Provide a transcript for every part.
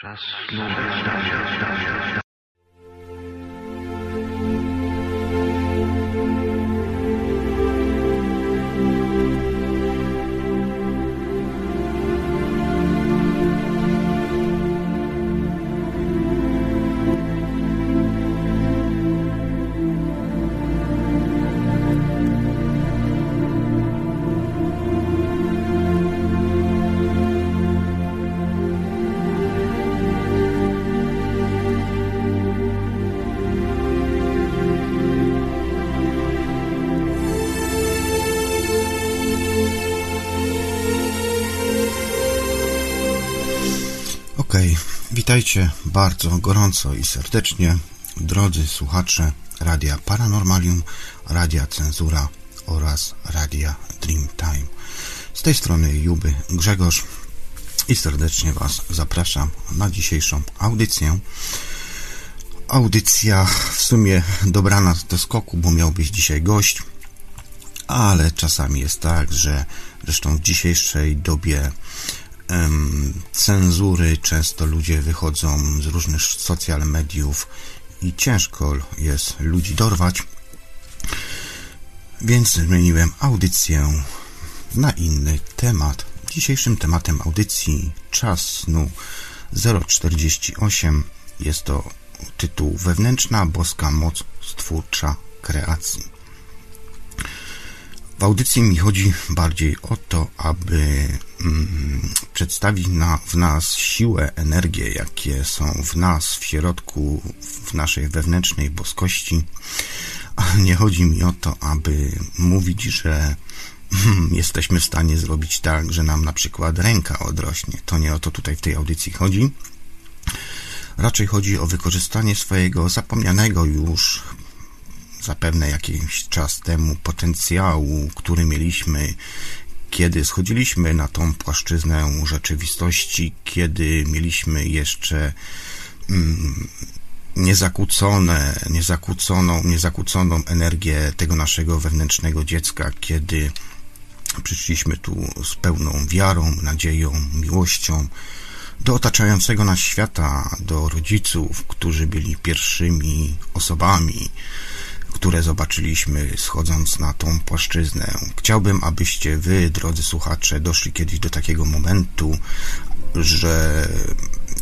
Czas snu. Witajcie bardzo gorąco i serdecznie, drodzy słuchacze Radia Paranormalium, Radia Cenzura oraz Radia Dreamtime. Z tej strony Juby Grzegorz i serdecznie Was zapraszam na dzisiejszą audycję. Audycja w sumie dobrana do skoku, bo miał być dzisiaj gość, ale czasami jest tak, że zresztą w dzisiejszej dobie cenzury często ludzie wychodzą z różnych social mediów i ciężko jest ludzi dorwać. Więc zmieniłem audycję na inny temat. Dzisiejszym tematem audycji czas snu 048 jest to tytuł Wewnętrzna boska moc stwórcza kreacji. W audycji mi chodzi bardziej o to, aby mm, przedstawić na, w nas siłę, energię, jakie są w nas, w środku, w naszej wewnętrznej boskości. A nie chodzi mi o to, aby mówić, że mm, jesteśmy w stanie zrobić tak, że nam na przykład ręka odrośnie. To nie o to tutaj w tej audycji chodzi. Raczej chodzi o wykorzystanie swojego zapomnianego już zapewne jakiś czas temu potencjału, który mieliśmy, kiedy schodziliśmy na tą płaszczyznę rzeczywistości, kiedy mieliśmy jeszcze mm, niezakłócone, niezakłóconą, niezakłóconą energię tego naszego wewnętrznego dziecka, kiedy przyszliśmy tu z pełną wiarą, nadzieją, miłością do otaczającego nas świata, do rodziców, którzy byli pierwszymi osobami, które zobaczyliśmy schodząc na tą płaszczyznę. Chciałbym, abyście wy, drodzy słuchacze, doszli kiedyś do takiego momentu, że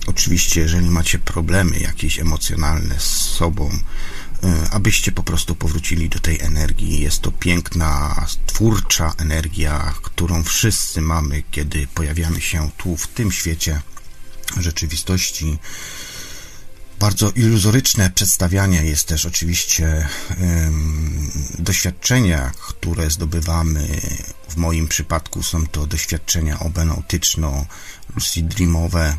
oczywiście, jeżeli macie problemy jakieś emocjonalne z sobą, y, abyście po prostu powrócili do tej energii. Jest to piękna, twórcza energia, którą wszyscy mamy, kiedy pojawiamy się tu, w tym świecie rzeczywistości. Bardzo iluzoryczne przedstawianie jest też oczywiście doświadczenia, które zdobywamy. W moim przypadku są to doświadczenia obenoutyczno-lucid dreamowe,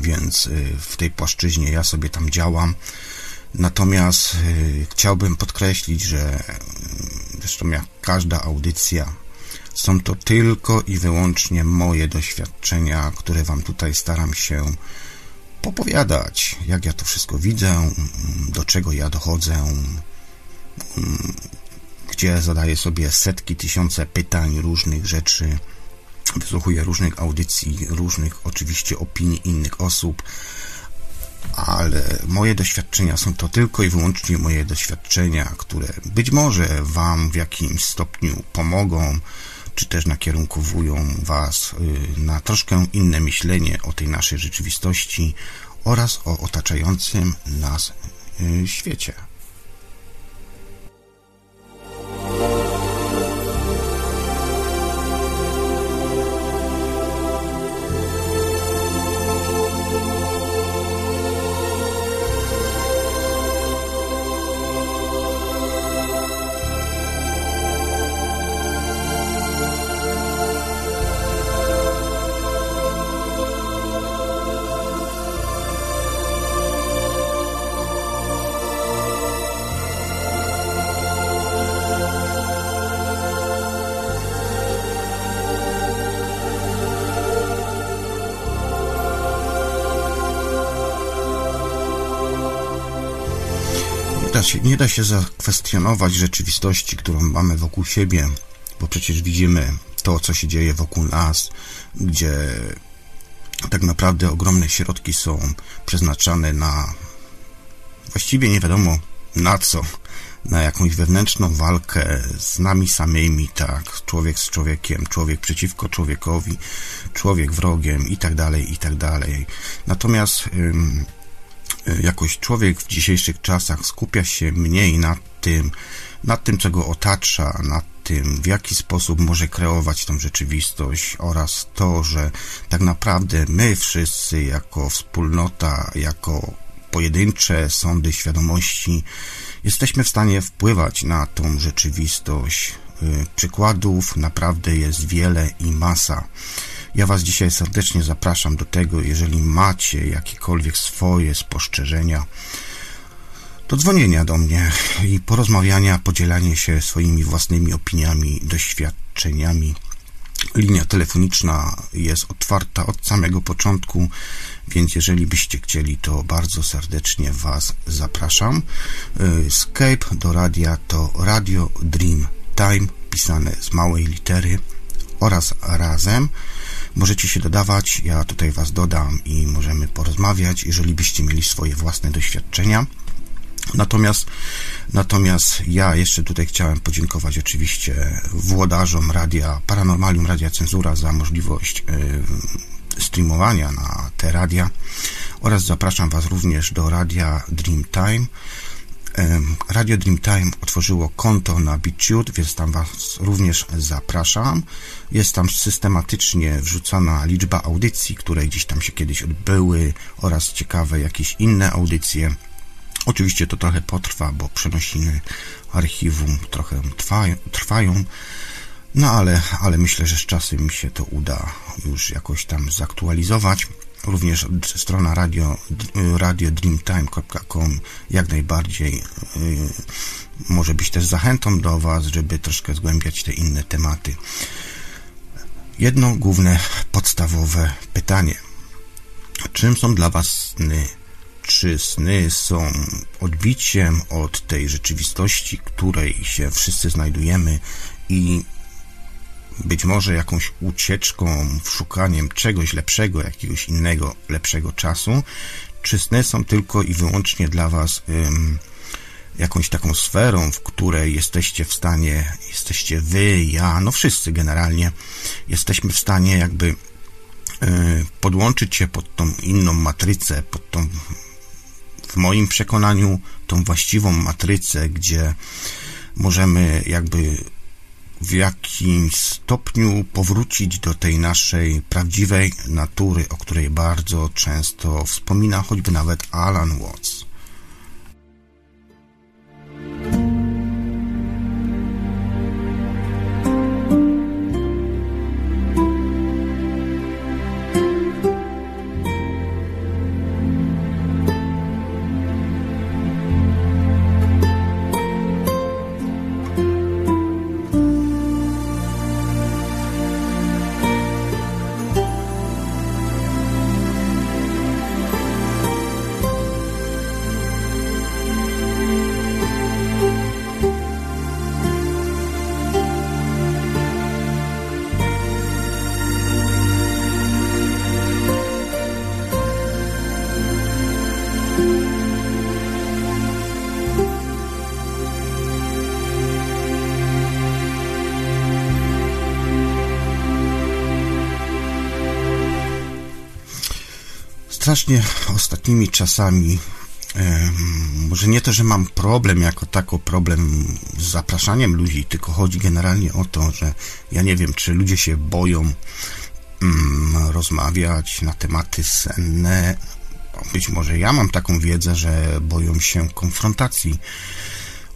więc w tej płaszczyźnie ja sobie tam działam. Natomiast chciałbym podkreślić, że zresztą jak każda audycja, są to tylko i wyłącznie moje doświadczenia, które Wam tutaj staram się opowiadać, jak ja to wszystko widzę, do czego ja dochodzę, gdzie zadaję sobie setki, tysiące pytań, różnych rzeczy, wysłuchuję różnych audycji, różnych oczywiście opinii innych osób, ale moje doświadczenia są to tylko i wyłącznie moje doświadczenia, które być może Wam w jakimś stopniu pomogą, czy też nakierunkowują Was y, na troszkę inne myślenie o tej naszej rzeczywistości oraz o otaczającym nas y, świecie. Da się, nie da się zakwestionować rzeczywistości, którą mamy wokół siebie, bo przecież widzimy to, co się dzieje wokół nas, gdzie tak naprawdę ogromne środki są przeznaczane na właściwie nie wiadomo na co, na jakąś wewnętrzną walkę z nami samymi, tak, człowiek z człowiekiem, człowiek przeciwko człowiekowi, człowiek wrogiem i tak dalej, i tak dalej. Natomiast jakoś człowiek w dzisiejszych czasach skupia się mniej nad tym, nad tym, co go otacza, nad tym, w jaki sposób może kreować tą rzeczywistość oraz to, że tak naprawdę my wszyscy jako wspólnota, jako pojedyncze sądy świadomości jesteśmy w stanie wpływać na tą rzeczywistość. Y, przykładów naprawdę jest wiele i masa. Ja Was dzisiaj serdecznie zapraszam do tego, jeżeli macie jakiekolwiek swoje spostrzeżenia, do dzwonienia do mnie i porozmawiania, podzielanie się swoimi własnymi opiniami, doświadczeniami. Linia telefoniczna jest otwarta od samego początku, więc jeżeli byście chcieli, to bardzo serdecznie Was zapraszam. Y, Skype do radia to Radio Dream Time, pisane z małej litery oraz razem. Możecie się dodawać, ja tutaj Was dodam i możemy porozmawiać, jeżeli byście mieli swoje własne doświadczenia. Natomiast, natomiast ja jeszcze tutaj chciałem podziękować oczywiście włodarzom radia Paranormalium, Radia Cenzura za możliwość y, streamowania na te radia oraz zapraszam Was również do radia Dreamtime. Radio Dreamtime otworzyło konto na BitChute, więc tam Was również zapraszam. Jest tam systematycznie wrzucana liczba audycji, które gdzieś tam się kiedyś odbyły oraz ciekawe jakieś inne audycje. Oczywiście to trochę potrwa, bo przenosiny archiwum trochę trwają, no ale, ale myślę, że z czasem mi się to uda już jakoś tam zaktualizować. Również strona radio, radiodreamtime.com jak najbardziej yy, może być też zachętą do Was, żeby troszkę zgłębiać te inne tematy. Jedno główne, podstawowe pytanie. Czym są dla Was sny? Czy sny są odbiciem od tej rzeczywistości, której się wszyscy znajdujemy i być może jakąś ucieczką, szukaniem czegoś lepszego, jakiegoś innego, lepszego czasu, czy sny są tylko i wyłącznie dla Was ym, jakąś taką sferą, w której jesteście w stanie, jesteście Wy, ja, no wszyscy generalnie, jesteśmy w stanie jakby y, podłączyć się pod tą inną matrycę, pod tą, w moim przekonaniu, tą właściwą matrycę, gdzie możemy jakby w jakimś stopniu powrócić do tej naszej prawdziwej natury, o której bardzo często wspomina choćby nawet Alan Watts. Strasznie ostatnimi czasami może nie to, że mam problem jako tako problem z zapraszaniem ludzi, tylko chodzi generalnie o to, że ja nie wiem, czy ludzie się boją mm, rozmawiać na tematy senne. Być może ja mam taką wiedzę, że boją się konfrontacji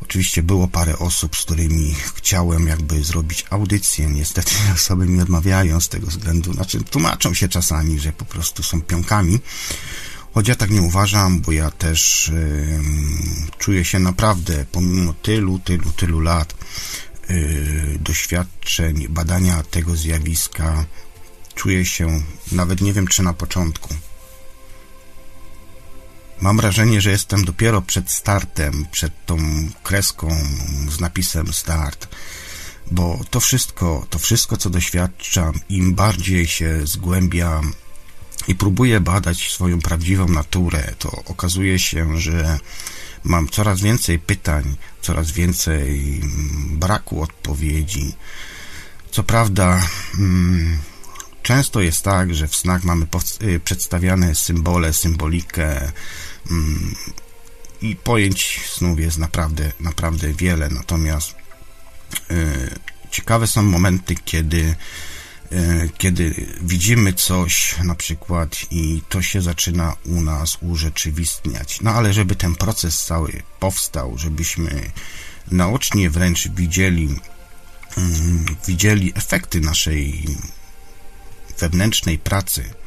Oczywiście było parę osób, z którymi chciałem jakby zrobić audycję. Niestety osoby mi odmawiają z tego względu, znaczy tłumaczą się czasami, że po prostu są pionkami. Choć ja tak nie uważam, bo ja też yy, czuję się naprawdę, pomimo tylu, tylu, tylu lat yy, doświadczeń, badania tego zjawiska, czuję się, nawet nie wiem czy na początku, Mam wrażenie, że jestem dopiero przed startem, przed tą kreską z napisem start. bo to wszystko, to wszystko, co doświadczam, im bardziej się zgłębiam i próbuję badać swoją prawdziwą naturę, to okazuje się, że mam coraz więcej pytań, coraz więcej braku odpowiedzi. Co prawda, mm, często jest tak, że w snach mamy y, przedstawiane symbole, symbolikę mm, i pojęć snów jest naprawdę, naprawdę wiele, natomiast y, ciekawe są momenty, kiedy E, kiedy widzimy coś na przykład i to się zaczyna u nas urzeczywistniać. No ale żeby ten proces cały powstał, żebyśmy naocznie wręcz widzieli, mm, widzieli efekty naszej wewnętrznej pracy, e,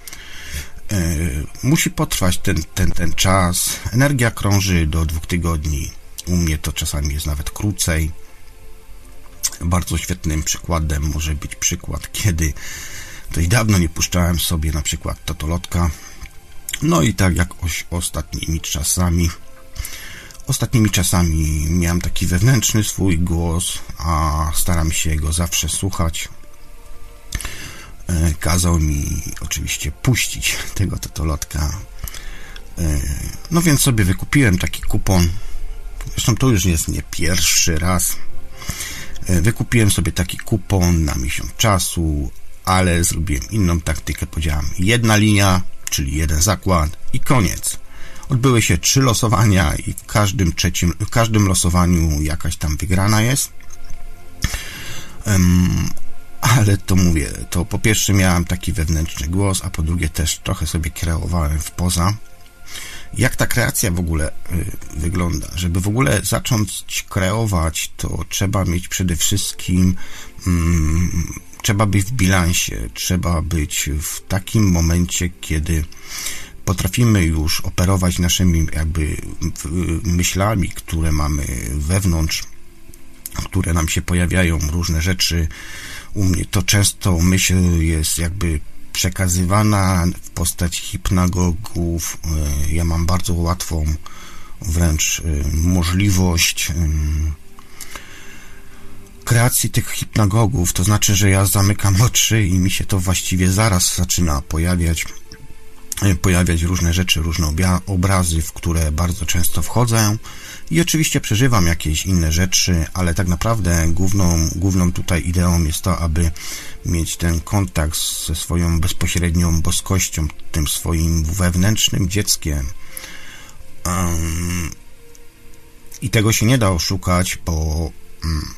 musi potrwać ten, ten, ten czas. Energia krąży do dwóch tygodni. U mnie to czasami jest nawet krócej bardzo świetnym przykładem może być przykład, kiedy dość dawno nie puszczałem sobie na przykład totolotka. No i tak jak ostatnimi czasami, ostatnimi czasami miałem taki wewnętrzny swój głos, a staram się go zawsze słuchać. E, kazał mi oczywiście puścić tego totolotka. E, no więc sobie wykupiłem taki kupon. Zresztą to już jest nie pierwszy raz E, wykupiłem sobie taki kupon na miesiąc czasu, ale zrobiłem inną taktykę. Powiedziałem jedna linia, czyli jeden zakład i koniec. Odbyły się trzy losowania i w każdym trzecim, w każdym losowaniu jakaś tam wygrana jest. Ale to mówię, to po pierwsze miałem taki wewnętrzny głos, a po drugie też trochę sobie kreowałem w poza jak ta kreacja w ogóle y, wygląda. Żeby w ogóle zacząć kreować, to trzeba mieć przede wszystkim, mm, trzeba być w bilansie, trzeba być w takim momencie, kiedy potrafimy już operować naszymi jakby myślami, które mamy wewnątrz, które nam się pojawiają, różne rzeczy. U mnie to często myśl jest jakby przekazywana w postaci hipnagogów. E, ja mam bardzo łatwą wręcz e, możliwość e, kreacji tych hipnagogów, to znaczy, że ja zamykam oczy i mi się to właściwie zaraz zaczyna pojawiać pojawiać różne rzeczy, różne obrazy, w które bardzo często wchodzę i oczywiście przeżywam jakieś inne rzeczy, ale tak naprawdę główną, główną tutaj ideą jest to, aby mieć ten kontakt ze swoją bezpośrednią boskością, tym swoim wewnętrznym dzieckiem. Um, I tego się nie da oszukać, bo um,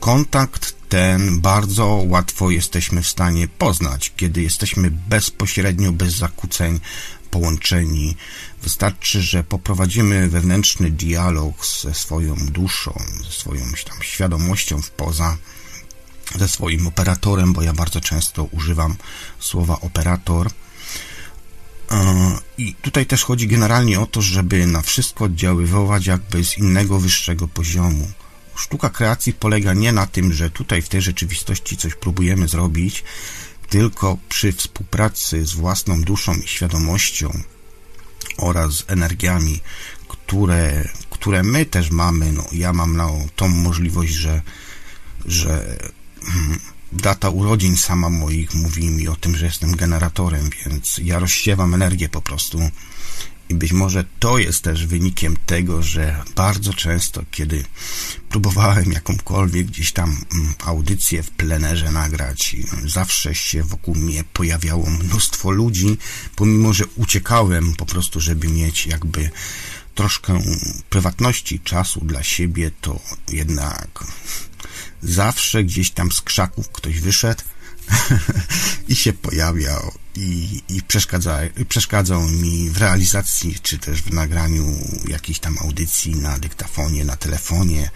kontakt ten bardzo łatwo jesteśmy w stanie poznać, kiedy jesteśmy bezpośrednio, bez zakłóceń połączeni. Wystarczy, że poprowadzimy wewnętrzny dialog ze swoją duszą, ze swoją tam świadomością w poza, ze swoim operatorem, bo ja bardzo często używam słowa operator. E, I tutaj też chodzi generalnie o to, żeby na wszystko oddziaływać jakby z innego, wyższego poziomu. Sztuka kreacji polega nie na tym, że tutaj w tej rzeczywistości coś próbujemy zrobić, tylko przy współpracy z własną duszą i świadomością oraz energiami, które, które my też mamy. No, ja mam no, tą możliwość, że, że hmm, data urodzin sama moich mówi mi o tym, że jestem generatorem, więc ja rozsiewam energię po prostu i być może to jest też wynikiem tego, że bardzo często, kiedy próbowałem jakąkolwiek gdzieś tam mm, audycję w plenerze nagrać, zawsze się wokół mnie pojawiało mnóstwo ludzi, pomimo że uciekałem po prostu, żeby mieć jakby troszkę prywatności, czasu dla siebie, to jednak zawsze gdzieś tam z krzaków ktoś wyszedł i się pojawiał i, i przeszkadza, przeszkadzał mi w realizacji, czy też w nagraniu jakiejś tam audycji na dyktafonie, na telefonie.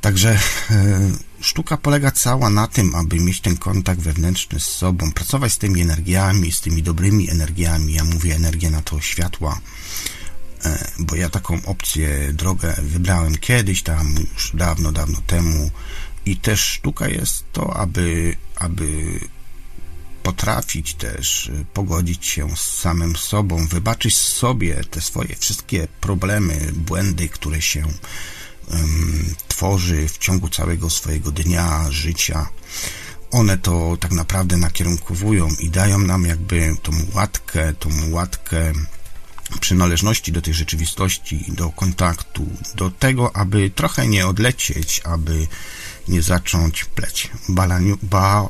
Także e, sztuka polega cała na tym, aby mieć ten kontakt wewnętrzny z sobą, pracować z tymi energiami, z tymi dobrymi energiami. Ja mówię energię na to światła, e, bo ja taką opcję, drogę wybrałem kiedyś tam, już dawno, dawno temu. I też sztuka jest to, aby, aby potrafić też y, pogodzić się z samym sobą, wybaczyć sobie te swoje wszystkie problemy, błędy, które się tworzy w ciągu całego swojego dnia, życia. One to tak naprawdę nakierunkowują i dają nam jakby tą łatkę, tą łatkę przynależności do tej rzeczywistości, do kontaktu, do tego, aby trochę nie odlecieć, aby nie zacząć pleć. Balaniu, ba,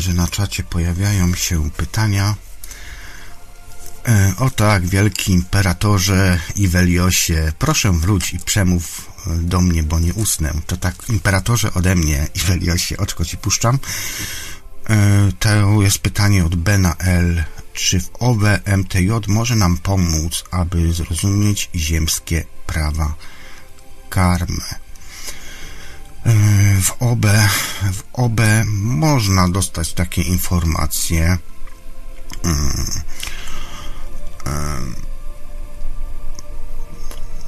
że na czacie pojawiają się pytania. E, o tak, wielki imperatorze Iweliosie, proszę wróć i przemów e, do mnie, bo nie usnę. To tak, imperatorze ode mnie, Iweliosie, oczko ci puszczam. E, to jest pytanie od Bena L. Czy w OBE MTJ może nam pomóc, aby zrozumieć ziemskie prawa karmy? W OB, w OB można dostać takie informacje. Mm,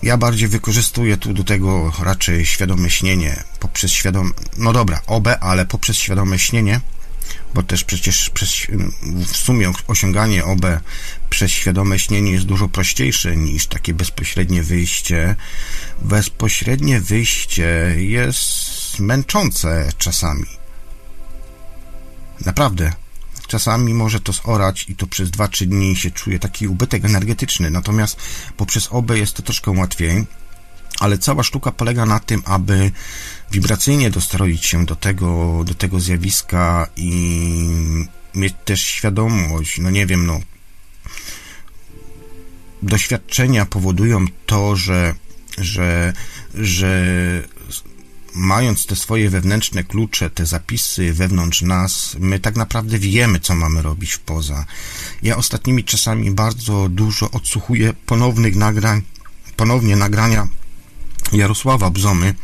ja bardziej wykorzystuję tu do tego raczej świadome śnienie poprzez świadome, no dobra, OB, ale poprzez świadome śnienie bo też przecież przez, w sumie osiąganie OB przez świadome śnienie jest dużo prościejsze niż takie bezpośrednie wyjście. Bezpośrednie wyjście jest męczące czasami. Naprawdę. Czasami może to zorać i to przez 2-3 dni się czuje taki ubytek energetyczny, natomiast poprzez OB jest to troszkę łatwiej ale cała sztuka polega na tym, aby wibracyjnie dostroić się do tego, do tego zjawiska i mieć też świadomość, no nie wiem, no doświadczenia powodują to, że, że, że mając te swoje wewnętrzne klucze, te zapisy wewnątrz nas, my tak naprawdę wiemy, co mamy robić w poza. Ja ostatnimi czasami bardzo dużo odsłuchuję ponownych nagrań, ponownie nagrania Jarosława Bzomy,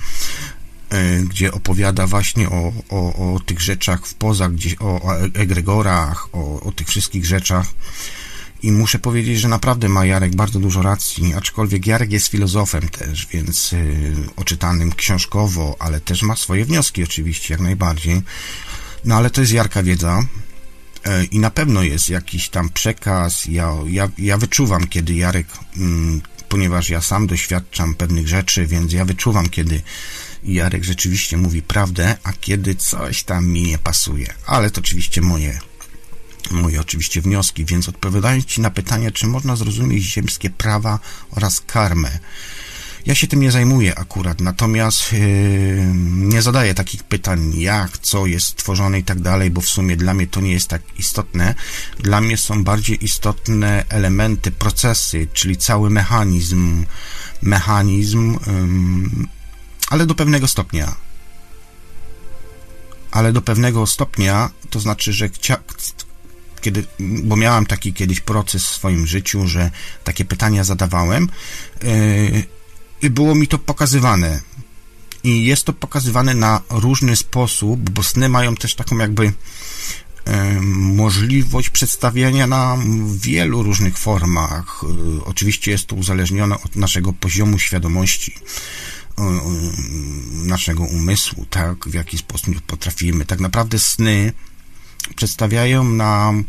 e, gdzie opowiada właśnie o, o, o tych rzeczach w poza, gdzie, o, o egregorach, o, o tych wszystkich rzeczach. I muszę powiedzieć, że naprawdę ma Jarek bardzo dużo racji, aczkolwiek Jarek jest filozofem też, więc y, oczytanym książkowo, ale też ma swoje wnioski oczywiście, jak najbardziej. No ale to jest Jarka wiedza y, i na pewno jest jakiś tam przekaz. Ja, ja, ja wyczuwam, kiedy Jarek mm, ponieważ ja sam doświadczam pewnych rzeczy, więc ja wyczuwam, kiedy Jarek rzeczywiście mówi prawdę, a kiedy coś tam mi nie pasuje. Ale to oczywiście moje, moje oczywiście wnioski, więc odpowiadając Ci na pytanie, czy można zrozumieć ziemskie prawa oraz karmę, ja się tym nie zajmuję akurat, natomiast yy, nie zadaję takich pytań, jak, co jest stworzone i tak dalej, bo w sumie dla mnie to nie jest tak istotne. Dla mnie są bardziej istotne elementy, procesy, czyli cały mechanizm, mechanizm, yy, ale do pewnego stopnia. Ale do pewnego stopnia, to znaczy, że chcia, kiedy, bo miałam taki kiedyś proces w swoim życiu, że takie pytania zadawałem. Yy, i było mi to pokazywane. I jest to pokazywane na różny sposób, bo sny mają też taką jakby e, możliwość przedstawiania na wielu różnych formach. E, oczywiście jest to uzależnione od naszego poziomu świadomości, e, naszego umysłu, tak, w jaki sposób potrafimy. Tak naprawdę sny przedstawiają nam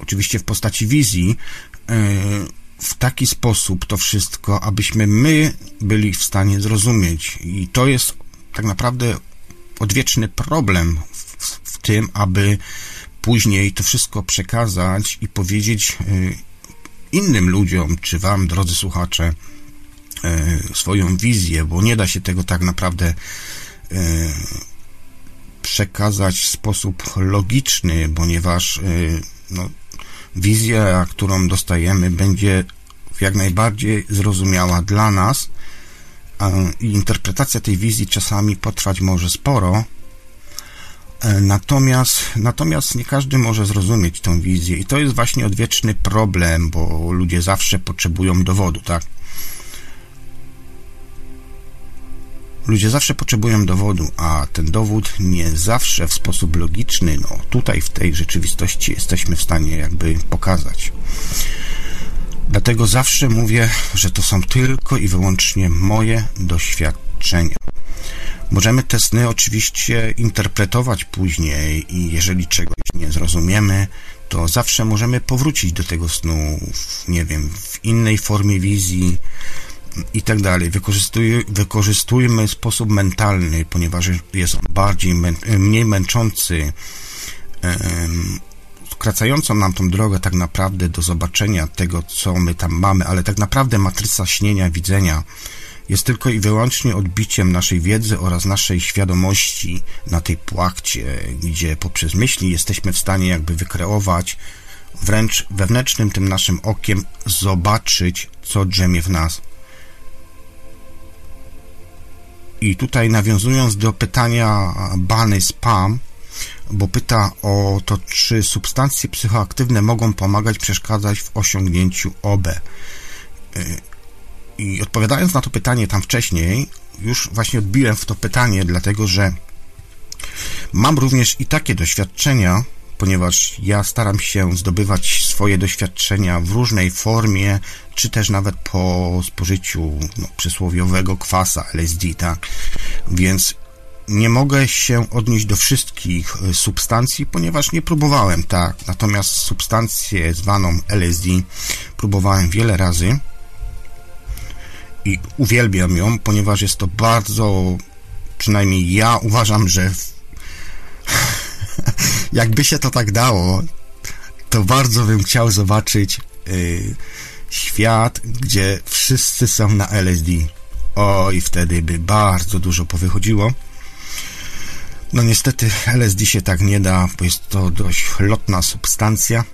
oczywiście w postaci wizji w taki sposób to wszystko, abyśmy my byli w stanie zrozumieć. I to jest tak naprawdę odwieczny problem w, w tym, aby później to wszystko przekazać i powiedzieć y, innym ludziom, czy wam, drodzy słuchacze, y, swoją wizję, bo nie da się tego tak naprawdę y, przekazać w sposób logiczny, ponieważ no, wizja, którą dostajemy, będzie jak najbardziej zrozumiała dla nas i interpretacja tej wizji czasami potrwać może sporo, e, Natomiast, natomiast nie każdy może zrozumieć tą wizję i to jest właśnie odwieczny problem, bo ludzie zawsze potrzebują dowodu, tak? Ludzie zawsze potrzebują dowodu, a ten dowód nie zawsze w sposób logiczny, no tutaj w tej rzeczywistości jesteśmy w stanie jakby pokazać. Dlatego zawsze mówię, że to są tylko i wyłącznie moje doświadczenia. Możemy te sny oczywiście interpretować później i jeżeli czegoś nie zrozumiemy, to zawsze możemy powrócić do tego snu, w, nie wiem, w innej formie wizji i tak dalej. Wykorzystuj, wykorzystujmy sposób mentalny, ponieważ jest on bardziej, mniej męczący, skracającą nam tą drogę tak naprawdę do zobaczenia tego, co my tam mamy, ale tak naprawdę matryca śnienia, widzenia jest tylko i wyłącznie odbiciem naszej wiedzy oraz naszej świadomości na tej płachcie, gdzie poprzez myśli jesteśmy w stanie jakby wykreować wręcz wewnętrznym tym naszym okiem zobaczyć, co drzemie w nas. I tutaj nawiązując do pytania Bany Spam, bo pyta o to, czy substancje psychoaktywne mogą pomagać, przeszkadzać w osiągnięciu OB. Y, I odpowiadając na to pytanie tam wcześniej, już właśnie odbiłem w to pytanie, dlatego że mam również i takie doświadczenia, ponieważ ja staram się zdobywać swoje doświadczenia w różnej formie, czy też nawet po spożyciu no, przysłowiowego kwasa LSD, tak? Więc nie mogę się odnieść do wszystkich e, substancji, ponieważ nie próbowałem, tak. Natomiast substancję zwaną LSD próbowałem wiele razy i uwielbiam ją, ponieważ jest to bardzo, przynajmniej ja uważam, że jakby się to tak dało, to bardzo bym chciał zobaczyć yy, świat, gdzie wszyscy są na LSD. O, i wtedy by bardzo dużo powychodziło. No niestety LSD się tak nie da, bo jest to dość lotna substancja.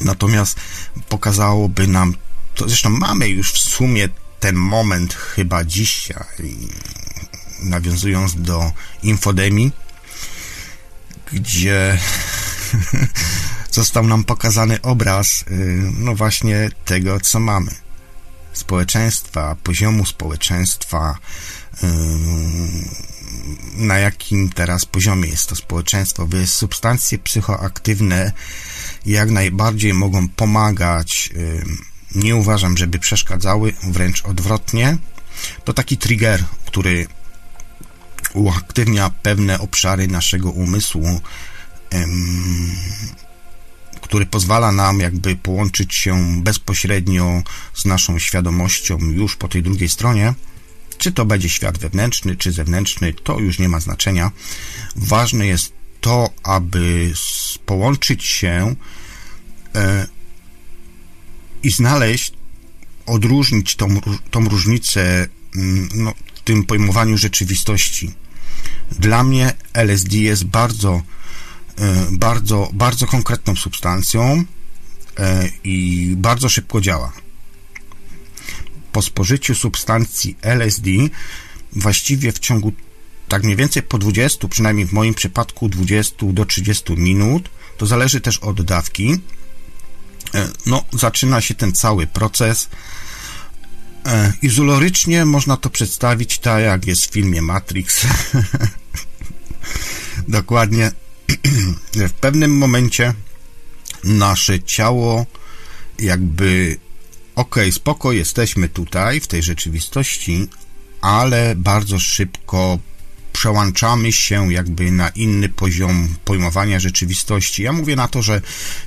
Natomiast pokazałoby nam, to zresztą mamy już w sumie ten moment chyba dzisiaj, nawiązując do infodemii, gdzie został nam pokazany obraz, y, no właśnie tego, co mamy. Społeczeństwa, poziomu społeczeństwa, y, na jakim teraz poziomie jest to społeczeństwo, by substancje psychoaktywne jak najbardziej mogą pomagać. Nie uważam, żeby przeszkadzały, wręcz odwrotnie. To taki trigger, który uaktywnia pewne obszary naszego umysłu, który pozwala nam jakby połączyć się bezpośrednio z naszą świadomością już po tej drugiej stronie czy to będzie świat wewnętrzny, czy zewnętrzny, to już nie ma znaczenia. Ważne jest to, aby połączyć się e, i znaleźć, odróżnić tą, tą różnicę mm, no, w tym pojmowaniu rzeczywistości. Dla mnie LSD jest bardzo, e, bardzo, bardzo konkretną substancją e, i bardzo szybko działa po spożyciu substancji LSD właściwie w ciągu tak mniej więcej po 20, przynajmniej w moim przypadku 20 do 30 minut, to zależy też od dawki, e, no zaczyna się ten cały proces. E, izolorycznie można to przedstawić tak, jak jest w filmie Matrix. Dokładnie. w pewnym momencie nasze ciało jakby ok, spoko, jesteśmy tutaj, w tej rzeczywistości, ale bardzo szybko przełączamy się jakby na inny poziom pojmowania rzeczywistości. Ja mówię na to, że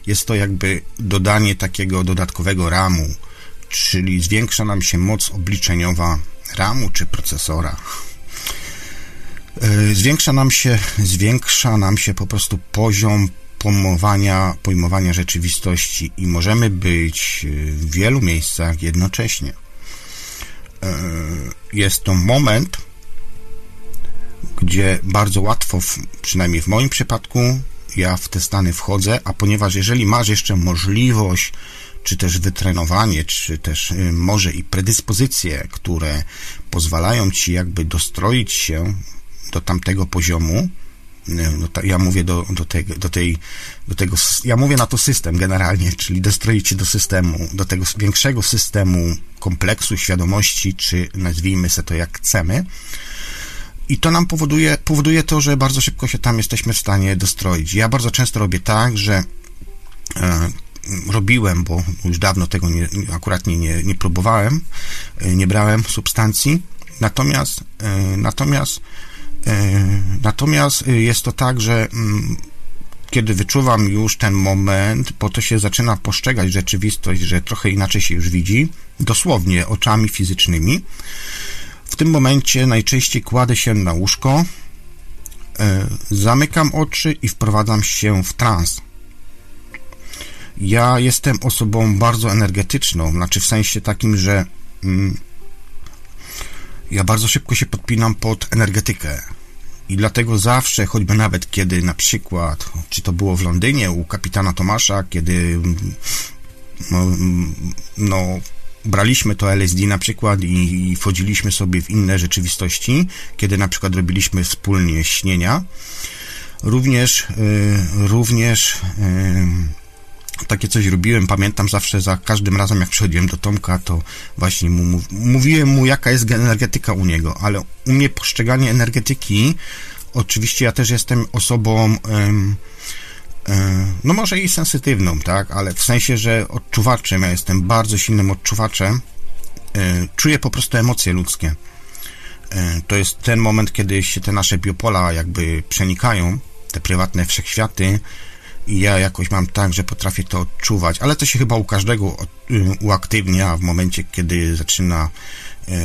jest to jakby dodanie takiego dodatkowego ramu, czyli zwiększa nam się moc obliczeniowa ramu czy procesora. e, zwiększa nam się, zwiększa nam się po prostu poziom pojmowania, pojmowania rzeczywistości i możemy być w wielu miejscach jednocześnie. E, jest to moment, gdzie bardzo łatwo, przynajmniej w moim przypadku, ja w te stany wchodzę, a ponieważ jeżeli masz jeszcze możliwość, czy też wytrenowanie, czy też y, może i predyspozycje, które pozwalają ci jakby dostroić się do tamtego poziomu, y, no ja mówię do, do, te, do, tej, do tego, ja mówię na to system generalnie, czyli dostroić się do systemu, do tego większego systemu kompleksu świadomości, czy nazwijmy sobie to jak chcemy, i to nam powoduje, powoduje to, że bardzo szybko się tam jesteśmy w stanie dostroić. Ja bardzo często robię tak, że e, robiłem, bo już dawno tego nie, akurat nie, nie, nie próbowałem, e, nie brałem substancji, natomiast e, natomiast e, natomiast jest to tak, że mm, kiedy wyczuwam już ten moment, bo to się zaczyna postrzegać rzeczywistość, że trochę inaczej się już widzi, dosłownie oczami fizycznymi, w tym momencie najczęściej kładę się na łóżko, zamykam oczy i wprowadzam się w trans. Ja jestem osobą bardzo energetyczną, znaczy w sensie takim, że mm, ja bardzo szybko się podpinam pod energetykę. I dlatego zawsze, choćby nawet kiedy na przykład, czy to było w Londynie u kapitana Tomasza, kiedy no, no braliśmy to LSD na przykład i, i wchodziliśmy sobie w inne rzeczywistości, kiedy na przykład robiliśmy wspólnie śnienia. Również, y, również y, takie coś robiłem. Pamiętam zawsze za każdym razem, jak przychodziłem do Tomka, to właśnie mu, mówiłem mu, jaka jest energetyka u niego, ale u mnie postrzeganie energetyki, oczywiście ja też jestem osobą. E, no może i sensytywną, tak, ale w sensie, że odczuwaczem, ja jestem bardzo silnym odczuwaczem, e, czuję po prostu emocje ludzkie. E, to jest ten moment, kiedy się te nasze biopola jakby przenikają, te prywatne wszechświaty i ja jakoś mam tak, że potrafię to odczuwać, ale to się chyba u każdego uaktywnia w momencie, kiedy zaczyna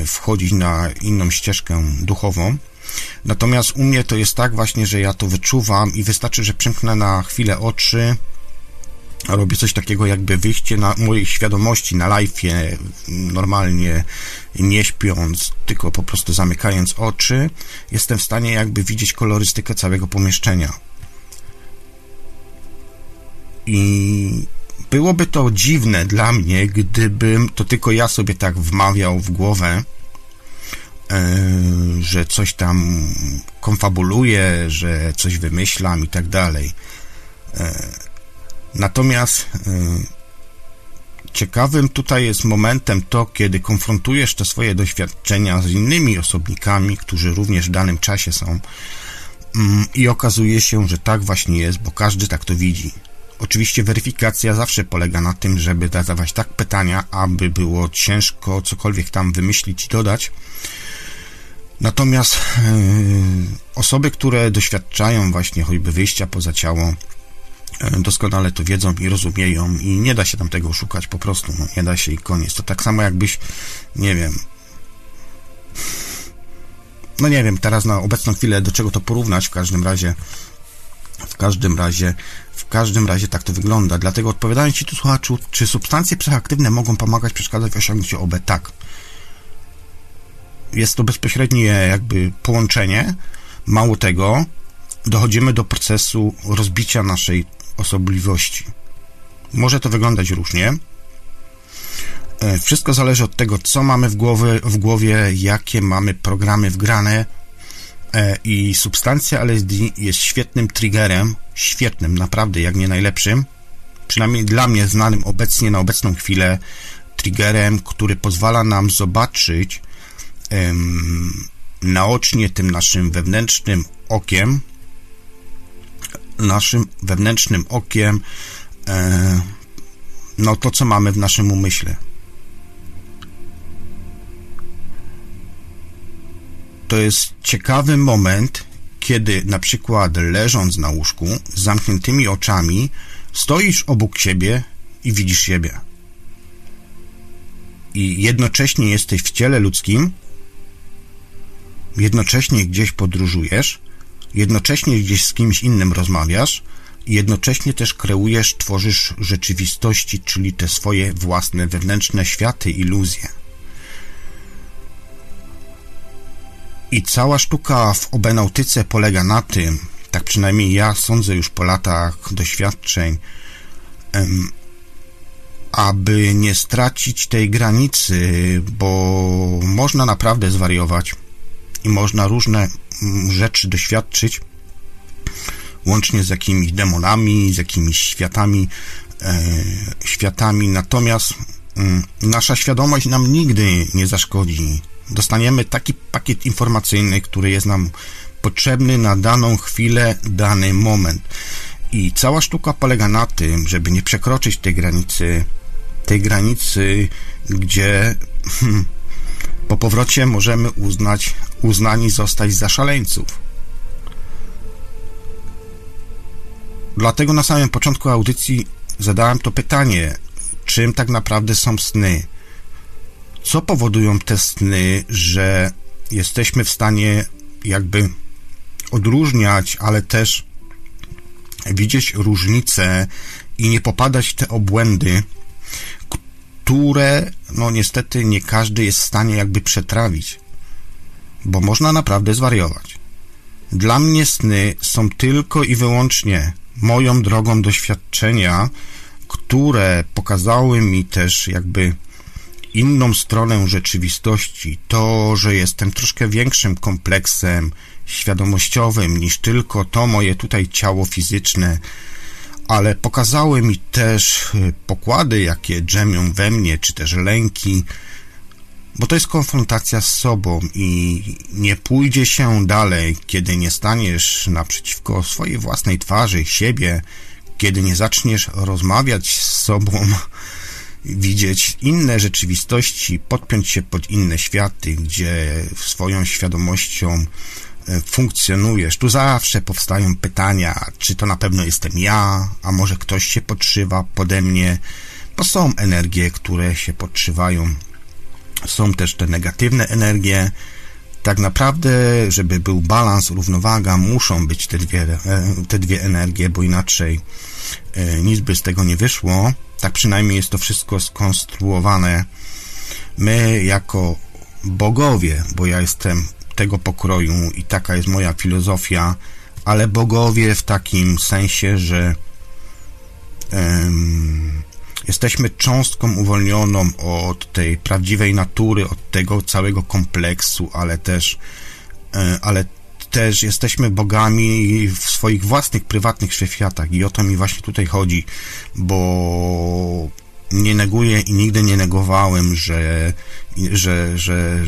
wchodzić na inną ścieżkę duchową. Natomiast u mnie to jest tak właśnie, że ja to wyczuwam i wystarczy, że przymknę na chwilę oczy, robię coś takiego jakby wyjście na mojej świadomości na live'ie, normalnie nie śpiąc, tylko po prostu zamykając oczy, jestem w stanie jakby widzieć kolorystykę całego pomieszczenia. I byłoby to dziwne dla mnie, gdybym to tylko ja sobie tak wmawiał w głowę, E, że coś tam konfabuluję, że coś wymyślam i tak dalej. E, natomiast e, ciekawym tutaj jest momentem to, kiedy konfrontujesz te swoje doświadczenia z innymi osobnikami, którzy również w danym czasie są mm, i okazuje się, że tak właśnie jest, bo każdy tak to widzi. Oczywiście weryfikacja zawsze polega na tym, żeby zadawać tak pytania, aby było ciężko cokolwiek tam wymyślić i dodać, Natomiast yy, osoby, które doświadczają właśnie choćby wyjścia poza ciało, yy, doskonale to wiedzą i rozumieją i nie da się tam tego szukać po prostu, no, nie da się i koniec. To tak samo jakbyś, nie wiem, no nie wiem, teraz na obecną chwilę do czego to porównać, w każdym razie każdym razie w każdym razie tak to wygląda. Dlatego odpowiadając Ci tu słuchaczu, czy substancje psychoaktywne mogą pomagać przeszkadzać w osiągnięciu OB? Tak jest to bezpośrednie jakby połączenie. Mało tego, dochodzimy do procesu rozbicia naszej osobliwości. Może to wyglądać różnie. E, wszystko zależy od tego, co mamy w głowie, w głowie jakie mamy programy wgrane i substancja LSD jest świetnym triggerem, świetnym, naprawdę, jak nie najlepszym, przynajmniej dla mnie znanym obecnie na obecną chwilę, triggerem, który pozwala nam zobaczyć naocznie tym naszym wewnętrznym okiem, naszym wewnętrznym okiem, e, no to, co mamy w naszym umyśle. To jest ciekawy moment, kiedy na przykład leżąc na łóżku z zamkniętymi oczami, stoisz obok siebie i widzisz siebie. I jednocześnie jesteś w ciele ludzkim, jednocześnie gdzieś podróżujesz, jednocześnie gdzieś z kimś innym rozmawiasz, jednocześnie też kreujesz, tworzysz rzeczywistości, czyli te swoje własne wewnętrzne światy, iluzje. I cała sztuka w obenautyce polega na tym, tak przynajmniej ja sądzę już po latach doświadczeń, aby nie stracić tej granicy, bo można naprawdę zwariować i można różne mm, rzeczy doświadczyć, łącznie z jakimiś demonami, z jakimiś światami, e, światami. Natomiast mm, nasza świadomość nam nigdy nie zaszkodzi. Dostaniemy taki pakiet informacyjny, który jest nam potrzebny na daną chwilę, dany moment. I cała sztuka polega na tym, żeby nie przekroczyć tej granicy, tej granicy, gdzie po powrocie możemy uznać, uznani zostać za szaleńców. Dlatego na samym początku audycji zadałem to pytanie, czym tak naprawdę są sny? Co powodują te sny, że jesteśmy w stanie jakby odróżniać, ale też widzieć różnice i nie popadać w te obłędy, które, no niestety, nie każdy jest w stanie jakby przetrawić, bo można naprawdę zwariować. Dla mnie sny są tylko i wyłącznie moją drogą doświadczenia, które pokazały mi też jakby inną stronę rzeczywistości, to, że jestem troszkę większym kompleksem świadomościowym niż tylko to moje tutaj ciało fizyczne, ale pokazały mi też y, pokłady, jakie drzemią we mnie, czy też lęki, bo to jest konfrontacja z sobą i nie pójdzie się dalej, kiedy nie staniesz naprzeciwko swojej własnej twarzy, siebie, kiedy nie zaczniesz rozmawiać z sobą, widzieć inne rzeczywistości, podpiąć się pod inne światy, gdzie swoją świadomością E, funkcjonujesz. Tu zawsze powstają pytania, czy to na pewno jestem ja, a może ktoś się podszywa pode mnie, bo są energie, które się podszywają. Są też te negatywne energie. Tak naprawdę, żeby był balans, równowaga, muszą być te dwie, e, te dwie energie, bo inaczej e, nic by z tego nie wyszło. Tak przynajmniej jest to wszystko skonstruowane. My jako bogowie, bo ja jestem tego pokroju i taka jest moja filozofia, ale bogowie w takim sensie, że um, jesteśmy cząstką uwolnioną od tej prawdziwej natury, od tego całego kompleksu, ale też, um, ale też jesteśmy bogami w swoich własnych, prywatnych światach i o to mi właśnie tutaj chodzi, bo nie neguję i nigdy nie negowałem, że, że, że,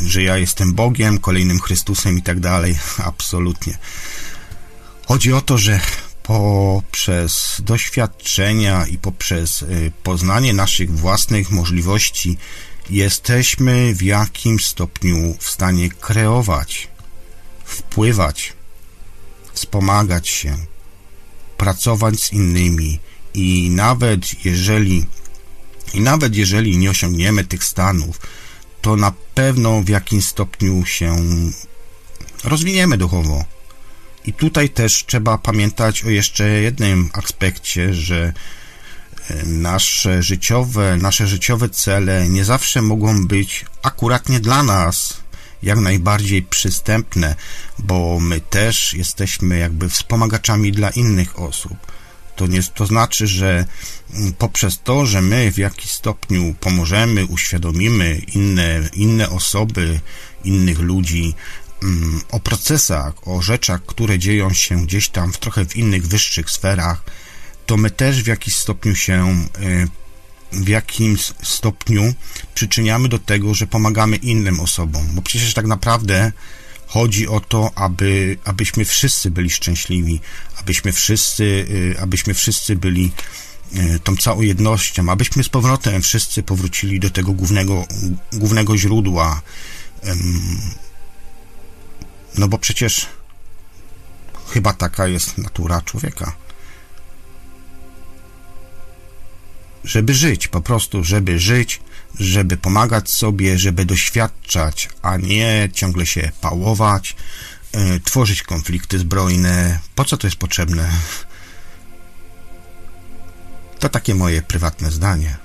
że, ja jestem Bogiem, kolejnym Chrystusem i tak dalej. Absolutnie. Chodzi o to, że poprzez doświadczenia i poprzez y, poznanie naszych własnych możliwości jesteśmy w jakimś stopniu w stanie kreować, wpływać, wspomagać się, pracować z innymi, i nawet jeżeli i nawet jeżeli nie osiągniemy tych stanów, to na pewno w jakimś stopniu się rozwiniemy duchowo. I tutaj też trzeba pamiętać o jeszcze jednym aspekcie, że e, nasze życiowe, nasze życiowe cele nie zawsze mogą być akuratnie dla nas jak najbardziej przystępne, bo my też jesteśmy jakby wspomagaczami dla innych osób. To, nie, to znaczy, że mm, poprzez to, że my w jakiś stopniu pomożemy, uświadomimy inne, inne osoby, innych ludzi mm, o procesach, o rzeczach, które dzieją się gdzieś tam w trochę w innych wyższych sferach, to my też w jakiś stopniu się y, w jakimś stopniu przyczyniamy do tego, że pomagamy innym osobom, bo przecież tak naprawdę Chodzi o to, aby, abyśmy wszyscy byli szczęśliwi, abyśmy wszyscy, y, abyśmy wszyscy byli y, tą całą jednością, abyśmy z powrotem wszyscy powrócili do tego głównego, głównego źródła. No bo przecież chyba taka jest natura człowieka. Żeby żyć, po prostu, żeby żyć, żeby pomagać sobie, żeby doświadczać, a nie ciągle się pałować, yy, tworzyć konflikty zbrojne. Po co to jest potrzebne? To takie moje prywatne zdanie.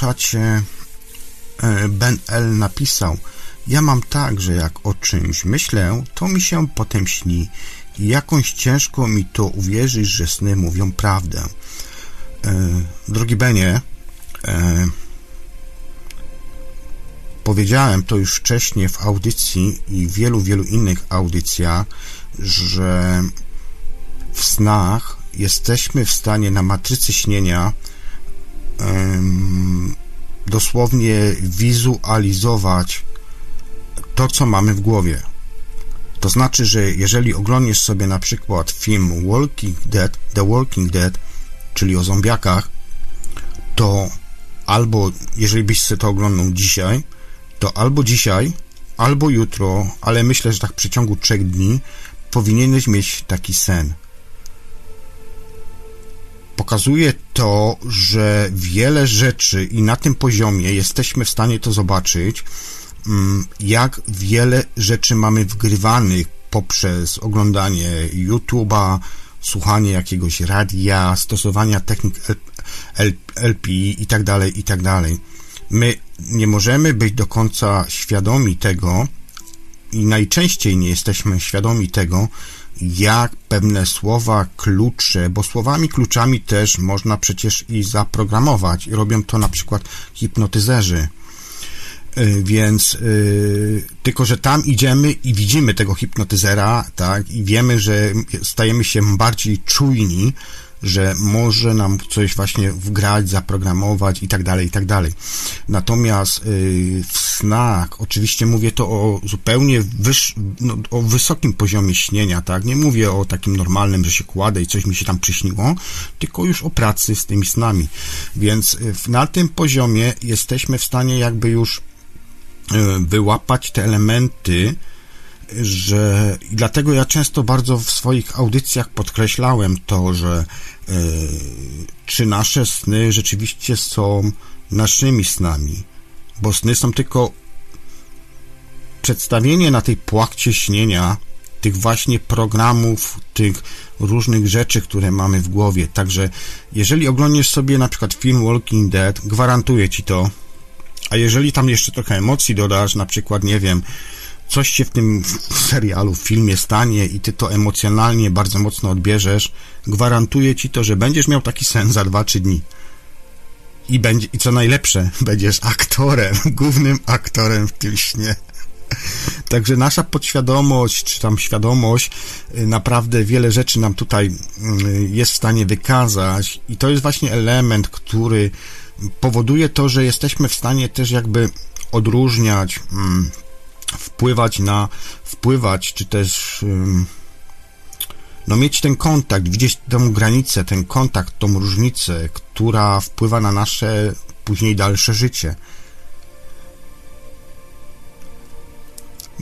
Czacie e, Ben L napisał Ja mam tak, że jak o czymś myślę, to mi się potem śni jakąś ciężko mi to uwierzyć, że sny mówią prawdę. E, drogi Benie, e, powiedziałem to już wcześniej w audycji i wielu, wielu innych audycjach, że w snach jesteśmy w stanie na matrycy śnienia dosłownie wizualizować to, co mamy w głowie. To znaczy, że jeżeli oglądniesz sobie na przykład film Walking Dead, The Walking Dead, czyli o zombiakach, to albo, jeżeli byś sobie to oglądał dzisiaj, to albo dzisiaj, albo jutro, ale myślę, że tak w przeciągu trzech dni powinieneś mieć taki sen pokazuje to, że wiele rzeczy i na tym poziomie jesteśmy w stanie to zobaczyć, mm, jak wiele rzeczy mamy wgrywanych poprzez oglądanie YouTube'a, słuchanie jakiegoś radia, stosowania technik LP i tak dalej, i tak dalej. My nie możemy być do końca świadomi tego i najczęściej nie jesteśmy świadomi tego, jak pewne słowa klucze, bo słowami kluczami też można przecież i zaprogramować. Robią to na przykład hipnotyzerzy. Y, więc yy, tylko, że tam idziemy i widzimy tego hipnotyzera, tak, i wiemy, że stajemy się bardziej czujni, że może nam coś właśnie wgrać, zaprogramować i tak dalej, i tak dalej. Natomiast yy, w snach, oczywiście mówię to o zupełnie wyż, no, o wysokim poziomie śnienia, tak? Nie mówię o takim normalnym, że się kładę i coś mi się tam przyśniło, tylko już o pracy z tymi snami. Więc yy, na tym poziomie jesteśmy w stanie jakby już yy, wyłapać te elementy, że dlatego ja często bardzo w swoich audycjach podkreślałem to, że e, czy nasze sny rzeczywiście są naszymi snami, bo sny są tylko przedstawienie na tej płachcie śnienia tych właśnie programów, tych różnych rzeczy, które mamy w głowie. Także jeżeli oglądasz sobie na przykład film Walking Dead, gwarantuję ci to, a jeżeli tam jeszcze trochę emocji dodasz, na przykład, nie wiem, coś się w tym serialu, w filmie stanie i ty to emocjonalnie bardzo mocno odbierzesz, gwarantuję ci to, że będziesz miał taki sen za 2-3 dni. I, będzie, I co najlepsze, będziesz aktorem, głównym aktorem w tym śnie. Także nasza podświadomość, czy tam świadomość, y, naprawdę wiele rzeczy nam tutaj y, jest w stanie wykazać, i to jest właśnie element, który powoduje to, że jesteśmy w stanie też jakby odróżniać. Mm, wpływać na, wpływać, czy też no mieć ten kontakt, widzieć tę granicę, ten kontakt, tą różnicę, która wpływa na nasze później dalsze życie.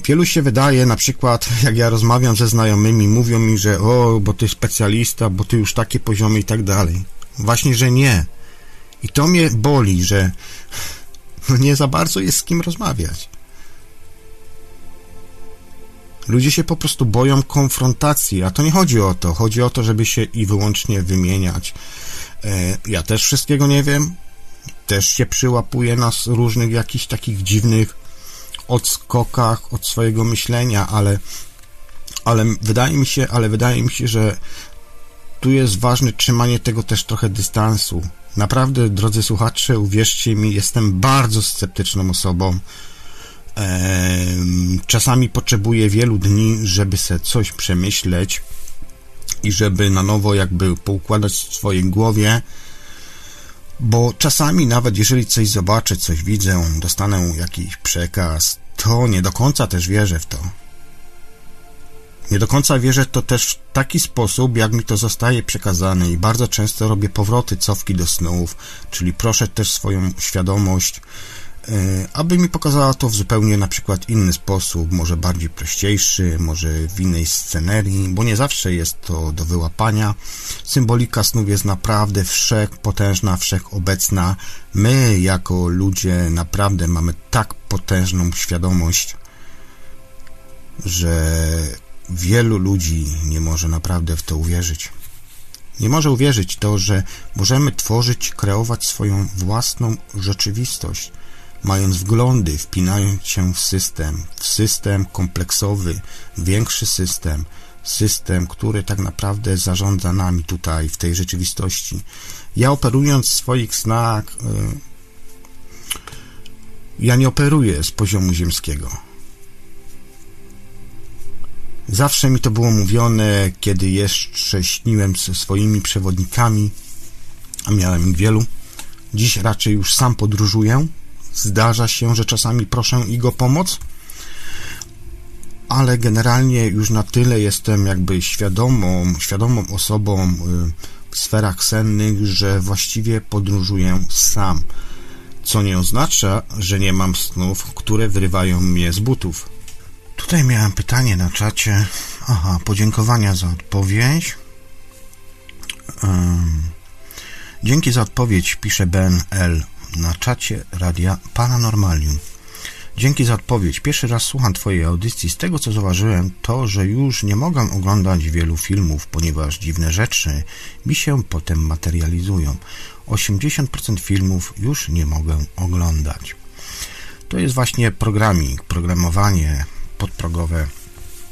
Wielu się wydaje, na przykład jak ja rozmawiam ze znajomymi, mówią mi, że o, bo ty specjalista, bo ty już takie poziomy i tak dalej. Właśnie, że nie. I to mnie boli, że no nie za bardzo jest z kim rozmawiać. Ludzie się po prostu boją konfrontacji, a to nie chodzi o to. Chodzi o to, żeby się i wyłącznie wymieniać. E, ja też wszystkiego nie wiem. Też się przyłapuję na różnych jakichś takich dziwnych odskokach od swojego myślenia, ale, ale wydaje mi się, ale wydaje mi się, że tu jest ważne trzymanie tego też trochę dystansu. Naprawdę, drodzy słuchacze, uwierzcie mi, jestem bardzo sceptyczną osobą. Czasami potrzebuję wielu dni, żeby sobie coś przemyśleć i żeby na nowo jakby poukładać w swojej głowie, bo czasami nawet jeżeli coś zobaczę, coś widzę, dostanę jakiś przekaz, to nie do końca też wierzę w to. Nie do końca wierzę to też w taki sposób, jak mi to zostaje przekazane i bardzo często robię powroty, cofki do snów, czyli proszę też swoją świadomość, aby mi pokazała to w zupełnie na przykład inny sposób, może bardziej prościejszy, może w innej scenerii, bo nie zawsze jest to do wyłapania. Symbolika snów jest naprawdę wszechpotężna, wszechobecna. My jako ludzie naprawdę mamy tak potężną świadomość, że wielu ludzi nie może naprawdę w to uwierzyć. Nie może uwierzyć to, że możemy tworzyć, kreować swoją własną rzeczywistość, mając wglądy, wpinając się w system, w system kompleksowy, większy system, system, który tak naprawdę zarządza nami tutaj, w tej rzeczywistości. Ja operując w swoich snach, y, ja nie operuję z poziomu ziemskiego Zawsze mi to było mówione, kiedy jeszcze śniłem ze swoimi przewodnikami, a miałem ich wielu. Dziś raczej już sam podróżuję. Zdarza się, że czasami proszę ich o pomoc, ale generalnie już na tyle jestem jakby świadomą, świadomą osobą y, w sferach sennych, że właściwie podróżuję sam. Co nie oznacza, że nie mam snów, które wyrywają mnie z butów. Tutaj miałem pytanie na czacie. Aha, podziękowania za odpowiedź. Um, dzięki za odpowiedź, pisze Ben L. na czacie Radia Paranormalium. Dzięki za odpowiedź. Pierwszy raz słucham Twojej audycji. Z tego co zauważyłem, to, że już nie mogę oglądać wielu filmów, ponieważ dziwne rzeczy mi się potem materializują. 80% filmów już nie mogę oglądać. To jest właśnie programik, programowanie, podprogowe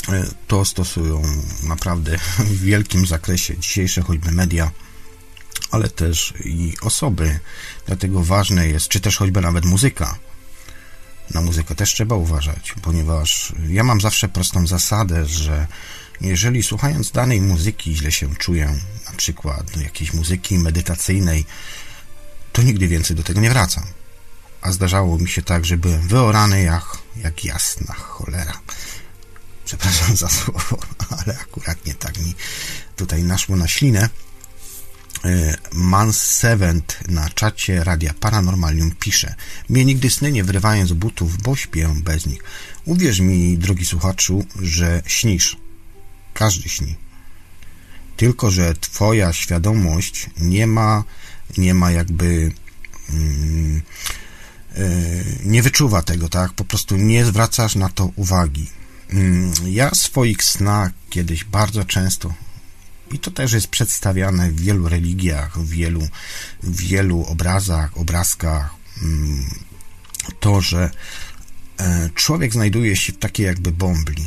e, to stosują naprawdę w wielkim zakresie dzisiejsze choćby media, ale też i osoby. Dlatego ważne jest, czy też choćby nawet muzyka. Na muzykę też trzeba uważać, ponieważ ja mam zawsze prostą zasadę, że jeżeli słuchając danej muzyki źle się czuję, na przykład jakiejś muzyki medytacyjnej, to nigdy więcej do tego nie wracam a zdarzało mi się tak, że byłem wyorany jak, jak jasna cholera. Przepraszam za słowo, ale akurat nie tak mi tutaj naszło na ślinę. E, Man Sevent na czacie Radia Paranormalium pisze Mnie nigdy sny nie wyrywają z butów, bo śpię bez nich. Uwierz mi, drogi słuchaczu, że śnisz. Każdy śni. Tylko, że twoja świadomość nie ma, nie ma jakby... Mm, E, nie wyczuwa tego, tak? Po prostu nie zwracasz na to uwagi. Mm, ja w swoich snach kiedyś bardzo często i to też jest przedstawiane w wielu religiach, w wielu, w wielu obrazach, obrazkach, mm, to, że e, człowiek znajduje się w takiej jakby bombli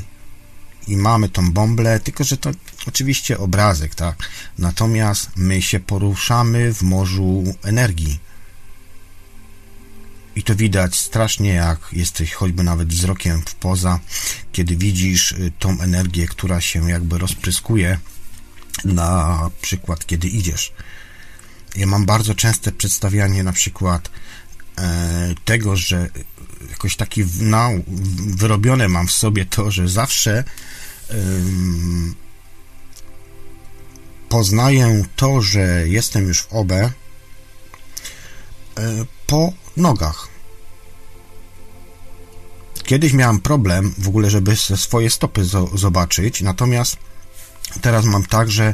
i mamy tą bąblę, tylko że to oczywiście obrazek, tak? Natomiast my się poruszamy w morzu energii. I to widać strasznie, jak jesteś choćby nawet wzrokiem w poza, kiedy widzisz y, tą energię, która się jakby rozpryskuje, na przykład kiedy idziesz. Ja mam bardzo częste przedstawianie na przykład e, tego, że jakoś taki no, wyrobione mam w sobie to, że zawsze e, poznaję to, że jestem już w OB e, po nogach. Kiedyś miałem problem w ogóle, żeby swoje stopy zobaczyć, natomiast teraz mam tak, że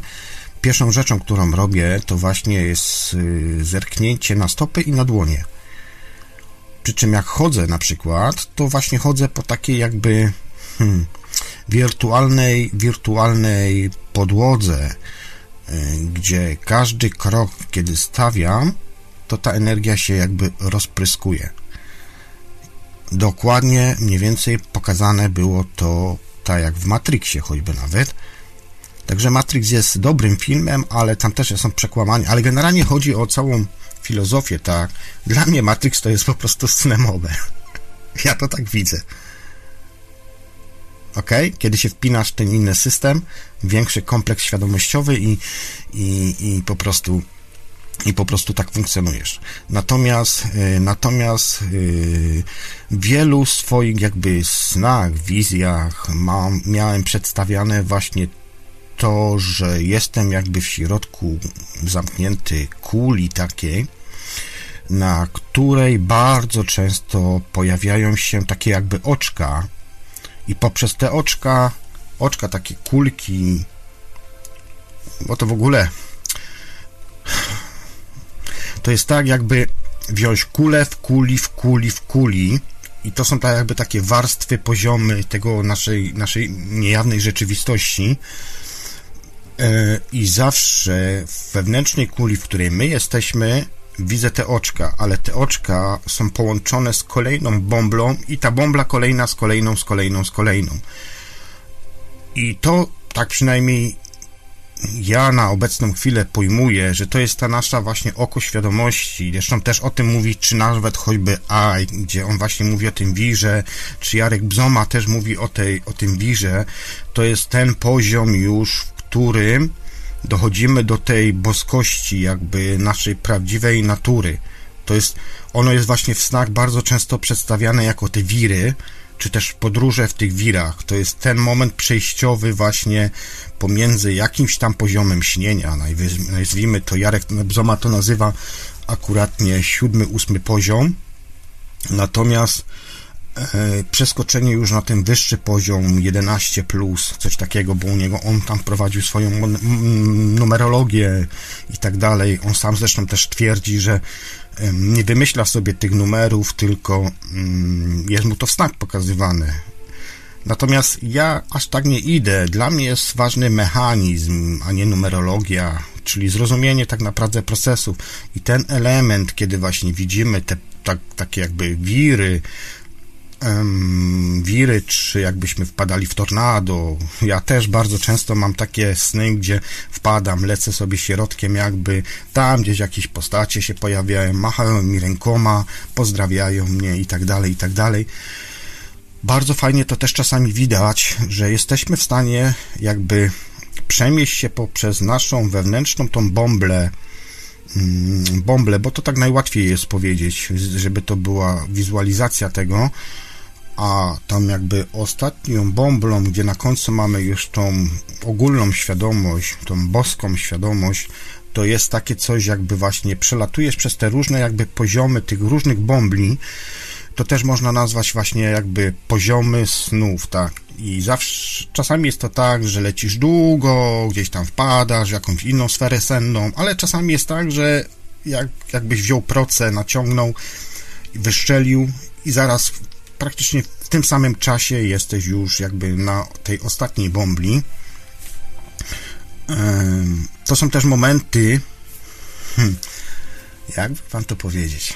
pierwszą rzeczą, którą robię, to właśnie jest y, zerknięcie na stopy i na dłonie. Przy czym jak chodzę na przykład, to właśnie chodzę po takiej jakby hmm, wirtualnej, wirtualnej podłodze, y, gdzie każdy krok, kiedy stawiam, to ta energia się jakby rozpryskuje. Dokładnie mniej więcej pokazane było to tak jak w Matrixie choćby nawet, Także Matrix jest dobrym filmem, ale tam też są przekłamania, ale generalnie chodzi o całą filozofię, tak. Dla mnie Matrix to jest po prostu synemowe. Ja to tak widzę. Ok? Kiedy się wpinasz w ten inny system, większy kompleks świadomościowy i, i, i po prostu i po prostu tak funkcjonujesz. Natomiast, y, natomiast yy, wielu swoich jakby snach, wizjach mam, miałem przedstawiane właśnie to, że jestem jakby w środku zamknięty kuli takiej, na której bardzo często pojawiają się takie jakby oczka i poprzez te oczka, oczka takie kulki, bo to w ogóle to jest tak jakby wziąć kulę w kuli, w kuli, w kuli i to są tak jakby takie warstwy, poziomy tego naszej, naszej niejawnej rzeczywistości i zawsze w wewnętrznej kuli, w której my jesteśmy, widzę te oczka, ale te oczka są połączone z kolejną bąblą i ta bąbla kolejna z kolejną, z kolejną, z kolejną. I to tak przynajmniej ja na obecną chwilę pojmuję, że to jest ta nasza właśnie oko świadomości. Zresztą też o tym mówi, czy nawet choćby AI, gdzie on właśnie mówi o tym wirze, czy Jarek Bzoma też mówi o, tej, o tym wirze. To jest ten poziom już, którym dochodzimy do tej boskości, jakby naszej prawdziwej natury. To jest, ono jest właśnie w snach bardzo często przedstawiane jako te wiry, czy też podróże w tych wirach. To jest ten moment przejściowy właśnie pomiędzy jakimś tam poziomem śnienia, nazwijmy to, Jarek Bzoma to nazywa akuratnie siódmy, ósmy poziom, natomiast przeskoczenie już na ten wyższy poziom 11 plus, coś takiego, bo u niego on tam prowadził swoją numerologię i tak dalej. On sam zresztą też twierdzi, że nie wymyśla sobie tych numerów, tylko mm, jest mu to w snach pokazywane. Natomiast ja aż tak nie idę. Dla mnie jest ważny mechanizm, a nie numerologia, czyli zrozumienie tak naprawdę procesów. I ten element, kiedy właśnie widzimy te tak, takie jakby wiry, wiry, czy jakbyśmy wpadali w tornado. Ja też bardzo często mam takie sny, gdzie wpadam, lecę sobie środkiem, jakby tam gdzieś jakieś postacie się pojawiają, machają mi rękoma, pozdrawiają mnie i tak dalej, i tak dalej. Bardzo fajnie to też czasami widać, że jesteśmy w stanie jakby przemieść się poprzez naszą wewnętrzną tą bąblę, mm, bąblę, bo to tak najłatwiej jest powiedzieć, żeby to była wizualizacja tego, a tam jakby ostatnią bąblą, gdzie na końcu mamy już tą ogólną świadomość, tą boską świadomość, to jest takie coś, jakby właśnie przelatujesz przez te różne jakby poziomy tych różnych bąbli, to też można nazwać właśnie jakby poziomy snów, tak. I zawsze, czasami jest to tak, że lecisz długo, gdzieś tam wpadasz w jakąś inną sferę senną, ale czasami jest tak, że jak, jakbyś wziął proce, naciągnął, wyszczelił i zaraz praktycznie w tym samym czasie jesteś już jakby na tej ostatniej bombli. To są też momenty, hmm, jak wam to powiedzieć?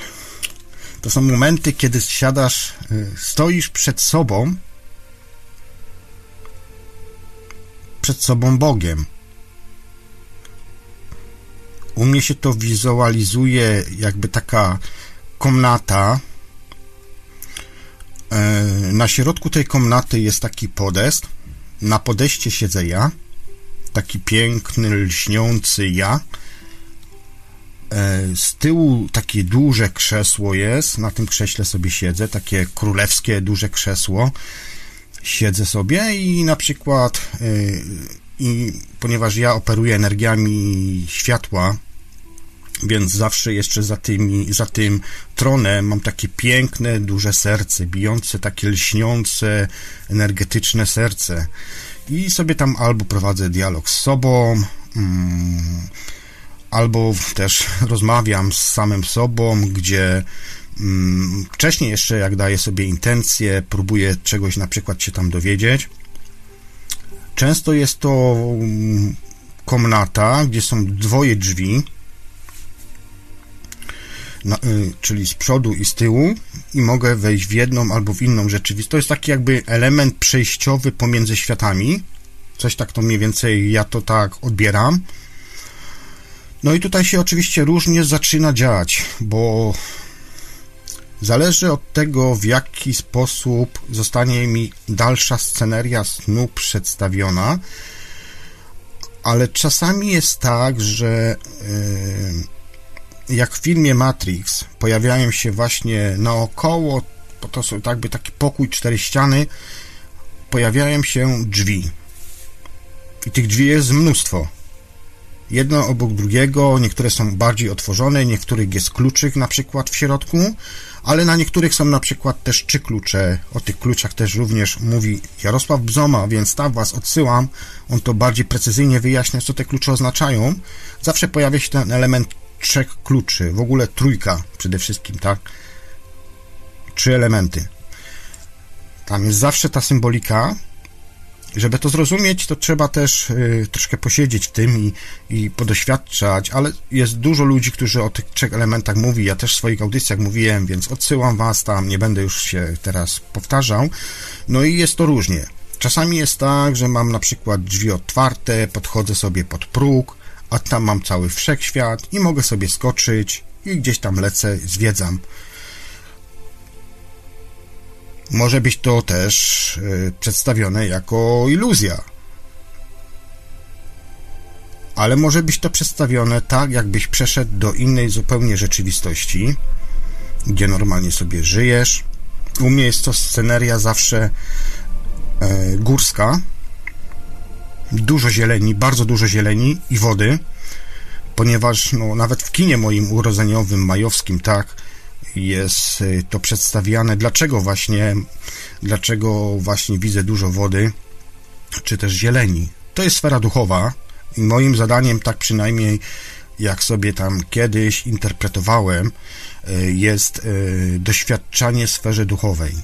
To są momenty, kiedy siadasz, y, stoisz przed sobą, przed sobą Bogiem. U mnie się to wizualizuje jakby taka komnata, E, na środku tej komnaty jest taki podest. Na podeście siedzę ja. Taki piękny, lśniący ja. E, z tyłu takie duże krzesło jest. Na tym krześle sobie siedzę. Takie królewskie, duże krzesło. Siedzę sobie i na przykład e, i ponieważ ja operuję energiami światła, więc zawsze jeszcze za, tymi, za tym tronem mam takie piękne, duże serce, bijące, takie lśniące, energetyczne serce. I sobie tam albo prowadzę dialog z sobą, mm, albo też rozmawiam z samym sobą, gdzie wcześniej jeszcze, jak daję sobie intencje, próbuję czegoś na przykład się tam dowiedzieć. Często jest to mm, komnata, gdzie są dwoje drzwi, na, y, czyli z przodu i z tyłu i mogę wejść w jedną albo w inną rzeczywistość. To jest taki jakby element przejściowy pomiędzy światami Coś tak to mniej więcej ja to tak odbieram. No i tutaj się oczywiście różnie zaczyna dziać, bo zależy od tego, w jaki sposób zostanie mi dalsza sceneria snu przedstawiona, ale czasami jest tak, że yy, jak w filmie Matrix pojawiają się właśnie naokoło, bo to są jakby taki pokój, cztery ściany, pojawiają się drzwi. I tych drzwi jest mnóstwo jedno obok drugiego, niektóre są bardziej otworzone, niektórych jest kluczyk na przykład w środku, ale na niektórych są na przykład też trzy klucze. O tych kluczach też również mówi Jarosław Bzoma, więc tam was odsyłam. On to bardziej precyzyjnie wyjaśnia, co te klucze oznaczają. Zawsze pojawia się ten element trzech kluczy, w ogóle trójka przede wszystkim, tak? Trzy elementy. Tam jest zawsze ta symbolika, żeby to zrozumieć, to trzeba też y, troszkę posiedzieć tym i, i podoświadczać, ale jest dużo ludzi, którzy o tych trzech elementach mówi. Ja też w swoich audycjach mówiłem, więc odsyłam was tam, nie będę już się teraz powtarzał. No i jest to różnie. Czasami jest tak, że mam na przykład drzwi otwarte, podchodzę sobie pod próg, a tam mam cały wszechświat i mogę sobie skoczyć i gdzieś tam lecę, zwiedzam. Może być to też y, przedstawione jako iluzja. Ale może być to przedstawione tak, jakbyś przeszedł do innej zupełnie rzeczywistości, gdzie normalnie sobie żyjesz. U mnie jest to sceneria zawsze e, górska. Dużo zieleni, bardzo dużo zieleni i wody, ponieważ no, nawet w kinie moim urodzeniowym, majowskim, tak, jest y, to przedstawiane, dlaczego właśnie, dlaczego właśnie widzę dużo wody, czy też zieleni. To jest sfera duchowa i moim zadaniem, tak przynajmniej jak sobie tam kiedyś interpretowałem, y, jest y, doświadczanie sferze duchowej.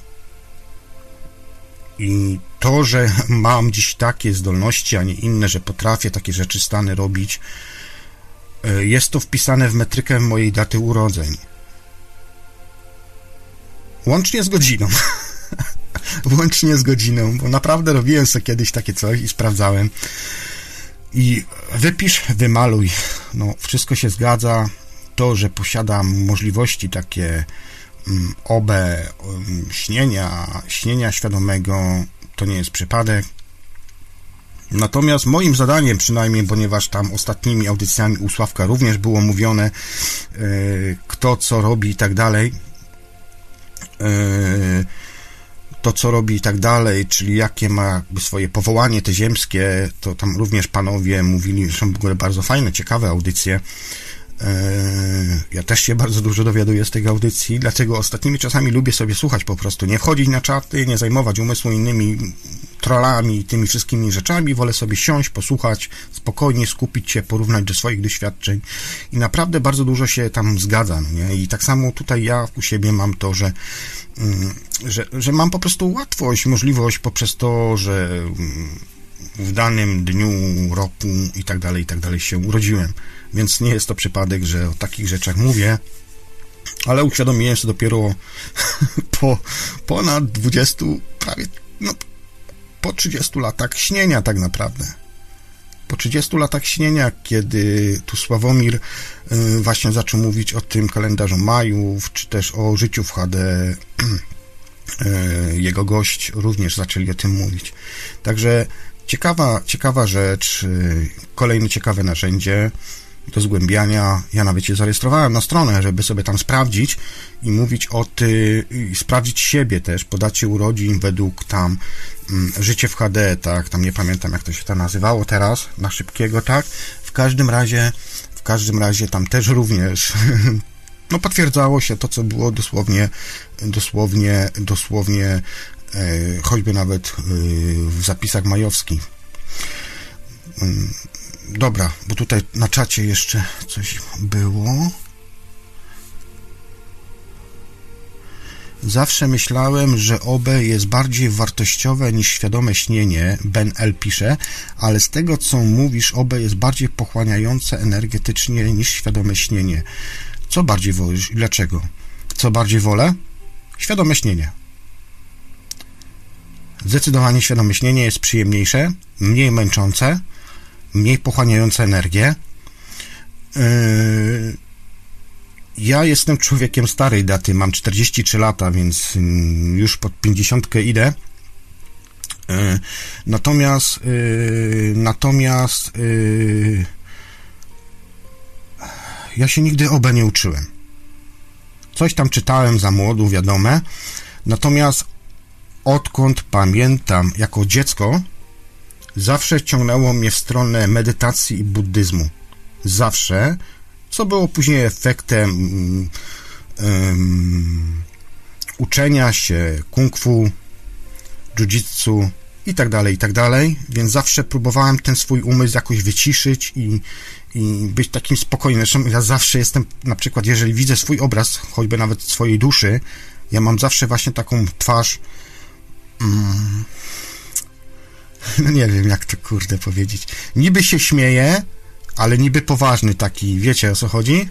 I to, że mam dziś takie zdolności, a nie inne, że potrafię takie rzeczy stany robić, jest to wpisane w metrykę mojej daty urodzeń. Łącznie z godziną. Łącznie z godziną, bo naprawdę robiłem sobie kiedyś takie coś i sprawdzałem. I wypisz, wymaluj. No, wszystko się zgadza. To, że posiadam możliwości takie um, obe um, śnienia, śnienia świadomego, to nie jest przypadek. Natomiast moim zadaniem, przynajmniej, ponieważ tam ostatnimi audycjami u Sławka również było mówione, yy, kto co robi i tak dalej, to, co robi i tak dalej, czyli jakie ma swoje powołanie te ziemskie, to tam również panowie mówili, są w ogóle bardzo fajne, ciekawe audycje. E, ja też się bardzo dużo dowiaduję z tych audycji, dlatego ostatnimi czasami lubię sobie słuchać po prostu, nie wchodzić na czaty, nie zajmować umysłu innymi trollami i tymi wszystkimi rzeczami, wolę sobie siąść, posłuchać, spokojnie skupić się, porównać do swoich doświadczeń i naprawdę bardzo dużo się tam zgadza, no nie? I tak samo tutaj ja u siebie mam to, że, mm, że, że mam po prostu łatwość, możliwość poprzez to, że mm, w danym dniu, roku i tak dalej, i tak dalej się urodziłem. Więc nie jest to przypadek, że o takich rzeczach mówię, ale uświadomiłem się dopiero po ponad 20, prawie no, po 30 latach śnienia tak naprawdę. Po 30 latach śnienia, kiedy tu Sławomir y, właśnie zaczął mówić o tym kalendarzu Majów, czy też o życiu w HD, y, jego gość również zaczęli o tym mówić. Także ciekawa, ciekawa rzecz, y, kolejne ciekawe narzędzie do zgłębiania. Ja nawet się zarejestrowałem na stronę, żeby sobie tam sprawdzić i mówić o ty, sprawdzić siebie też, podacie urodzin według tam mm, życie w HD, tak, tam nie pamiętam jak to się tam nazywało teraz, na szybkiego, tak. W każdym razie, w każdym razie tam też również no potwierdzało się to, co było dosłownie, dosłownie, dosłownie e, choćby nawet e, w zapisach majowskich. Dobra, bo tutaj na czacie jeszcze coś było. Zawsze myślałem, że OB jest bardziej wartościowe niż świadome śnienie, Ben L pisze, ale z tego co mówisz, OB jest bardziej pochłaniające energetycznie niż świadome śnienie. Co bardziej wolisz i dlaczego? Co bardziej wolę? Świadome śnienie. Zdecydowanie świadome śnienie jest przyjemniejsze, mniej męczące, mniej pochłaniające energię. Yy, ja jestem człowiekiem starej daty, mam 43 lata, więc mm, już pod 50 idę. Yy, natomiast, yy, natomiast ja się nigdy obe nie uczyłem. Coś tam czytałem za młodu, wiadome. Natomiast odkąd pamiętam jako dziecko, zawsze ciągnęło mnie w stronę medytacji i buddyzmu. Zawsze, co było później efektem um, uczenia się kung fu, jiu-jitsu i tak dalej, i tak więc zawsze próbowałem ten swój umysł jakoś wyciszyć i, i być takim spokojnym. Zresztą ja zawsze jestem, na przykład, jeżeli widzę swój obraz, choćby nawet swojej duszy, ja mam zawsze właśnie taką twarz. Mm, nie wiem, jak to kurde powiedzieć. Niby się śmieję, ale niby poważny taki, wiecie o co chodzi?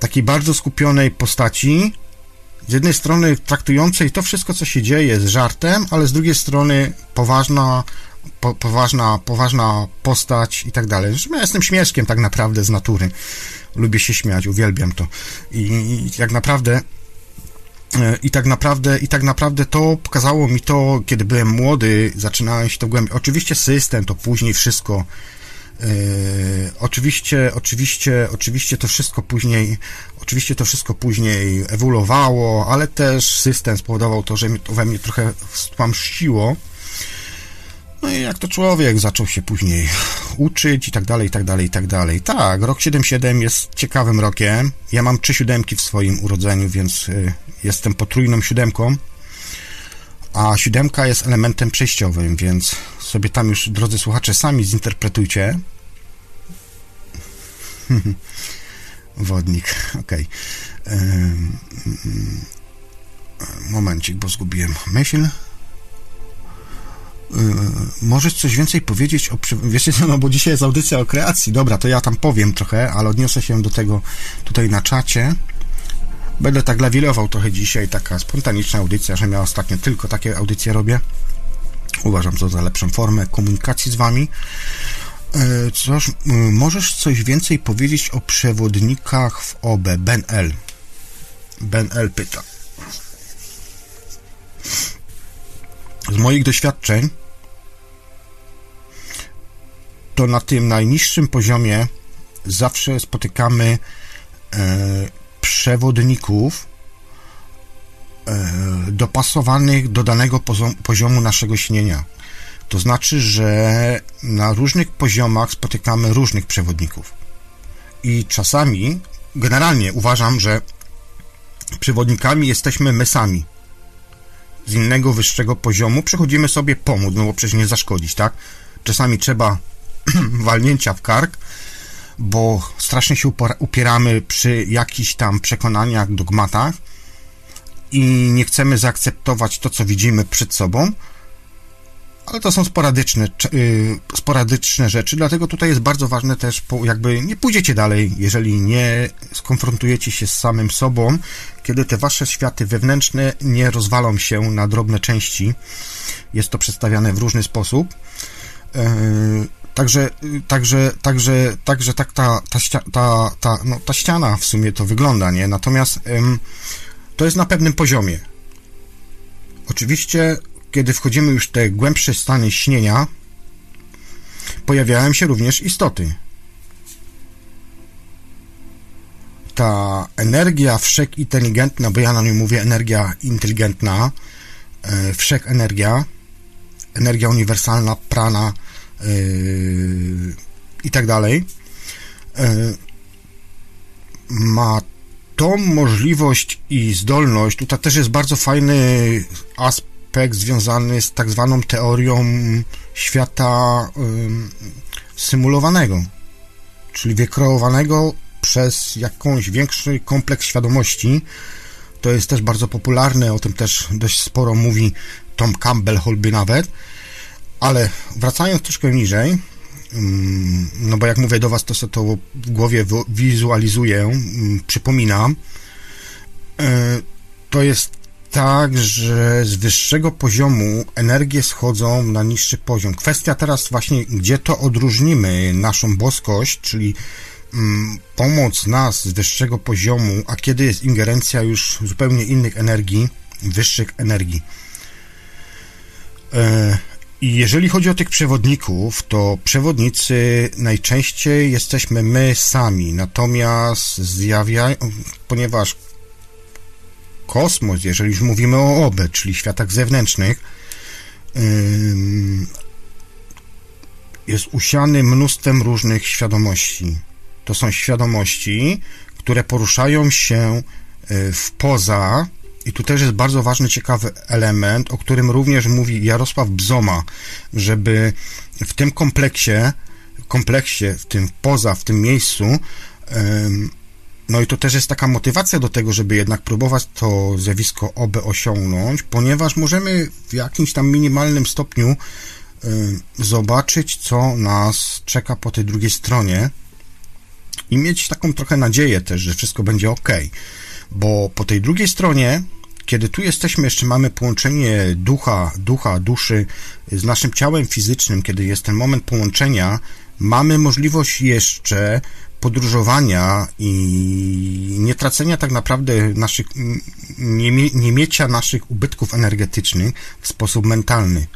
Takiej bardzo skupionej postaci, z jednej strony traktującej to wszystko, co się dzieje z żartem, ale z drugiej strony poważna, po, poważna, poważna postać i tak dalej. Ja jestem śmieszkiem tak naprawdę z natury. Lubię się śmiać, uwielbiam to. I, i jak naprawdę i tak naprawdę, i tak naprawdę to pokazało mi to, kiedy byłem młody, zaczynałem się to głębiej. Oczywiście system, to później wszystko. Yy, oczywiście, oczywiście, oczywiście to wszystko później, oczywiście to wszystko później ewoluowało, ale też system spowodował to, że to we mnie trochę stłamsiło. No i jak to człowiek zaczął się później uczyć i tak dalej, i tak dalej, i tak dalej. Tak, rok 77 jest ciekawym rokiem. Ja mam trzy siódemki w swoim urodzeniu, więc y, jestem potrójną siódemką. A siódemka jest elementem przejściowym, więc sobie tam już, drodzy słuchacze, sami zinterpretujcie. Wodnik, okej. Okay. Momencik, bo zgubiłem myśl. Yy, możesz coś więcej powiedzieć o... Wiecie no bo dzisiaj jest audycja o kreacji. Dobra, to ja tam powiem trochę, ale odniosę się do tego tutaj na czacie. Będę tak lawilował trochę dzisiaj, taka spontaniczna audycja, że ja ostatnio tylko takie audycje robię. Uważam to za lepszą formę komunikacji z wami. Coś, yy, możesz coś więcej powiedzieć o przewodnikach w OB? Ben L. Ben L pyta. Z moich doświadczeń to na tym najniższym poziomie zawsze spotykamy e, przewodników e, dopasowanych do danego poziomu naszego śnienia. To znaczy, że na różnych poziomach spotykamy różnych przewodników. I czasami, generalnie uważam, że przewodnikami jesteśmy my sami. Z innego, wyższego poziomu przechodzimy sobie pomóc, no bo przecież nie zaszkodzić, tak? Czasami trzeba walnięcia w kark, bo strasznie się upieramy przy jakichś tam przekonaniach, dogmatach i nie chcemy zaakceptować to, co widzimy przed sobą, ale to są sporadyczne, y, sporadyczne rzeczy, dlatego tutaj jest bardzo ważne też, jakby nie pójdziecie dalej, jeżeli nie skonfrontujecie się z samym sobą, kiedy te wasze światy wewnętrzne nie rozwalą się na drobne części. Jest to przedstawiane w różny sposób. E, także, także, także, także tak ta, ta, ta, ta, no, ta ściana w sumie to wygląda, nie? Natomiast to jest na pewnym poziomie. Oczywiście kiedy wchodzimy już w te głębsze stany śnienia, pojawiają się również istoty. Ta energia wszechinteligentna, bo ja na nią mówię energia inteligentna, e, wszechenergia, energia uniwersalna, prana yy, i tak dalej, yy, ma tą możliwość i zdolność, tutaj też jest bardzo fajny aspekt, aspekt związany z tak zwaną teorią świata symulowanego, czyli wykreowanego przez jakąś większy kompleks świadomości. To jest też bardzo popularne, o tym też dość sporo mówi Tom Campbell choćby nawet, ale wracając troszkę niżej, no bo jak mówię do Was, to sobie to w głowie wizualizuję, przypominam, e, to jest tak, że z wyższego poziomu energie schodzą na niższy poziom. Kwestia teraz właśnie, gdzie to odróżnimy naszą boskość, czyli mm, pomoc nas z wyższego poziomu, a kiedy jest ingerencja już zupełnie innych energii, wyższych energii. E, I jeżeli chodzi o tych przewodników, to przewodnicy najczęściej jesteśmy my sami, natomiast zjawiają, ponieważ kosmos, jeżeli już mówimy o OBE, czyli światach zewnętrznych, jest usiany mnóstwem różnych świadomości. To są świadomości, które poruszają się y, w poza, i tu też jest bardzo ważny, ciekawy element, o którym również mówi Jarosław Bzoma, żeby w tym kompleksie, kompleksie, w tym poza, w tym miejscu, no i to też jest taka motywacja do tego, żeby jednak próbować to zjawisko OB osiągnąć, ponieważ możemy w jakimś tam minimalnym stopniu y, zobaczyć, co nas czeka po tej drugiej stronie i mieć taką trochę nadzieję też, że wszystko będzie ok. Bo po tej drugiej stronie, kiedy tu jesteśmy, jeszcze mamy połączenie ducha, ducha, duszy z naszym ciałem fizycznym, kiedy jest ten moment połączenia, mamy możliwość jeszcze podróżowania i nie tracenia tak naprawdę naszych, nie, nie miecia naszych ubytków energetycznych w sposób mentalny.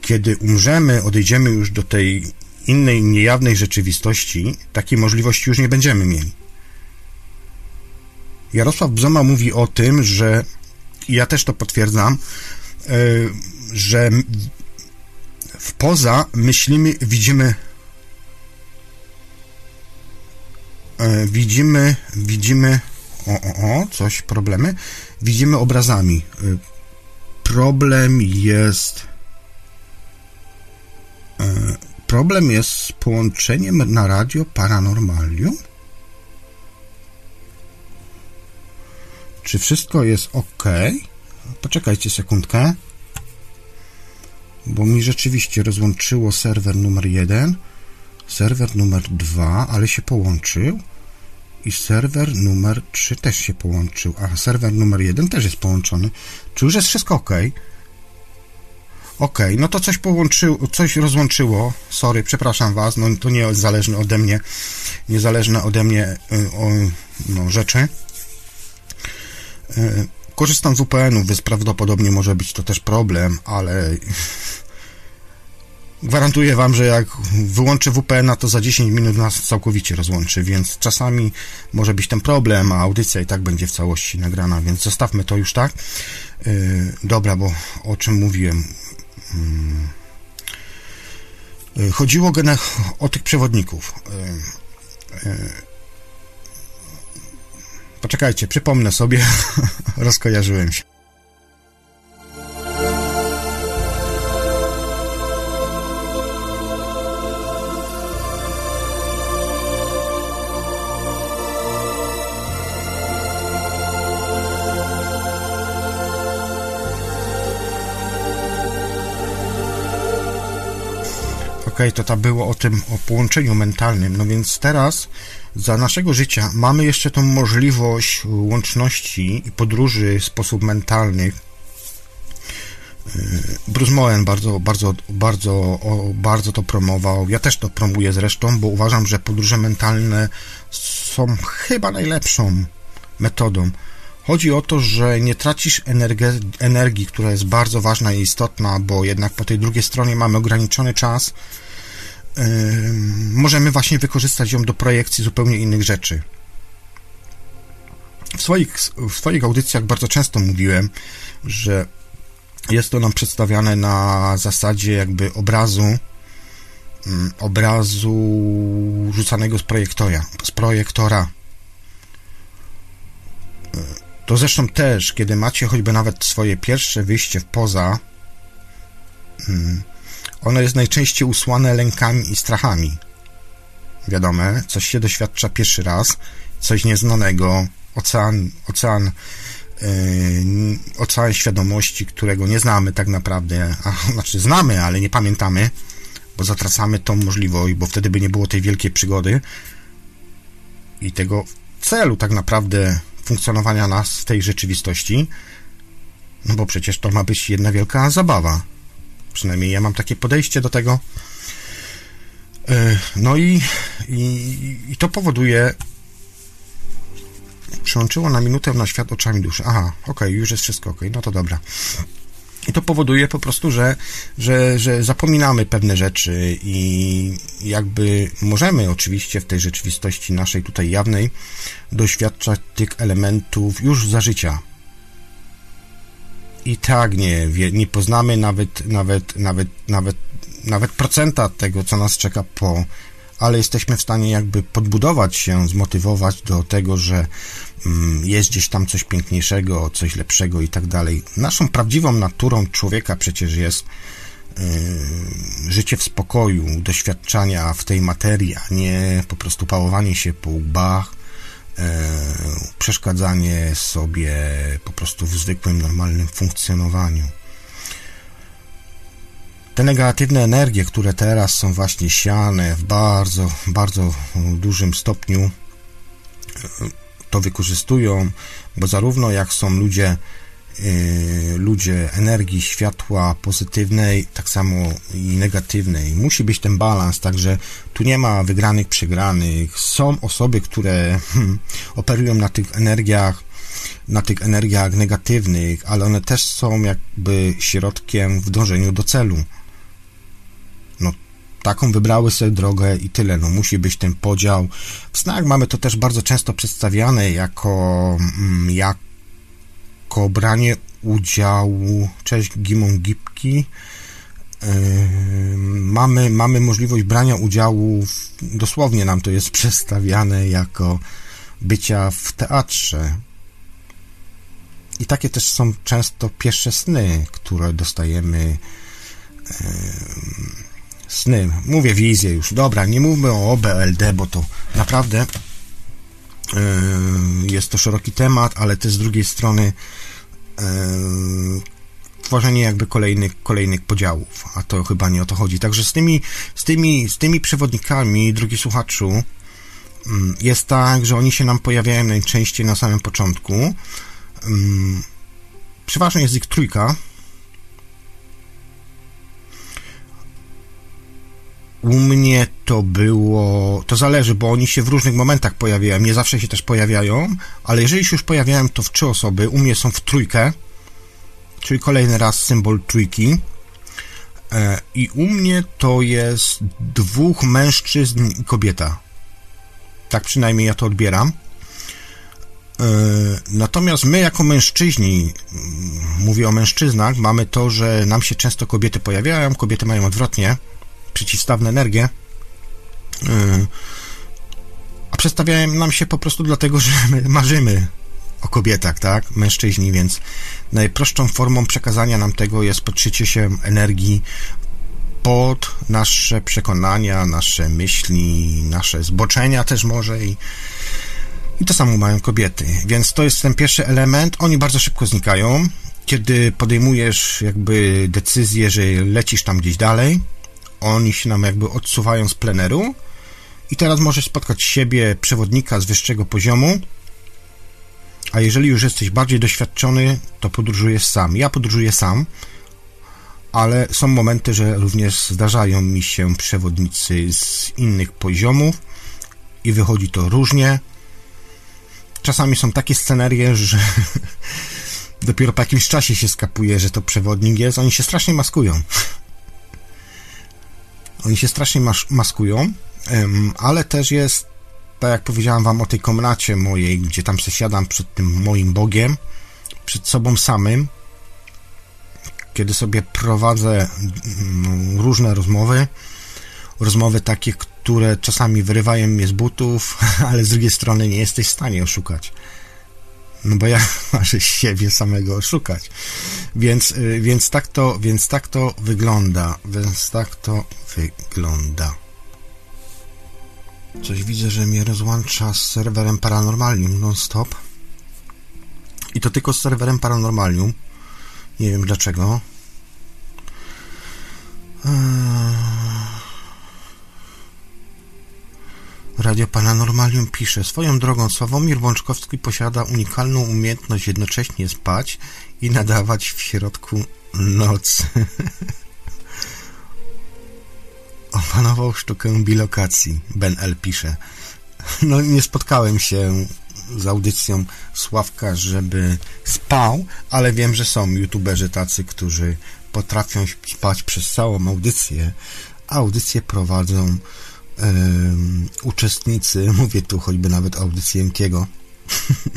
Kiedy umrzemy, odejdziemy już do tej innej, niejawnej rzeczywistości, takiej możliwości już nie będziemy mieli. Jarosław Bzoma mówi o tym, że ja też to potwierdzam, e, że w poza myślimy, widzimy widzimy, widzimy, o, o, o, coś, problemy, widzimy obrazami. E, problem jest, e, problem jest z połączeniem na radio Paranormalium? Czy wszystko jest ok? Poczekajcie sekundkę, bo mi rzeczywiście rozłączyło serwer numer jeden serwer numer 2, ale się połączył i serwer numer 3 też się połączył, a serwer numer 1 też jest połączony. Czy już jest wszystko ok? Ok, no to coś połączyło, coś rozłączyło. Sorry, przepraszam Was, no to nie zależne ode mnie, niezależne ode mnie y, o, no, rzeczy. Y, korzystam z VPN-ów, więc prawdopodobnie może być to też problem, ale Gwarantuję wam, że jak wyłączę WPN, to za 10 minut nas całkowicie rozłączy, więc czasami może być ten problem, a audycja i tak będzie w całości nagrana, więc zostawmy to już tak. Yy, dobra, bo o czym mówiłem? Yy, chodziło o tych przewodników. Yy, poczekajcie, przypomnę sobie, rozkojarzyłem się. To to było o tym, o połączeniu mentalnym. No więc teraz za naszego życia mamy jeszcze tą możliwość łączności i podróży w sposób mentalny. Yy, Bruce Moen bardzo, bardzo, bardzo, bardzo to promował. Ja też to promuję zresztą, bo uważam, że podróże mentalne są chyba najlepszą metodą. Chodzi o to, że nie tracisz energii, która jest bardzo ważna i istotna, bo jednak po tej drugiej stronie mamy ograniczony czas możemy właśnie wykorzystać ją do projekcji zupełnie innych rzeczy. W swoich, w swoich audycjach bardzo często mówiłem, że jest to nam przedstawiane na zasadzie jakby obrazu obrazu rzucanego z projektora, z projektora. To zresztą też, kiedy macie choćby nawet swoje pierwsze wyjście w poza, ono jest najczęściej usłane lękami i strachami. Wiadome, coś się doświadcza pierwszy raz, coś nieznanego, ocean, ocean, yy, ocean świadomości, którego nie znamy tak naprawdę, a, znaczy znamy, ale nie pamiętamy, bo zatracamy tą możliwość, bo wtedy by nie było tej wielkiej przygody i tego celu tak naprawdę funkcjonowania nas w tej rzeczywistości. No bo przecież to ma być jedna wielka zabawa. Przynajmniej ja mam takie podejście do tego. E, no i, i, i to powoduje. Przyłączyło na minutę na świat oczami duszy. Aha, okej, okay, już jest wszystko ok, no to dobra. I to powoduje po prostu, że, że, że zapominamy pewne rzeczy i jakby możemy oczywiście w tej rzeczywistości naszej tutaj jawnej doświadczać tych elementów już za życia. I tak nie, nie poznamy nawet, nawet, nawet, nawet, nawet procenta tego, co nas czeka po ale jesteśmy w stanie jakby podbudować się, zmotywować do tego, że mm, jest gdzieś tam coś piękniejszego, coś lepszego i tak dalej. Naszą prawdziwą naturą człowieka przecież jest yy, życie w spokoju, doświadczania w tej materii, a nie po prostu pałowanie się po łbach, przeszkadzanie sobie po prostu w zwykłym, normalnym funkcjonowaniu. Te negatywne energie, które teraz są właśnie siane w bardzo, bardzo dużym stopniu, to wykorzystują, bo zarówno jak są ludzie, ludzie energii światła pozytywnej, tak samo i negatywnej. Musi być ten balans, także tu nie ma wygranych, przegranych. Są osoby, które hmm, operują na tych energiach na tych energiach negatywnych, ale one też są jakby środkiem w dążeniu do celu taką wybrały sobie drogę i tyle. No, musi być ten podział. W snach mamy to też bardzo często przedstawiane jako, mm, jako branie udziału. Cześć, Gimon Gipki. Yy, mamy, mamy możliwość brania udziału, w, dosłownie nam to jest przedstawiane jako bycia w teatrze. I takie też są często pierwsze sny, które dostajemy. Yy, sny, mówię wizję już, dobra, nie mówmy o OBLD, bo to naprawdę yy, jest to szeroki temat, ale też z drugiej strony tworzenie jakby kolejnych, kolejnych podziałów, a to chyba nie o to chodzi. Także z tymi, z tymi, z tymi przewodnikami, drogi słuchaczu, jest tak, że oni się nam pojawiają najczęściej na samym początku. Przeważnie jest ich trójka, U mnie to było, to zależy, bo oni się w różnych momentach pojawiają, nie zawsze się też pojawiają, ale jeżeli się już pojawiają, to w trzy osoby, u mnie są w trójkę, czyli kolejny raz symbol trójki. E, I u mnie to jest dwóch mężczyzn i kobieta. Tak przynajmniej ja to odbieram. E, natomiast my, jako mężczyźni, mówię o mężczyznach, mamy to, że nam się często kobiety pojawiają, kobiety mają odwrotnie przeciwstawne energie. Y, a przedstawiają nam się po prostu dlatego, że my marzymy o kobietach, tak? Mężczyźni, więc najprostszą formą przekazania nam tego jest podszycie się energii pod nasze przekonania, nasze myśli, nasze zboczenia też może i, i to samo mają kobiety. Więc to jest ten pierwszy element. Oni bardzo szybko znikają. Kiedy podejmujesz jakby decyzję, że lecisz tam gdzieś dalej, oni się nam jakby odsuwają z pleneru i teraz możesz spotkać siebie, przewodnika z wyższego poziomu, a jeżeli już jesteś bardziej doświadczony, to podróżujesz sam. Ja podróżuję sam, ale są momenty, że również zdarzają mi się przewodnicy z innych poziomów i wychodzi to różnie. Czasami są takie scenerie, że dopiero po jakimś czasie się skapuje, że to przewodnik jest. Oni się strasznie maskują. Oni się strasznie mas maskują, ale też jest, tak jak powiedziałem wam o tej komnacie mojej, gdzie tam siadam przed tym moim Bogiem, przed sobą samym, kiedy sobie prowadzę mm, różne rozmowy, rozmowy takie, które czasami wyrywają mnie z butów, ale z drugiej strony nie jesteś w stanie oszukać. No bo ja maszę siebie samego oszukać. Więc, y, więc, tak to, więc tak to wygląda. Więc tak to wygląda. Coś widzę, że mnie rozłącza z serwerem Paranormalium non-stop. I to tylko z serwerem Paranormalium. Nie wiem dlaczego. Eee... Radio Paranormalium pisze, swoją drogą Sławomir Bączkowski posiada unikalną umiejętność jednocześnie spać i nadawać w środku nocy. Opanował sztukę bilokacji, Ben L. pisze. No nie spotkałem się z audycją Sławka, żeby spał, ale wiem, że są youtuberzy tacy, którzy potrafią spać przez całą audycję. Audycje prowadzą uczestnicy, mówię tu choćby nawet audycji Jemkiego.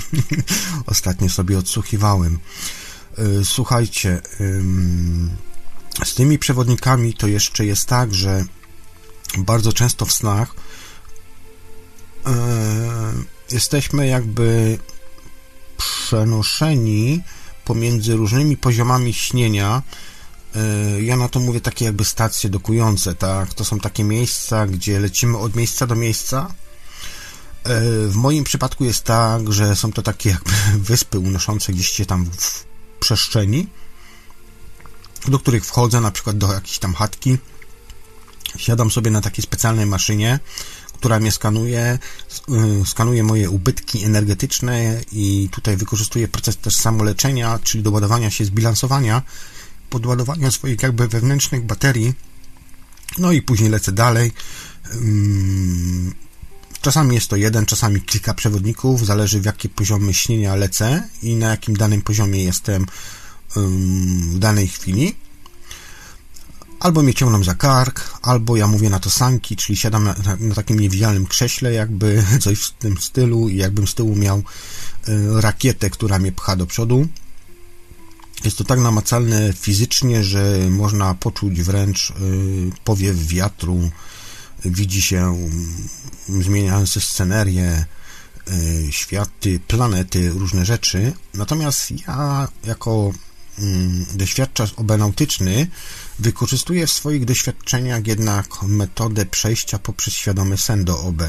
Ostatnio sobie odsłuchiwałem. E, słuchajcie, z tymi przewodnikami to jeszcze jest tak, że bardzo często w snach e, jesteśmy jakby przenoszeni pomiędzy różnymi poziomami śnienia. E, ja na to mówię takie jakby stacje dokujące, tak? To są takie miejsca, gdzie lecimy od miejsca do miejsca. E, w moim przypadku jest tak, że są to takie jakby wyspy unoszące gdzieś się tam w przestrzeni, do których wchodzę, na przykład do jakiejś tam chatki. Siadam sobie na takiej specjalnej maszynie, która mnie skanuje, y, skanuje moje ubytki energetyczne i tutaj wykorzystuje proces też samoleczenia, czyli doładowania się, zbilansowania, podładowania swoich jakby wewnętrznych baterii. No i później lecę dalej. Czasami jest to jeden, czasami kilka przewodników, zależy w jakie poziomy śnienia lecę i na jakim danym poziomie jestem w danej chwili albo mnie ciągną za kark, albo ja mówię na to sanki, czyli siadam na, na, na takim niewidzialnym krześle, jakby coś w tym stylu i jakbym z tyłu miał y, rakietę, która mnie pcha do przodu. Jest to tak namacalne fizycznie, że można poczuć wręcz y, powiew wiatru, widzi się mm, zmieniające scenerie, y, światy, planety, różne rzeczy. Natomiast ja jako mm, doświadczacz obenautyczny Wykorzystuje w swoich doświadczeniach jednak metodę przejścia poprzez świadomy sen do OB.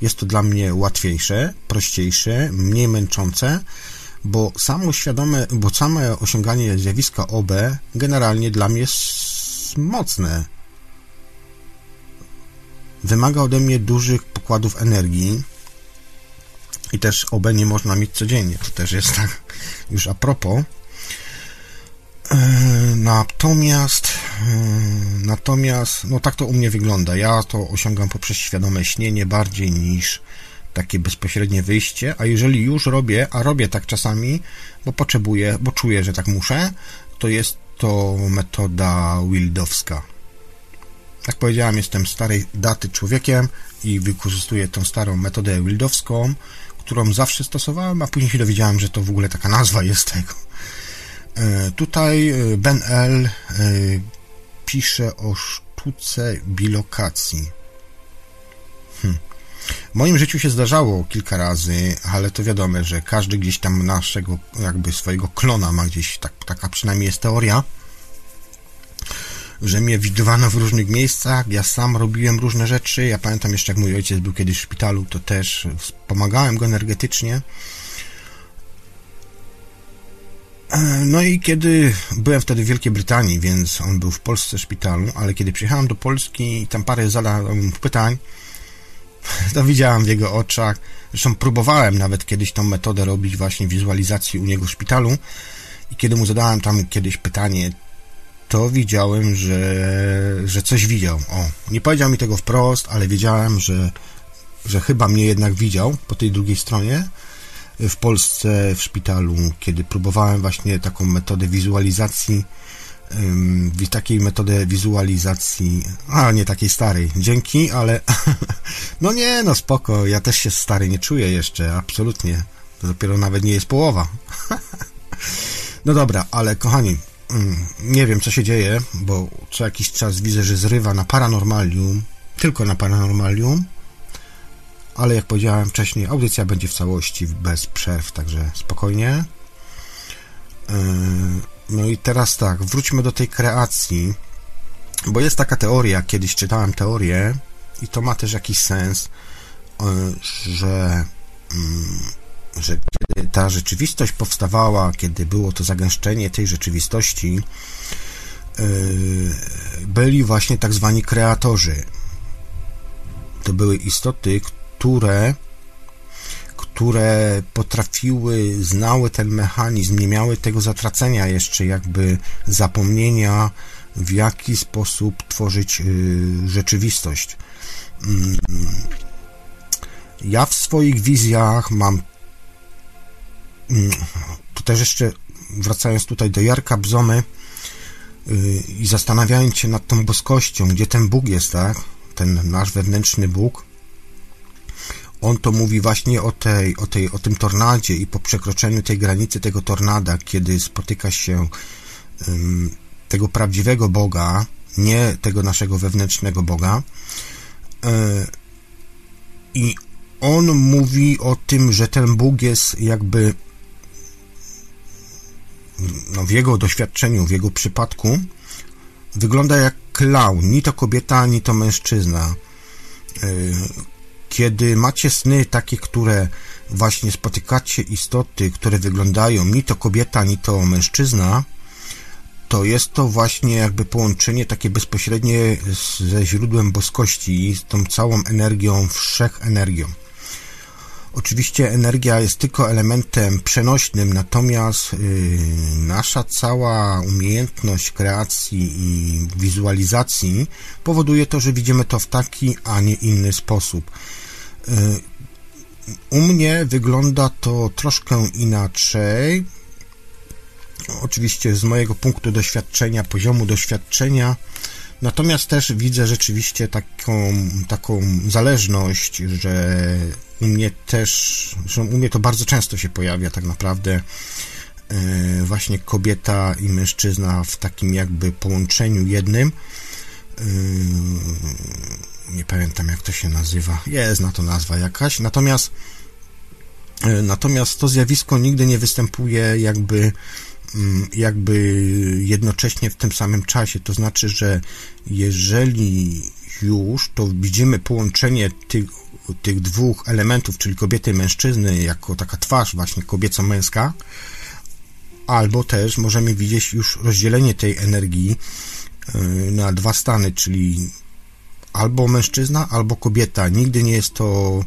Jest to dla mnie łatwiejsze, prościejsze, mniej męczące, bo samo świadome, bo same osiąganie zjawiska OB generalnie dla mnie jest mocne. Wymaga ode mnie dużych pokładów energii i też OB nie można mieć codziennie. To też jest tak już a propos. E, natomiast, e, natomiast, no tak to u mnie wygląda. Ja to osiągam poprzez świadome śnienie bardziej niż takie bezpośrednie wyjście, a jeżeli już robię, a robię tak czasami, bo potrzebuję, bo czuję, że tak muszę, to jest to metoda wildowska. Jak powiedziałem, jestem starej daty człowiekiem i wykorzystuję tą starą metodę wildowską, którą zawsze stosowałem, a później się dowiedziałem, że to w ogóle taka nazwa jest tego E, tutaj e, Ben L. E, pisze o sztuce bilokacji. W moim życiu się zdarzało kilka razy, ale to wiadomo, że każdy gdzieś tam naszego, jakby swojego klona ma gdzieś, tak, taka przynajmniej jest teoria, że mnie widywano w różnych miejscach, ja sam robiłem różne rzeczy, ja pamiętam jeszcze jak mój ojciec był kiedyś w szpitalu, to też pomagałem go energetycznie, no i kiedy byłem wtedy w Wielkiej Brytanii, więc on był w Polsce w szpitalu, ale kiedy przyjechałem do Polski i tam parę zadałem pytań, to w jego oczach, zresztą próbowałem nawet kiedyś tą metodę robić właśnie wizualizacji u niego w szpitalu i kiedy mu zadałem tam kiedyś pytanie, to widziałem, że, że coś widział. O, nie powiedział mi tego wprost, ale wiedziałem, że, że chyba mnie jednak widział po tej drugiej stronie w Polsce w szpitalu, kiedy próbowałem właśnie taką metodę wizualizacji, takiej metodę wizualizacji, a nie takiej starej, dzięki, ale no nie, no spoko, ja też się stary nie czuję jeszcze, absolutnie, to dopiero nawet nie jest połowa. no dobra, ale kochani, nie wiem co się dzieje, bo co jakiś czas widzę, że zrywa na paranormalium, tylko na paranormalium, ale jak powiedziałem wcześniej, audycja będzie w całości bez przerw, także spokojnie. Yy, no i teraz tak, wróćmy do tej kreacji, bo jest taka teoria, kiedyś czytałem teorię i to ma też jakiś sens, yy, że, yy, że kiedy ta rzeczywistość powstawała, kiedy było to zagęszczenie tej rzeczywistości, byli właśnie tak zwani kreatorzy. To były istoty, które które potrafiły, znały ten mechanizm, nie miały tego zatracenia jeszcze, jakby zapomnienia, w jaki sposób tworzyć y, rzeczywistość. Mm. Ja w swoich wizjach mam. Mm, tu też jeszcze wracając tutaj do Jarka Bzomy y, i zastanawiając się nad tą boskością, gdzie ten Bóg jest, tak? Ten nasz wewnętrzny Bóg on to mówi właśnie o, tej, o, tej, o tym tornadzie i po przekroczeniu tej granicy tego tornada, kiedy spotyka się um, tego prawdziwego Boga, nie tego naszego wewnętrznego Boga. E, I on mówi o tym, że ten Bóg jest jakby no, w jego doświadczeniu, w jego przypadku wygląda jak klaun, ni to kobieta, ni to mężczyzna e, kiedy macie sny takie, które właśnie spotykacie istoty, które wyglądają ni to kobieta, ni to mężczyzna, to jest to właśnie jakby połączenie takie bezpośrednie ze źródłem boskości, z tą całą energią, wszechenergią. Oczywiście energia jest tylko elementem przenośnym, natomiast yy, nasza cała umiejętność kreacji i wizualizacji powoduje to, że widzimy to w taki, a nie inny sposób. Yy, u mnie wygląda to troszkę inaczej. Oczywiście z mojego punktu doświadczenia, poziomu doświadczenia, natomiast też widzę rzeczywiście taką, taką zależność, że u mnie też, że u mnie to bardzo często się pojawia tak naprawdę e, właśnie kobieta i mężczyzna w takim jakby połączeniu jednym. E, nie pamiętam jak to się nazywa. Jest na to nazwa jakaś. Natomiast e, natomiast to zjawisko nigdy nie występuje jakby jakby jednocześnie w tym samym czasie. To znaczy, że jeżeli już, to widzimy połączenie tych tych dwóch elementów, czyli kobiety i mężczyzny, jako taka twarz właśnie kobieco-męska, albo też możemy widzieć już rozdzielenie tej energii e, na dwa stany, czyli albo mężczyzna, albo kobieta. Nigdy nie jest to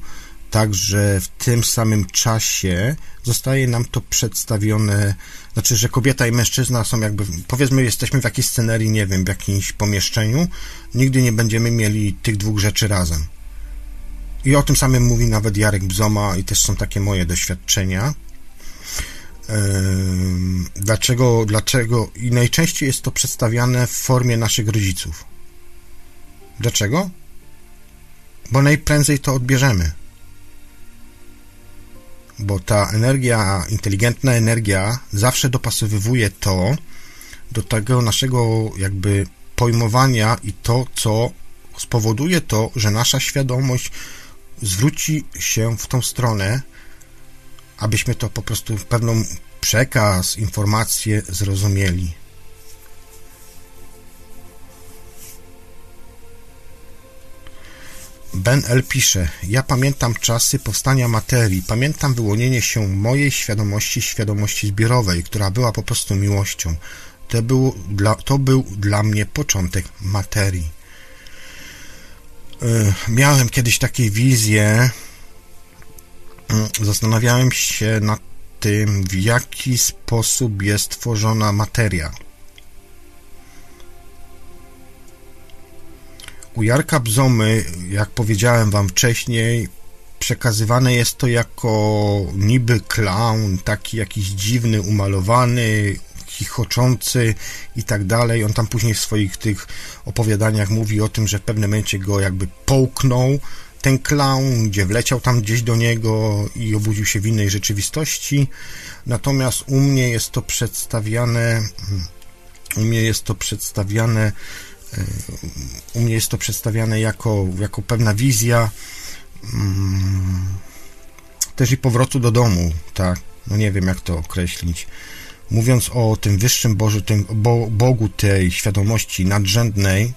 tak, że w tym samym czasie zostaje nam to przedstawione, znaczy, że kobieta i mężczyzna są jakby, powiedzmy, jesteśmy w jakiejś scenerii, nie wiem, w jakimś pomieszczeniu, nigdy nie będziemy mieli tych dwóch rzeczy razem. I o tym samym mówi nawet Jarek Bzoma i też są takie moje doświadczenia. Dlaczego, dlaczego? I najczęściej jest to przedstawiane w formie naszych rodziców. Dlaczego? Bo najprędzej to odbierzemy. Bo ta energia, inteligentna energia zawsze dopasowywuje to do tego naszego jakby pojmowania i to, co spowoduje to, że nasza świadomość zwróci się w tą stronę, abyśmy to po prostu pewną przekaz, informację zrozumieli. Ben L. pisze, ja pamiętam czasy powstania materii, pamiętam wyłonienie się mojej świadomości, świadomości zbiorowej, która była po prostu miłością. To był dla, to był dla mnie początek materii. Y, miałem kiedyś takie wizje. Y, zastanawiałem się nad tym, w jaki sposób jest tworzona materia. U Jarka Bzomy, jak powiedziałem wam wcześniej, przekazywane jest to jako niby clown, taki jakiś dziwny, umalowany, chichoczący i tak dalej. On tam później w swoich tych opowiadaniach mówi o tym, że w pewnym momencie go jakby połknął ten clown, gdzie wleciał tam gdzieś do niego i obudził się w innej rzeczywistości. Natomiast u mnie jest to przedstawiane u mnie jest to przedstawiane u mnie jest to przedstawiane jako, jako pewna wizja mm, też i powrotu do domu, tak, no nie wiem jak to określić. Mówiąc o tym wyższym Boże, tym Bogu tej świadomości nadrzędnej,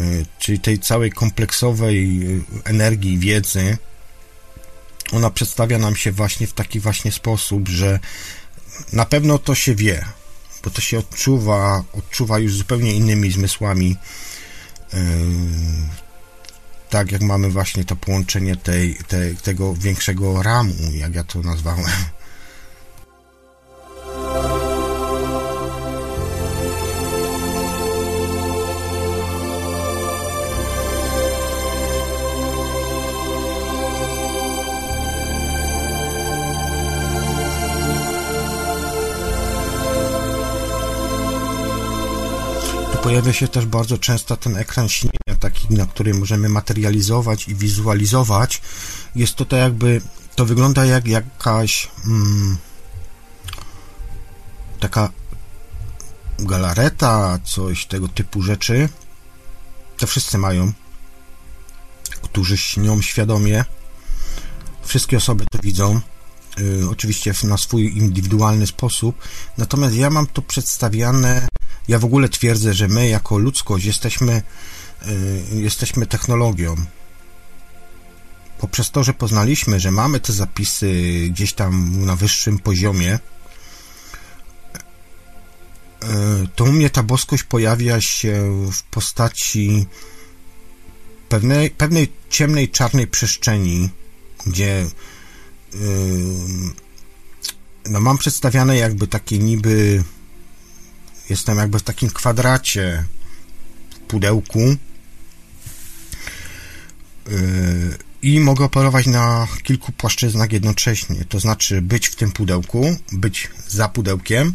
y, czyli tej całej kompleksowej y, energii, wiedzy, ona przedstawia nam się właśnie w taki właśnie sposób, że na pewno to się wie, bo to się odczuwa, odczuwa już zupełnie innymi zmysłami. Y, tak jak mamy właśnie to połączenie tej, tej, tego większego ramu, jak ja to nazwałem. Pojawia się też bardzo często ten ekran śnienia, taki, na którym możemy materializować i wizualizować. Jest to tak jakby, to wygląda jak jakaś mm, taka galareta, coś tego typu rzeczy. To wszyscy mają, którzy śnią świadomie. Wszystkie osoby to widzą. Y, oczywiście na swój indywidualny sposób. Natomiast ja mam to przedstawiane ja w ogóle twierdzę, że my jako ludzkość jesteśmy, y, jesteśmy technologią. Poprzez to, że poznaliśmy, że mamy te zapisy gdzieś tam na wyższym poziomie, y, to u mnie ta boskość pojawia się w postaci pewnej, pewnej ciemnej, czarnej przestrzeni, gdzie y, no mam przedstawiane jakby takie niby Jestem jakby w takim kwadracie w pudełku yy, i mogę operować na kilku płaszczyznach jednocześnie. To znaczy być w tym pudełku, być za pudełkiem,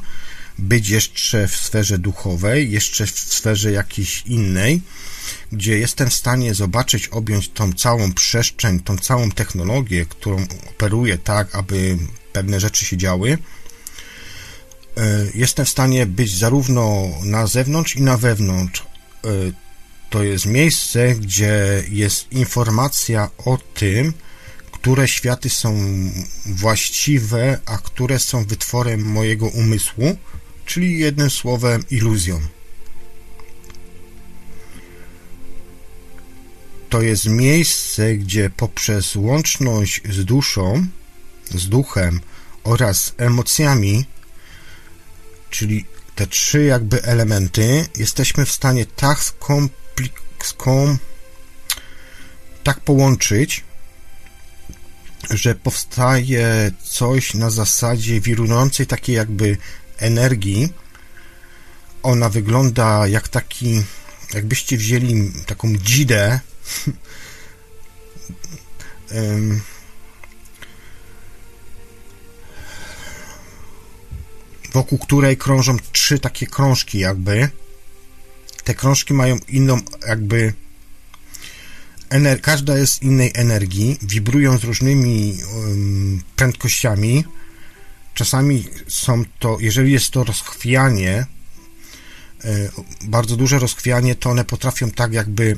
być jeszcze w sferze duchowej, jeszcze w sferze jakiejś innej, gdzie jestem w stanie zobaczyć, objąć tą całą przestrzeń, tą całą technologię, którą operuję tak, aby pewne rzeczy się działy jestem w stanie być zarówno na zewnątrz i na wewnątrz. E, to jest miejsce, gdzie jest informacja o tym, które światy są właściwe, a które są wytworem mojego umysłu, czyli jednym słowem iluzją. To jest miejsce, gdzie poprzez łączność z duszą, z duchem oraz emocjami czyli te trzy jakby elementy, jesteśmy w stanie tak skomplikować, tak połączyć, że powstaje coś na zasadzie wirującej takiej jakby energii. Ona wygląda jak taki, jakbyście wzięli taką dzidę, wokół której krążą trzy takie krążki jakby. Te krążki mają inną jakby ener- każda jest innej energii, wibrują z różnymi um, prędkościami. Czasami są to, jeżeli jest to rozchwianie, y, bardzo duże rozchwianie, to one potrafią tak jakby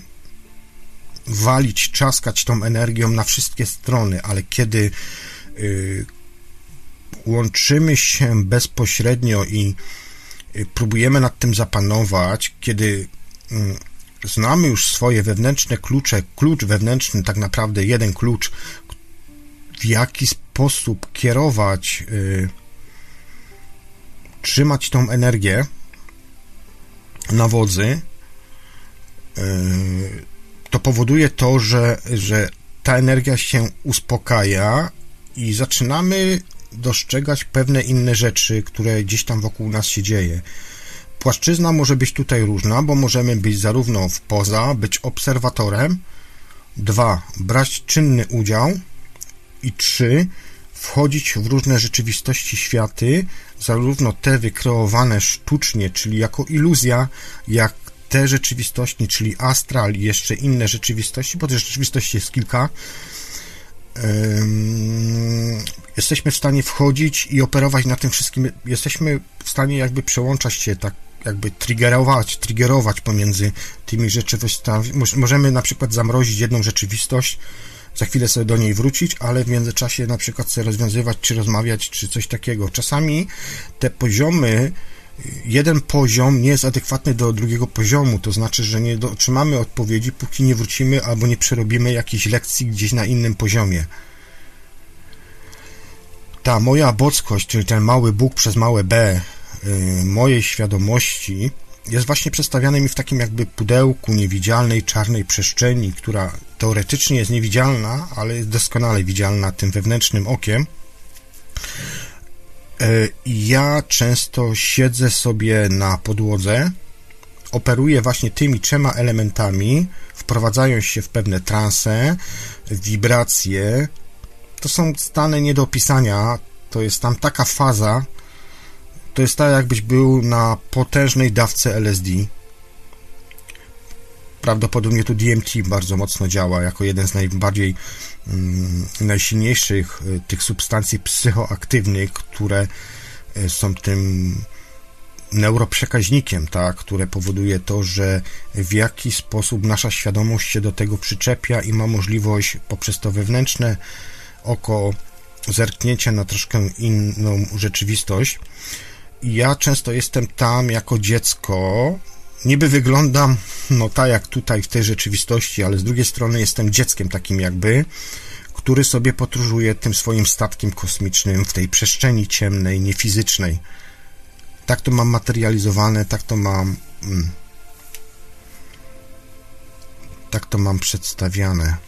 walić, czaskać tą energią na wszystkie strony, ale kiedy y, łączymy się bezpośrednio i y, próbujemy nad tym zapanować, kiedy mm, znamy już swoje wewnętrzne klucze, klucz wewnętrzny, tak naprawdę jeden klucz, w jaki sposób kierować, y, trzymać tą energię na wodzy, y, to powoduje to, że, że ta energia się uspokaja i zaczynamy dostrzegać pewne inne rzeczy, które gdzieś tam wokół nas się dzieje. Płaszczyzna może być tutaj różna, bo możemy być zarówno w poza, być obserwatorem, dwa, brać czynny udział i trzy, wchodzić w różne rzeczywistości światy, zarówno te wykreowane sztucznie, czyli jako iluzja, jak te rzeczywistości, czyli astral i jeszcze inne rzeczywistości, bo tych rzeczywistości jest kilka, jesteśmy w stanie wchodzić i operować na tym wszystkim. Jesteśmy w stanie jakby przełączać się tak jakby triggerować, triggerować pomiędzy tymi rzeczywistościami. Możemy na przykład zamrozić jedną rzeczywistość, za chwilę sobie do niej wrócić, ale w międzyczasie na przykład sobie rozwiązywać, czy rozmawiać, czy coś takiego. Czasami te poziomy jeden poziom nie jest adekwatny do drugiego poziomu, to znaczy, że nie otrzymamy odpowiedzi, póki nie wrócimy albo nie przerobimy jakiejś lekcji gdzieś na innym poziomie. Ta moja boskość, czyli ten mały Bóg przez małe B yy, mojej świadomości jest właśnie przedstawiany mi w takim jakby pudełku niewidzialnej, czarnej przestrzeni, która teoretycznie jest niewidzialna, ale jest doskonale widzialna tym wewnętrznym okiem. E, ja często siedzę sobie na podłodze, operuję właśnie tymi trzema elementami, wprowadzając się w pewne transe, wibracje. To są stany nie do opisania. To jest tam taka faza, to jest tak, jakbyś był na potężnej dawce LSD. Prawdopodobnie tu DMT bardzo mocno działa jako jeden z najbardziej mm, najsilniejszych y, tych substancji psychoaktywnych, które y, są tym neuroprzekaźnikiem, tak, które powoduje to, że w jaki sposób nasza świadomość się do tego przyczepia i ma możliwość poprzez to wewnętrzne oko zerknięcia na troszkę inną rzeczywistość. Ja często jestem tam jako dziecko, niby wyglądam, no tak jak tutaj w tej rzeczywistości, ale z drugiej strony jestem dzieckiem takim jakby, który sobie podróżuje tym swoim statkiem kosmicznym w tej przestrzeni ciemnej, niefizycznej. Tak to mam materializowane, tak to mam. Mm, tak to mam przedstawiane.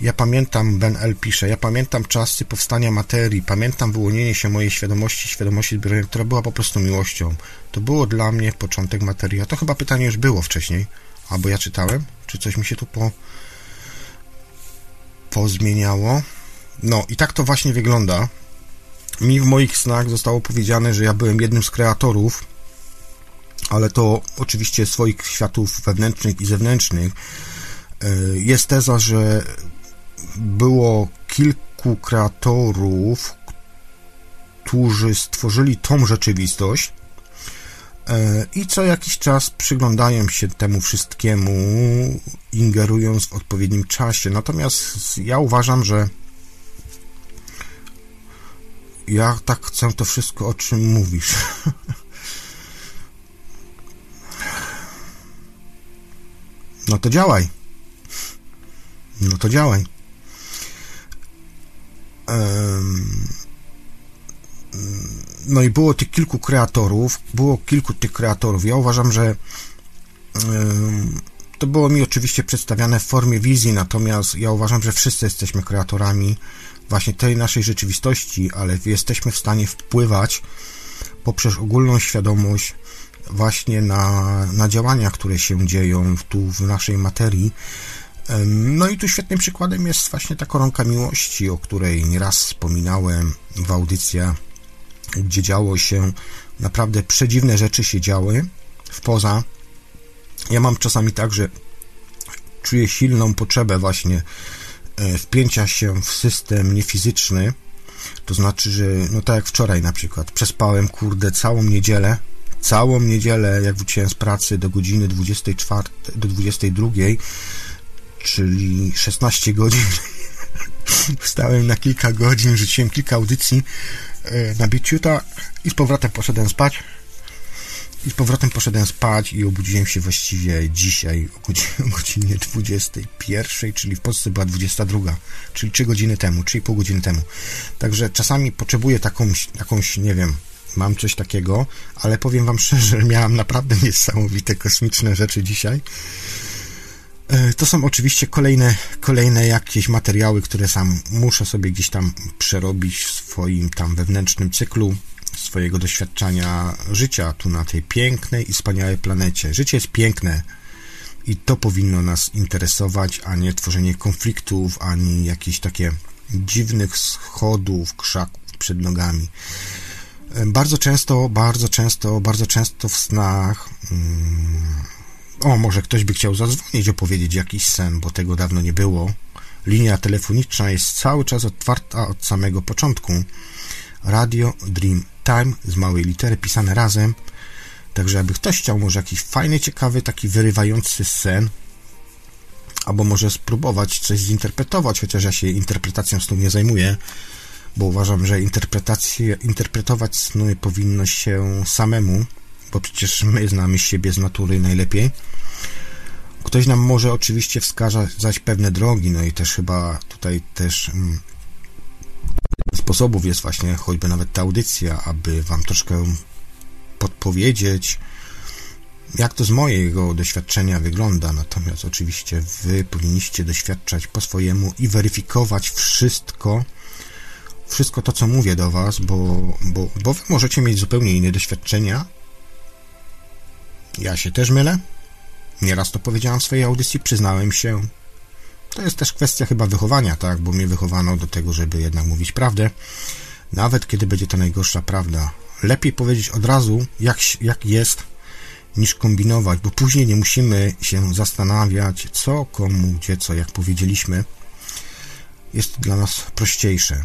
Ja pamiętam, Ben L. pisze, ja pamiętam czasy powstania materii, pamiętam wyłonienie się mojej świadomości, świadomości zbiorowej, która była po prostu miłością. To było dla mnie początek materii. A to chyba pytanie już było wcześniej, albo ja czytałem, czy coś mi się tu po pozmieniało. No i tak to właśnie wygląda. Mi w moich snach zostało powiedziane, że ja byłem jednym z kreatorów, ale to oczywiście swoich światów wewnętrznych i zewnętrznych. E, jest teza, że było kilku kreatorów, którzy stworzyli tą rzeczywistość e, i co jakiś czas przyglądają się temu wszystkiemu, ingerując w odpowiednim czasie. Natomiast ja uważam, że ja tak chcę to wszystko, o czym mówisz. No to działaj. No to działaj. No i było tych kilku kreatorów, było kilku tych kreatorów. Ja uważam, że to było mi oczywiście przedstawiane w formie wizji, natomiast ja uważam, że wszyscy jesteśmy kreatorami właśnie tej naszej rzeczywistości, ale jesteśmy w stanie wpływać poprzez ogólną świadomość właśnie na, na działania, które się dzieją tu w naszej materii. No i tu świetnym przykładem jest właśnie ta koronka miłości, o której nieraz wspominałem w audycjach, gdzie działo się naprawdę przedziwne rzeczy się działy w poza. Ja mam czasami tak, że czuję silną potrzebę właśnie E, wpięcia się w system niefizyczny, to znaczy, że no tak jak wczoraj na przykład, przespałem kurde całą niedzielę, całą niedzielę, jak wróciłem z pracy do godziny 24, do 22, czyli 16 godzin. Wstałem na kilka godzin, rzuciłem kilka audycji e, na Biciuta i z powrotem poszedłem spać. I z powrotem poszedłem spać i obudziłem się właściwie dzisiaj o godzinie, o godzinie 21, czyli w Polsce była 22, czyli 3 godziny temu, 3,5 godziny temu. Także czasami potrzebuję taką, jakąś, nie wiem, mam coś takiego, ale powiem Wam szczerze, miałem naprawdę niesamowite kosmiczne rzeczy dzisiaj. E, to są oczywiście kolejne, kolejne jakieś materiały, które sam muszę sobie gdzieś tam przerobić w swoim tam wewnętrznym cyklu swojego doświadczenia życia tu na tej pięknej i wspaniałej planecie. Życie jest piękne i to powinno nas interesować, a nie tworzenie konfliktów, ani jakieś takie dziwnych schodów, krzaków przed nogami. Bardzo często, bardzo często, bardzo często w snach. Hmm, o, może ktoś by chciał zadzwonić, opowiedzieć jakiś sen, bo tego dawno nie było. Linia telefoniczna jest cały czas otwarta od samego początku. Radio Dream Time z małej litery pisane razem. Także jakby ktoś chciał może jakiś fajny, ciekawy, taki wyrywający sen, albo może spróbować coś zinterpretować, chociaż ja się interpretacją snu nie zajmuję, bo uważam, że interpretować sny powinno się samemu, bo przecież my znamy siebie z natury najlepiej. Ktoś nam może oczywiście wskazać pewne drogi, no i też chyba tutaj też mm, sposobów jest właśnie choćby nawet ta audycja, aby Wam troszkę podpowiedzieć, jak to z mojego doświadczenia wygląda, natomiast oczywiście wy powinniście doświadczać po swojemu i weryfikować wszystko, wszystko to, co mówię do was, bo, bo, bo wy możecie mieć zupełnie inne doświadczenia. Ja się też mylę. Nieraz to powiedziałem w swojej audycji, przyznałem się. To jest też kwestia chyba wychowania, tak, bo mnie wychowano do tego, żeby jednak mówić prawdę, nawet kiedy będzie to najgorsza prawda. Lepiej powiedzieć od razu, jak, jak jest, niż kombinować, bo później nie musimy się zastanawiać, co, komu, gdzie, co, jak powiedzieliśmy. Jest to dla nas prościejsze.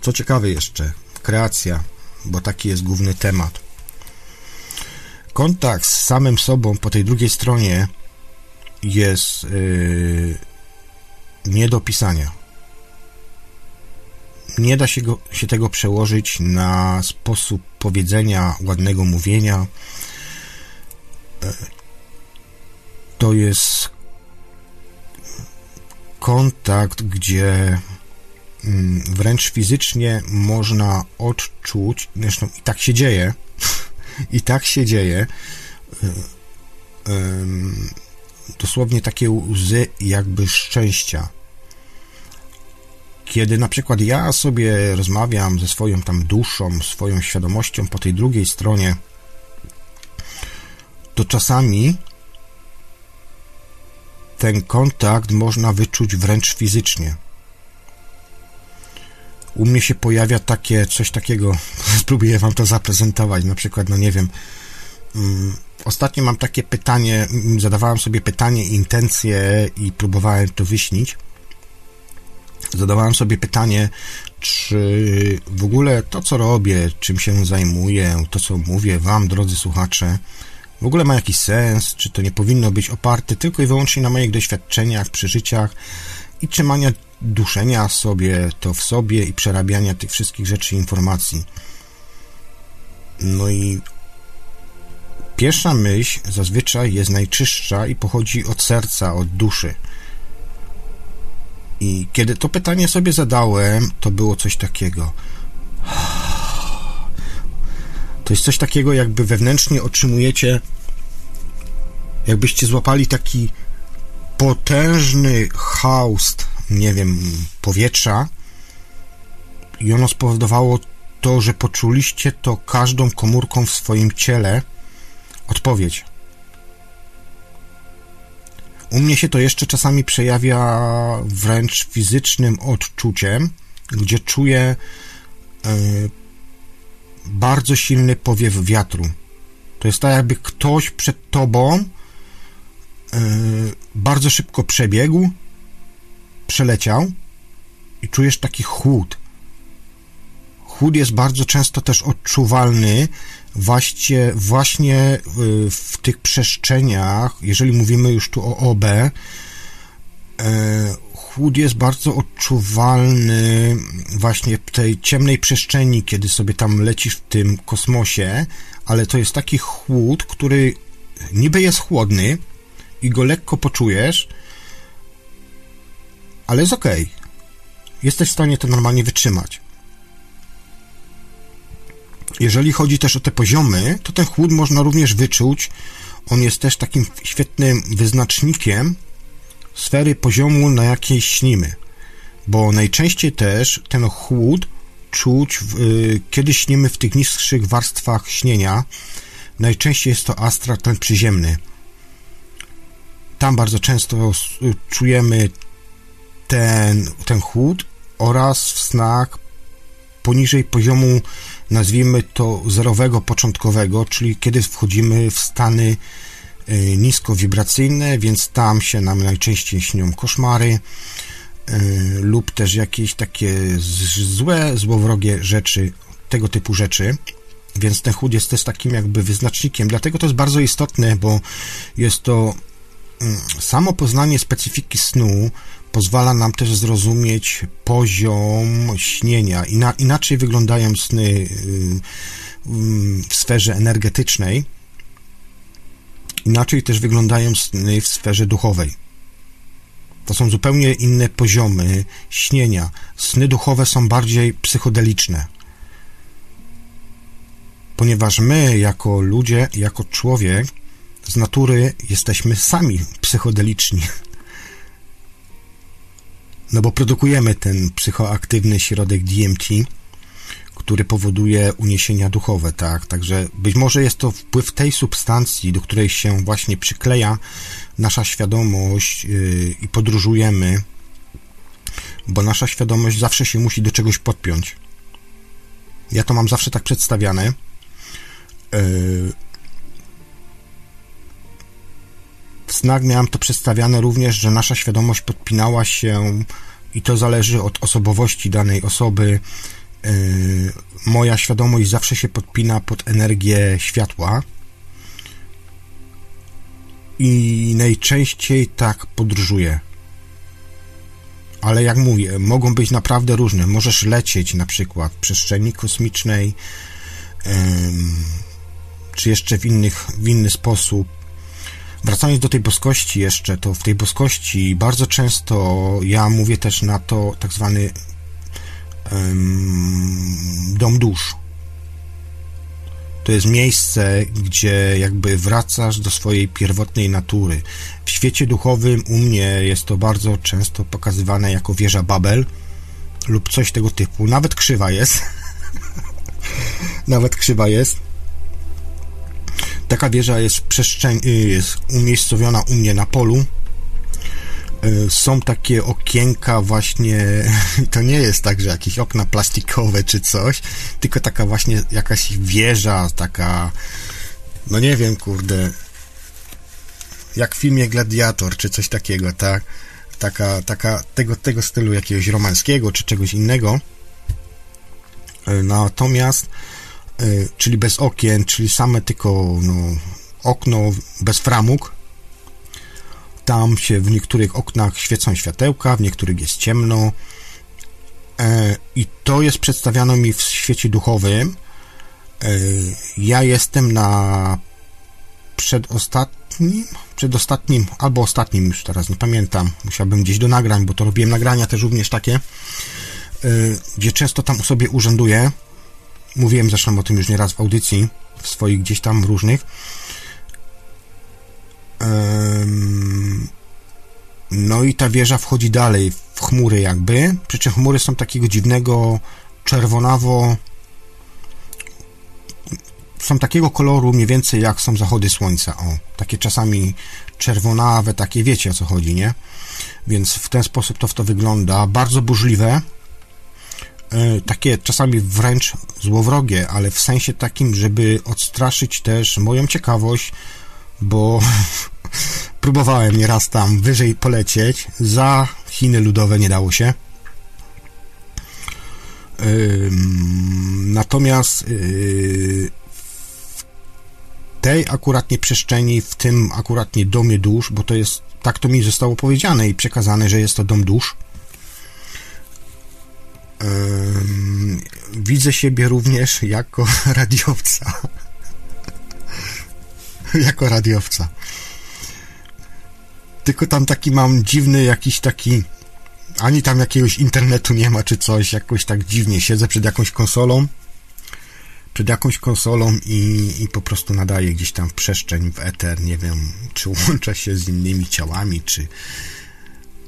Co ciekawe jeszcze, kreacja, bo taki jest główny temat. Kontakt z samym sobą po tej drugiej stronie jest yy, nie do pisania. Nie da się, go, się tego przełożyć na sposób powiedzenia, ładnego mówienia. Yy, to jest kontakt, gdzie mm, wręcz fizycznie można odczuć, zresztą i tak się dzieje, tak się dzieje, yy, dosłownie takie łzy jakby szczęścia. Kiedy na przykład ja sobie rozmawiam ze swoją tam duszą, swoją świadomością po tej drugiej stronie, to czasami ten kontakt można wyczuć wręcz fizycznie. U mnie się pojawia takie, coś takiego, spróbuję wam to zaprezentować, na przykład, no nie wiem, mm, Ostatnio mam takie pytanie, zadawałem sobie pytanie, intencje i próbowałem to wyśnić. Zadawałem sobie pytanie, czy w ogóle to, co robię, czym się zajmuję, to, co mówię Wam, drodzy słuchacze, w ogóle ma jakiś sens, czy to nie powinno być oparte tylko i wyłącznie na moich doświadczeniach, przeżyciach? I trzymania, duszenia sobie to w sobie i przerabiania tych wszystkich rzeczy, informacji. No i Pierwsza myśl zazwyczaj jest najczystsza i pochodzi od serca, od duszy. I kiedy to pytanie sobie zadałem, to było coś takiego. To jest coś takiego, jakby wewnętrznie otrzymujecie, jakbyście złapali taki potężny haust, nie wiem, powietrza i ono spowodowało to, że poczuliście to każdą komórką w swoim ciele Odpowiedź. U mnie się to jeszcze czasami przejawia wręcz fizycznym odczuciem, gdzie czuję y, bardzo silny powiew wiatru. To jest tak, jakby ktoś przed tobą y, bardzo szybko przebiegł, przeleciał i czujesz taki chłód. Chłód jest bardzo często też odczuwalny właśnie, właśnie y, w tych przestrzeniach, jeżeli mówimy już tu o OB, e, chłód jest bardzo odczuwalny właśnie w tej ciemnej przestrzeni, kiedy sobie tam lecisz w tym kosmosie, ale to jest taki chłód, który niby jest chłodny i go lekko poczujesz, ale jest ok. Jesteś w stanie to normalnie wytrzymać. Jeżeli chodzi też o te poziomy, to ten chłód można również wyczuć. On jest też takim świetnym wyznacznikiem sfery poziomu, na jakiej śnimy. Bo najczęściej też ten chłód czuć, w, y, kiedy śnimy w tych niższych warstwach śnienia. Najczęściej jest to astral ten przyziemny. Tam bardzo często czujemy ten, ten chłód oraz w snach poniżej poziomu nazwijmy to zerowego, początkowego, czyli kiedy wchodzimy w stany e, niskowibracyjne, więc tam się nam najczęściej śnią koszmary e, lub też jakieś takie złe, złowrogie rzeczy, tego typu rzeczy. Więc ten chód jest też takim jakby wyznacznikiem. Dlatego to jest bardzo istotne, bo jest to mm, samo poznanie specyfiki snu pozwala nam też zrozumieć poziom śnienia. Ina, inaczej wyglądają sny y, y, w sferze energetycznej, inaczej też wyglądają sny w sferze duchowej. To są zupełnie inne poziomy śnienia. Sny duchowe są bardziej psychodeliczne. ponieważ my, jako ludzie, jako człowiek, z natury jesteśmy sami psychodeliczni. No bo produkujemy ten psychoaktywny środek DMT, który powoduje uniesienia duchowe, tak? Także być może jest to wpływ tej substancji, do której się właśnie przykleja nasza świadomość yy, i podróżujemy, bo nasza świadomość zawsze się musi do czegoś podpiąć. Ja to mam zawsze tak przedstawiane. Yy, w snach miałem to przedstawiane również, że nasza świadomość podpinała się i to zależy od osobowości danej osoby. Yy, moja świadomość zawsze się podpina pod energię światła i najczęściej tak podróżuję. Ale jak mówię, mogą być naprawdę różne. Możesz lecieć na przykład w przestrzeni kosmicznej, czy jeszcze w, innych, w inny sposób Wracając do tej boskości jeszcze, to w tej boskości bardzo często ja mówię też na to tak zwany um, dom dusz. To jest miejsce, gdzie jakby wracasz do swojej pierwotnej natury. W świecie duchowym u mnie jest to bardzo często pokazywane jako wieża Babel lub coś tego typu. Nawet krzywa jest. Nawet krzywa jest Taka wieża jest, przestrzeń, y, jest umiejscowiona u mnie na polu. Y, są takie okienka właśnie, to nie jest tak, że jakieś okna plastikowe czy coś, tylko taka właśnie jakaś wieża, taka, no nie wiem, kurde, jak w filmie Gladiator, czy coś takiego, tak? Taka, taka, tego, tego stylu jakiegoś romańskiego, czy czegoś innego. Y, natomiast czyli bez okien, czyli same tylko no, okno bez framug. Tam się w niektórych oknach świecą światełka, w niektórych jest ciemno. E, I to jest przedstawiano mi w świecie duchowym. E, ja jestem na przedostatnim, przedostatnim albo ostatnim, już teraz nie pamiętam. Musiałbym gdzieś do nagrań, bo to robiłem nagrania też również takie, e, gdzie często tam sobie urzęduję Mówiłem zresztą o tym już nieraz w audycji, w swoich gdzieś tam różnych. No i ta wieża wchodzi dalej w chmury jakby, przy czym chmury są takiego dziwnego czerwonawo są takiego koloru mniej więcej jak są zachody słońca, o, takie czasami czerwonawe, takie wiecie o co chodzi, nie? Więc w ten sposób to w to wygląda, bardzo burzliwe, takie czasami wręcz złowrogie, ale w sensie takim, żeby odstraszyć też moją ciekawość, bo próbowałem nieraz tam wyżej polecieć, za Chiny Ludowe nie dało się. Natomiast yy, w tej akuratnie przestrzeni, w tym akuratnie domie dusz, bo to jest, tak to mi zostało powiedziane i przekazane, że jest to dom dusz, widzę siebie również jako radiowca. jako radiowca. Tylko tam taki mam dziwny jakiś taki ani tam jakiegoś internetu nie ma czy coś, jakoś tak dziwnie siedzę przed jakąś konsolą przed jakąś konsolą i, i po prostu nadaję gdzieś tam w przestrzeń, w eter, nie wiem, czy łączę się z innymi ciałami, czy,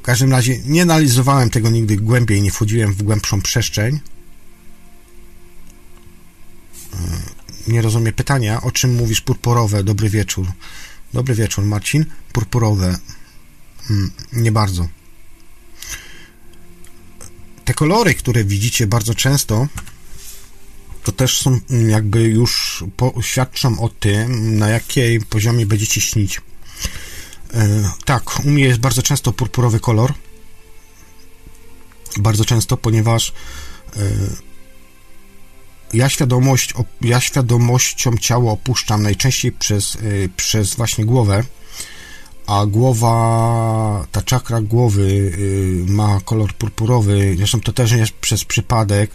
w każdym razie nie analizowałem tego nigdy głębiej, nie wchodziłem w głębszą przestrzeń. Nie rozumiem pytania, o czym mówisz purpurowe? Dobry wieczór. Dobry wieczór, Marcin. Purpurowe. Hmm, nie bardzo. Te kolory, które widzicie bardzo często, to też są jakby już świadczą o tym, na jakiej poziomie będziecie śnić. E, tak, u mnie jest bardzo często purpurowy kolor. Bardzo często, ponieważ e, ja świadomość, ja świadomością ciało opuszczam najczęściej przez, e, przez właśnie głowę, a głowa, ta czakra głowy ma kolor purpurowy, zresztą to też jest przez przypadek,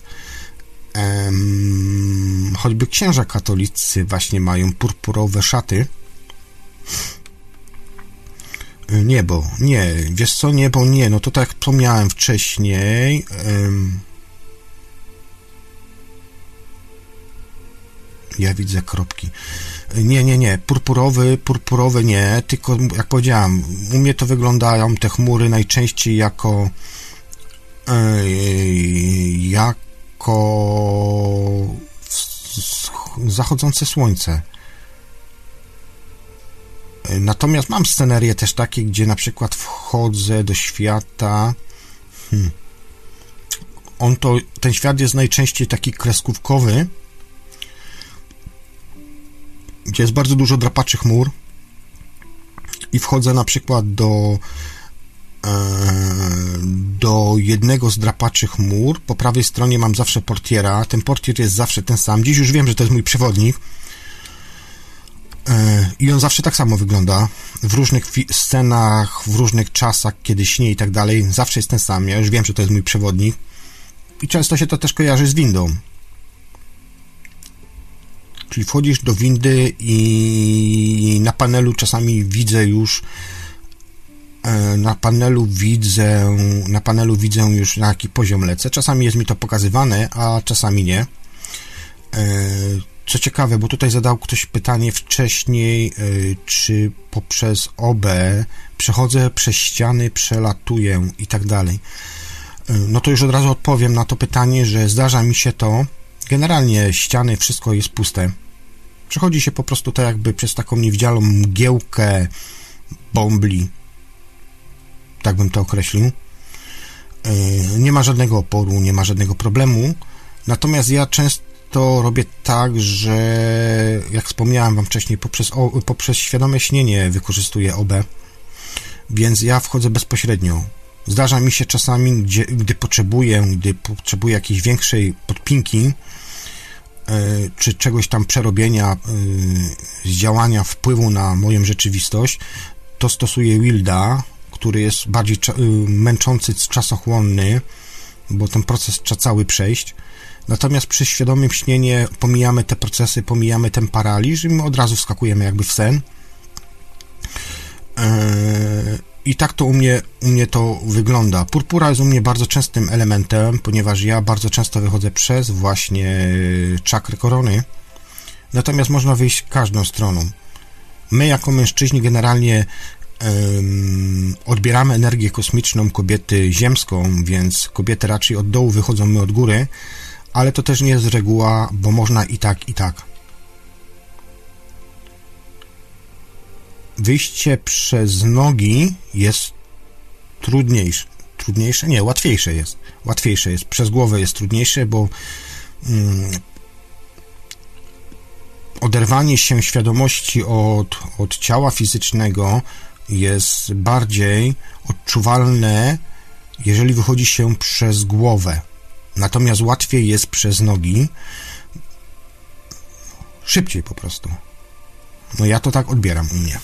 choćby księża katolicy właśnie mają purpurowe szaty, Niebo, nie, wiesz co, niebo nie, no to tak wspomniałem wcześniej. Ja widzę kropki. Nie, nie, nie. Purpurowy, purpurowy nie, tylko jak powiedziałem, u mnie to wyglądają te chmury najczęściej jako yy, jako zachodzące słońce. Natomiast mam scenerię też takie, gdzie na przykład wchodzę do świata. Hmm. On to, ten świat jest najczęściej taki kreskówkowy, gdzie jest bardzo dużo drapaczy chmur i wchodzę na przykład do e, do jednego z drapaczy chmur. Po prawej stronie mam zawsze portiera. Ten portier jest zawsze ten sam. Dziś już wiem, że to jest mój przewodnik. E, I on zawsze tak samo wygląda. W różnych scenach, w różnych czasach, kiedy śnie i tak dalej. Zawsze jest ten sam. Ja już wiem, że to jest mój przewodnik. I często się to też kojarzy z windą. Czyli wchodzisz do windy i na panelu czasami widzę już e, na panelu widzę na panelu widzę już na jaki poziom lecę. Czasami jest mi to pokazywane, a czasami nie. E, co ciekawe, bo tutaj zadał ktoś pytanie wcześniej, e, czy poprzez OB przechodzę przez ściany, przelatuję i tak dalej. No to już od razu odpowiem na to pytanie, że zdarza mi się to, Generalnie ściany, wszystko jest puste. Przechodzi się po prostu tak jakby przez taką niewidzialną mgiełkę bombli. Tak bym to określił. E, nie ma żadnego oporu, nie ma żadnego problemu. Natomiast ja często robię tak, że jak wspomniałem Wam wcześniej, poprzez, poprzez świadome śnienie wykorzystuję OB, więc ja wchodzę bezpośrednio Zdarza mi się czasami, gdzie, gdy potrzebuję, gdy potrzebuję jakiejś większej podpinki, e, czy czegoś tam przerobienia e, z działania wpływu na moją rzeczywistość, to stosuję Wilda, który jest bardziej e, męczący, czasochłonny, bo ten proces trzeba cały przejść. Natomiast przy świadomym śnienie pomijamy te procesy, pomijamy ten paraliż i od razu wskakujemy jakby w sen. I tak to u mnie, u mnie to wygląda. Purpura jest u mnie bardzo częstym elementem, ponieważ ja bardzo często wychodzę przez właśnie czakry korony. Natomiast można wyjść każdą stroną. My jako mężczyźni generalnie odbieramy energię kosmiczną kobiety ziemską, więc kobiety raczej od dołu wychodzą, my od góry, ale to też nie jest reguła, bo można i tak, i tak. wyjście przez nogi jest trudniejsze. Trudniejsze? Nie, łatwiejsze jest. Łatwiejsze jest. Przez głowę jest trudniejsze, bo mm, oderwanie się świadomości od, od ciała fizycznego jest bardziej odczuwalne, jeżeli wychodzi się przez głowę. Natomiast łatwiej jest przez nogi. Szybciej po prostu. No ja to tak odbieram u mnie.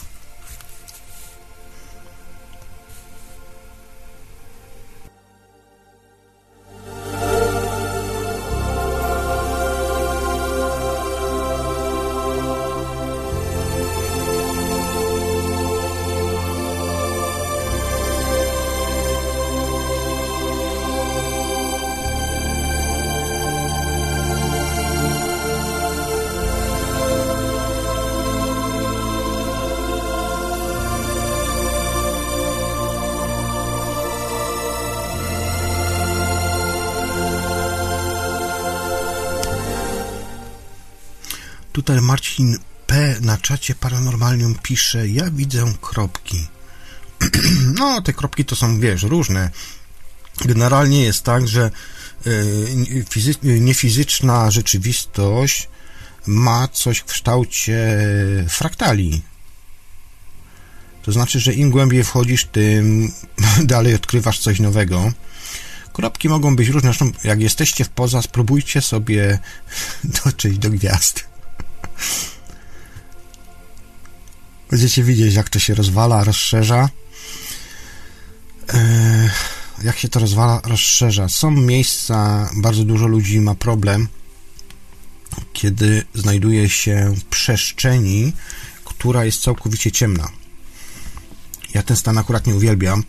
Tutaj Marcin P. na czacie Paranormalium pisze, ja widzę kropki. no, te kropki to są, wiesz, różne. Generalnie jest tak, że y, fizy- niefizyczna rzeczywistość ma coś w kształcie fraktali. To znaczy, że im głębiej wchodzisz, tym dalej odkrywasz coś nowego. Kropki mogą być różne. Zresztą, jak jesteście w poza, spróbujcie sobie dotrzeć do gwiazd. Będziecie widzieć, jak to się rozwala, rozszerza. E, jak się to rozwala, rozszerza. Są miejsca, bardzo dużo ludzi ma problem, kiedy znajduje się przestrzeni, która jest całkowicie ciemna. Ja ten stan akurat nie uwielbiam.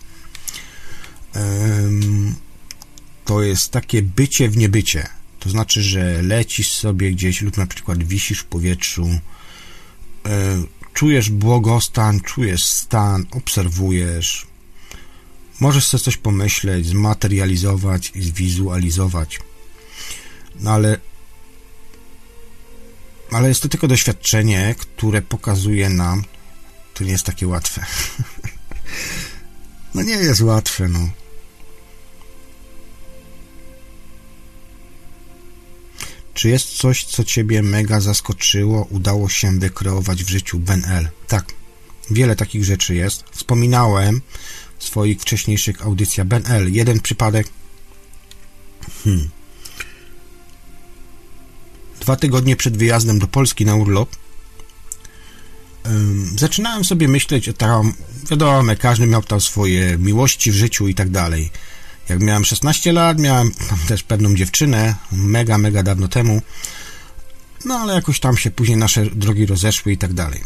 To jest takie bycie w niebycie To znaczy, że lecisz sobie gdzieś lub na przykład wisisz w powietrzu, e, czujesz błogostan, czujesz stan, obserwujesz. Możesz sobie coś pomyśleć, zmaterializować i zwizualizować. No ale ale jest to tylko doświadczenie, które pokazuje nam, to nie jest takie łatwe. no nie jest łatwe, no. Czy jest coś, co Ciebie mega zaskoczyło, udało się wykreować w życiu Ben L? Tak, wiele takich rzeczy jest. Wspominałem w swoich wcześniejszych audycjach Ben L. Jeden przypadek. Hmm. Dwa tygodnie przed wyjazdem do Polski na urlop zaczynałem sobie myśleć, tam, wiadomo, każdy miał tam swoje miłości w życiu i tak dalej. Jak miałem 16 lat, miałem też pewną dziewczynę, mega, mega dawno temu, no ale jakoś tam się później nasze drogi rozeszły i tak dalej.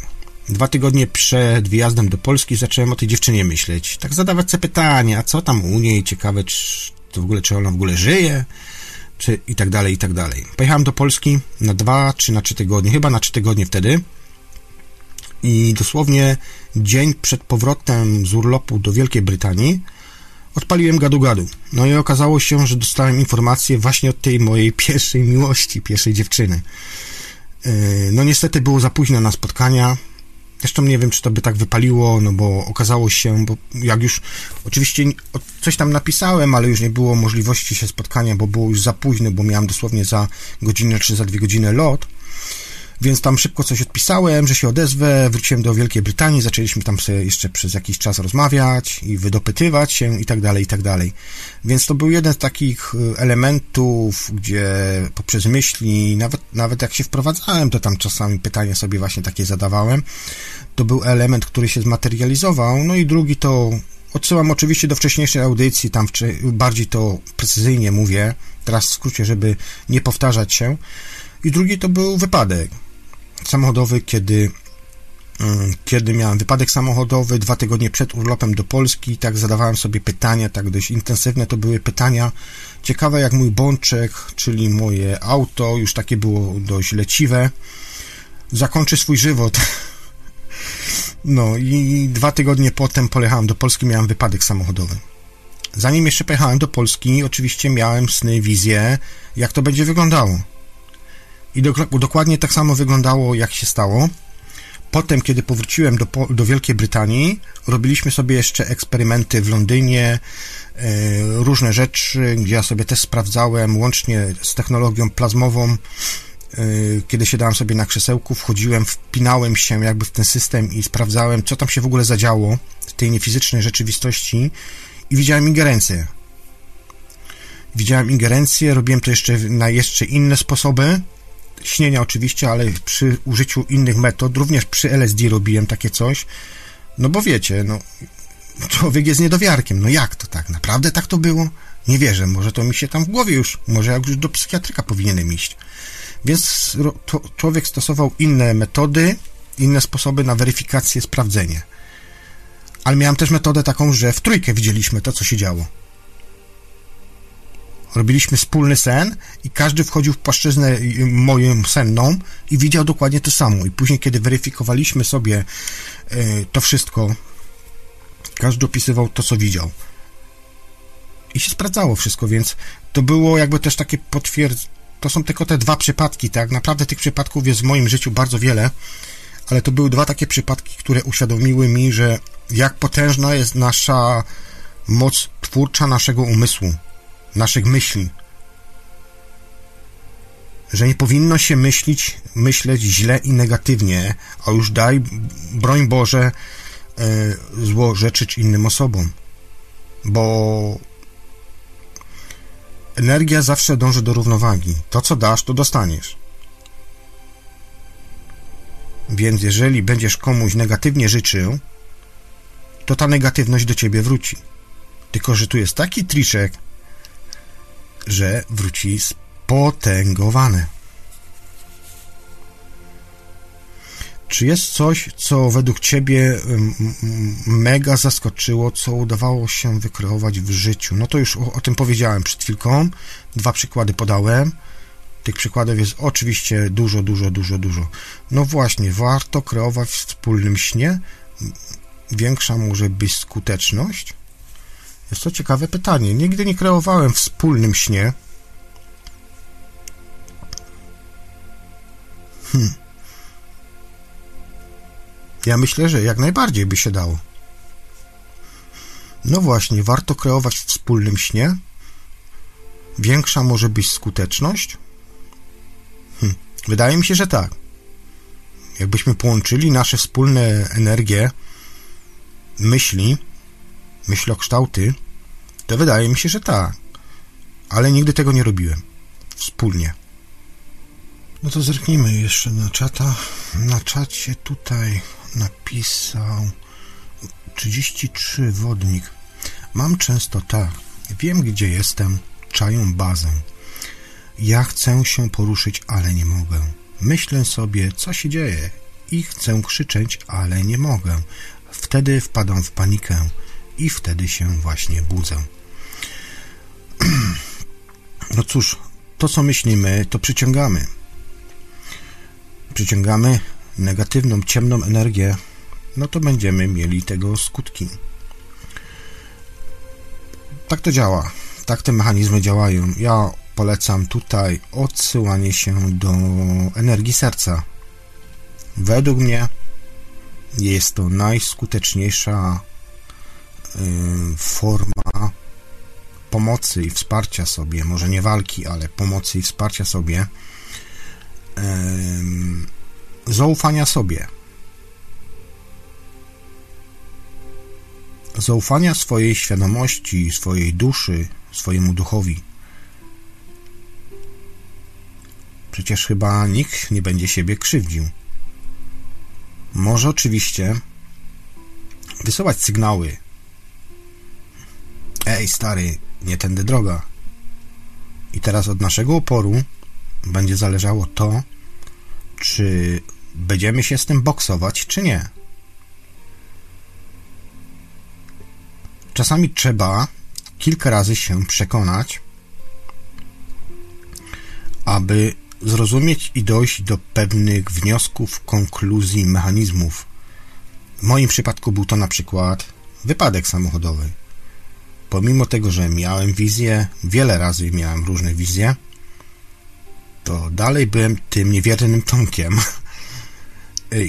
Dwa tygodnie przed wyjazdem do Polski zacząłem o tej dziewczynie myśleć, tak zadawać sobie pytania, co tam u niej, ciekawe, czy to w ogóle, czy ona w ogóle żyje, czy i tak dalej, i tak dalej. Pojechałem do Polski na dwa, czy na trzy tygodnie, chyba na trzy tygodnie wtedy i dosłownie dzień przed powrotem z urlopu do Wielkiej Brytanii odpaliłem gadu-gadu. No i okazało się, że dostałem informację właśnie od tej mojej pierwszej miłości, pierwszej dziewczyny. E, no niestety było za późno na spotkania. Zresztą nie wiem, czy to by tak wypaliło, no bo okazało się, bo jak już oczywiście coś tam napisałem, ale już nie było możliwości się spotkania, bo było już za późno, bo miałem dosłownie za godzinę czy za dwie godziny lot więc tam szybko coś odpisałem, że się odezwę, wróciłem do Wielkiej Brytanii, zaczęliśmy tam sobie jeszcze przez jakiś czas rozmawiać i wydopytywać się i tak dalej, i tak dalej. Więc to był jeden z takich y, elementów, gdzie poprzez myśli, nawet, nawet jak się wprowadzałem, to tam czasami pytania sobie właśnie takie zadawałem, to był element, który się zmaterializował, no i drugi to Odsyłam oczywiście do wcześniejszej audycji, tam bardziej to precyzyjnie mówię, teraz w skrócie, żeby nie powtarzać się. I drugi to był wypadek samochodowy, kiedy, mm, kiedy miałem wypadek samochodowy dwa tygodnie przed urlopem do Polski, tak zadawałem sobie pytania, tak dość intensywne to były pytania. Ciekawe jak mój bączek, czyli moje auto, już takie było dość leciwe, zakończy swój żywot. No i dwa tygodnie potem pojechałem do Polski, miałem wypadek samochodowy. Zanim jeszcze pojechałem do Polski, oczywiście miałem sny, wizje, jak to będzie wyglądało. I do, dokładnie tak samo wyglądało, jak się stało. Potem, kiedy powróciłem do, do Wielkiej Brytanii, robiliśmy sobie jeszcze eksperymenty w Londynie, e, różne rzeczy, gdzie ja sobie też sprawdzałem, łącznie z technologią plazmową. E, kiedy siadałem sobie na krzesełku, wchodziłem, wpinałem się jakby w ten system i sprawdzałem, co tam się w ogóle zadziało w tej niefizycznej rzeczywistości i widziałem ingerencję. Widziałem ingerencję, robiłem to jeszcze na jeszcze inne sposoby, śnienia oczywiście, ale przy użyciu innych metod, również przy LSD robiłem takie coś, no bo wiecie, no człowiek jest niedowiarkiem, no jak to tak, naprawdę tak to było? Nie wierzę, może to mi się tam w głowie już, może jak już do psychiatryka powinienem iść. Więc to, człowiek stosował inne metody, inne sposoby na weryfikację, sprawdzenie. Ale miałem też metodę taką, że w trójkę widzieliśmy to, co się działo robiliśmy wspólny sen i każdy wchodził w płaszczyznę y, moją senną i widział dokładnie to samo. I później, kiedy weryfikowaliśmy sobie y, to wszystko, każdy opisywał to, co widział. I się sprawdzało wszystko, więc to było jakby też takie potwierdzenie. To są tylko te dwa przypadki, tak? Naprawdę tych przypadków jest w moim życiu bardzo wiele, ale to były dwa takie przypadki, które uświadomiły mi, że jak potężna jest nasza moc twórcza naszego umysłu naszych myśli. Że nie powinno się myśleć, myśleć źle i negatywnie, a już daj, broń Boże, e, zło rzeczyć innym osobom. Bo energia zawsze dąży do równowagi. To, co dasz, to dostaniesz. Więc jeżeli będziesz komuś negatywnie życzył, to ta negatywność do ciebie wróci. Tylko, że tu jest taki triczek, że wróci spotęgowane. Czy jest coś, co według Ciebie mega zaskoczyło, co udawało się wykreować w życiu? No to już o, o, tym powiedziałem przed chwilką. Dwa przykłady podałem. Tych przykładów jest oczywiście dużo, dużo, dużo, dużo. No właśnie, warto kreować w wspólnym śnie. Większa może być skuteczność? Jest to ciekawe pytanie. Nigdy nie kreowałem wspólnym śnie. Hmm. Ja myślę, że jak najbardziej by się dało. No właśnie, warto kreować w wspólnym śnie. Większa może być skuteczność? Hm. Wydaje mi się, że tak. Jakbyśmy połączyli nasze wspólne energie, myśli, myślokształty, to wydaje mi się, że tak. Ale nigdy tego nie robiłem. Wspólnie. No to zerknijmy jeszcze na czata. Na czacie tutaj napisał 33 wodnik. Mam często tak. Wiem, gdzie jestem. Czają bazę. Ja chcę się poruszyć, ale nie mogę. Myślę sobie, co się dzieje i chcę krzyczeć, ale nie mogę. Wtedy wpadam w panikę i wtedy się właśnie budzę. No cóż, to co myślimy, to przyciągamy. Przyciągamy negatywną, ciemną energię, no to będziemy mieli tego skutki. Tak to działa. Tak te mechanizmy działają. Ja polecam tutaj odsyłanie się do energii serca. Według mnie jest to najskuteczniejsza forma pomocy i wsparcia sobie, może nie walki, ale pomocy i wsparcia sobie, zaufania sobie. Zaufania swojej świadomości, swojej duszy, swojemu duchowi. Przecież chyba nikt nie będzie siebie krzywdził. Może oczywiście wysyłać sygnały, Ej, stary, nie tędy droga. I teraz od naszego oporu będzie zależało to, czy będziemy się z tym boksować, czy nie. Czasami trzeba kilka razy się przekonać, aby zrozumieć i dojść do pewnych wniosków, konkluzji, mechanizmów. W moim przypadku był to na przykład wypadek samochodowy pomimo tego, że miałem wizję, wiele razy miałem różne wizje, to dalej byłem tym niewiernym Tomkiem.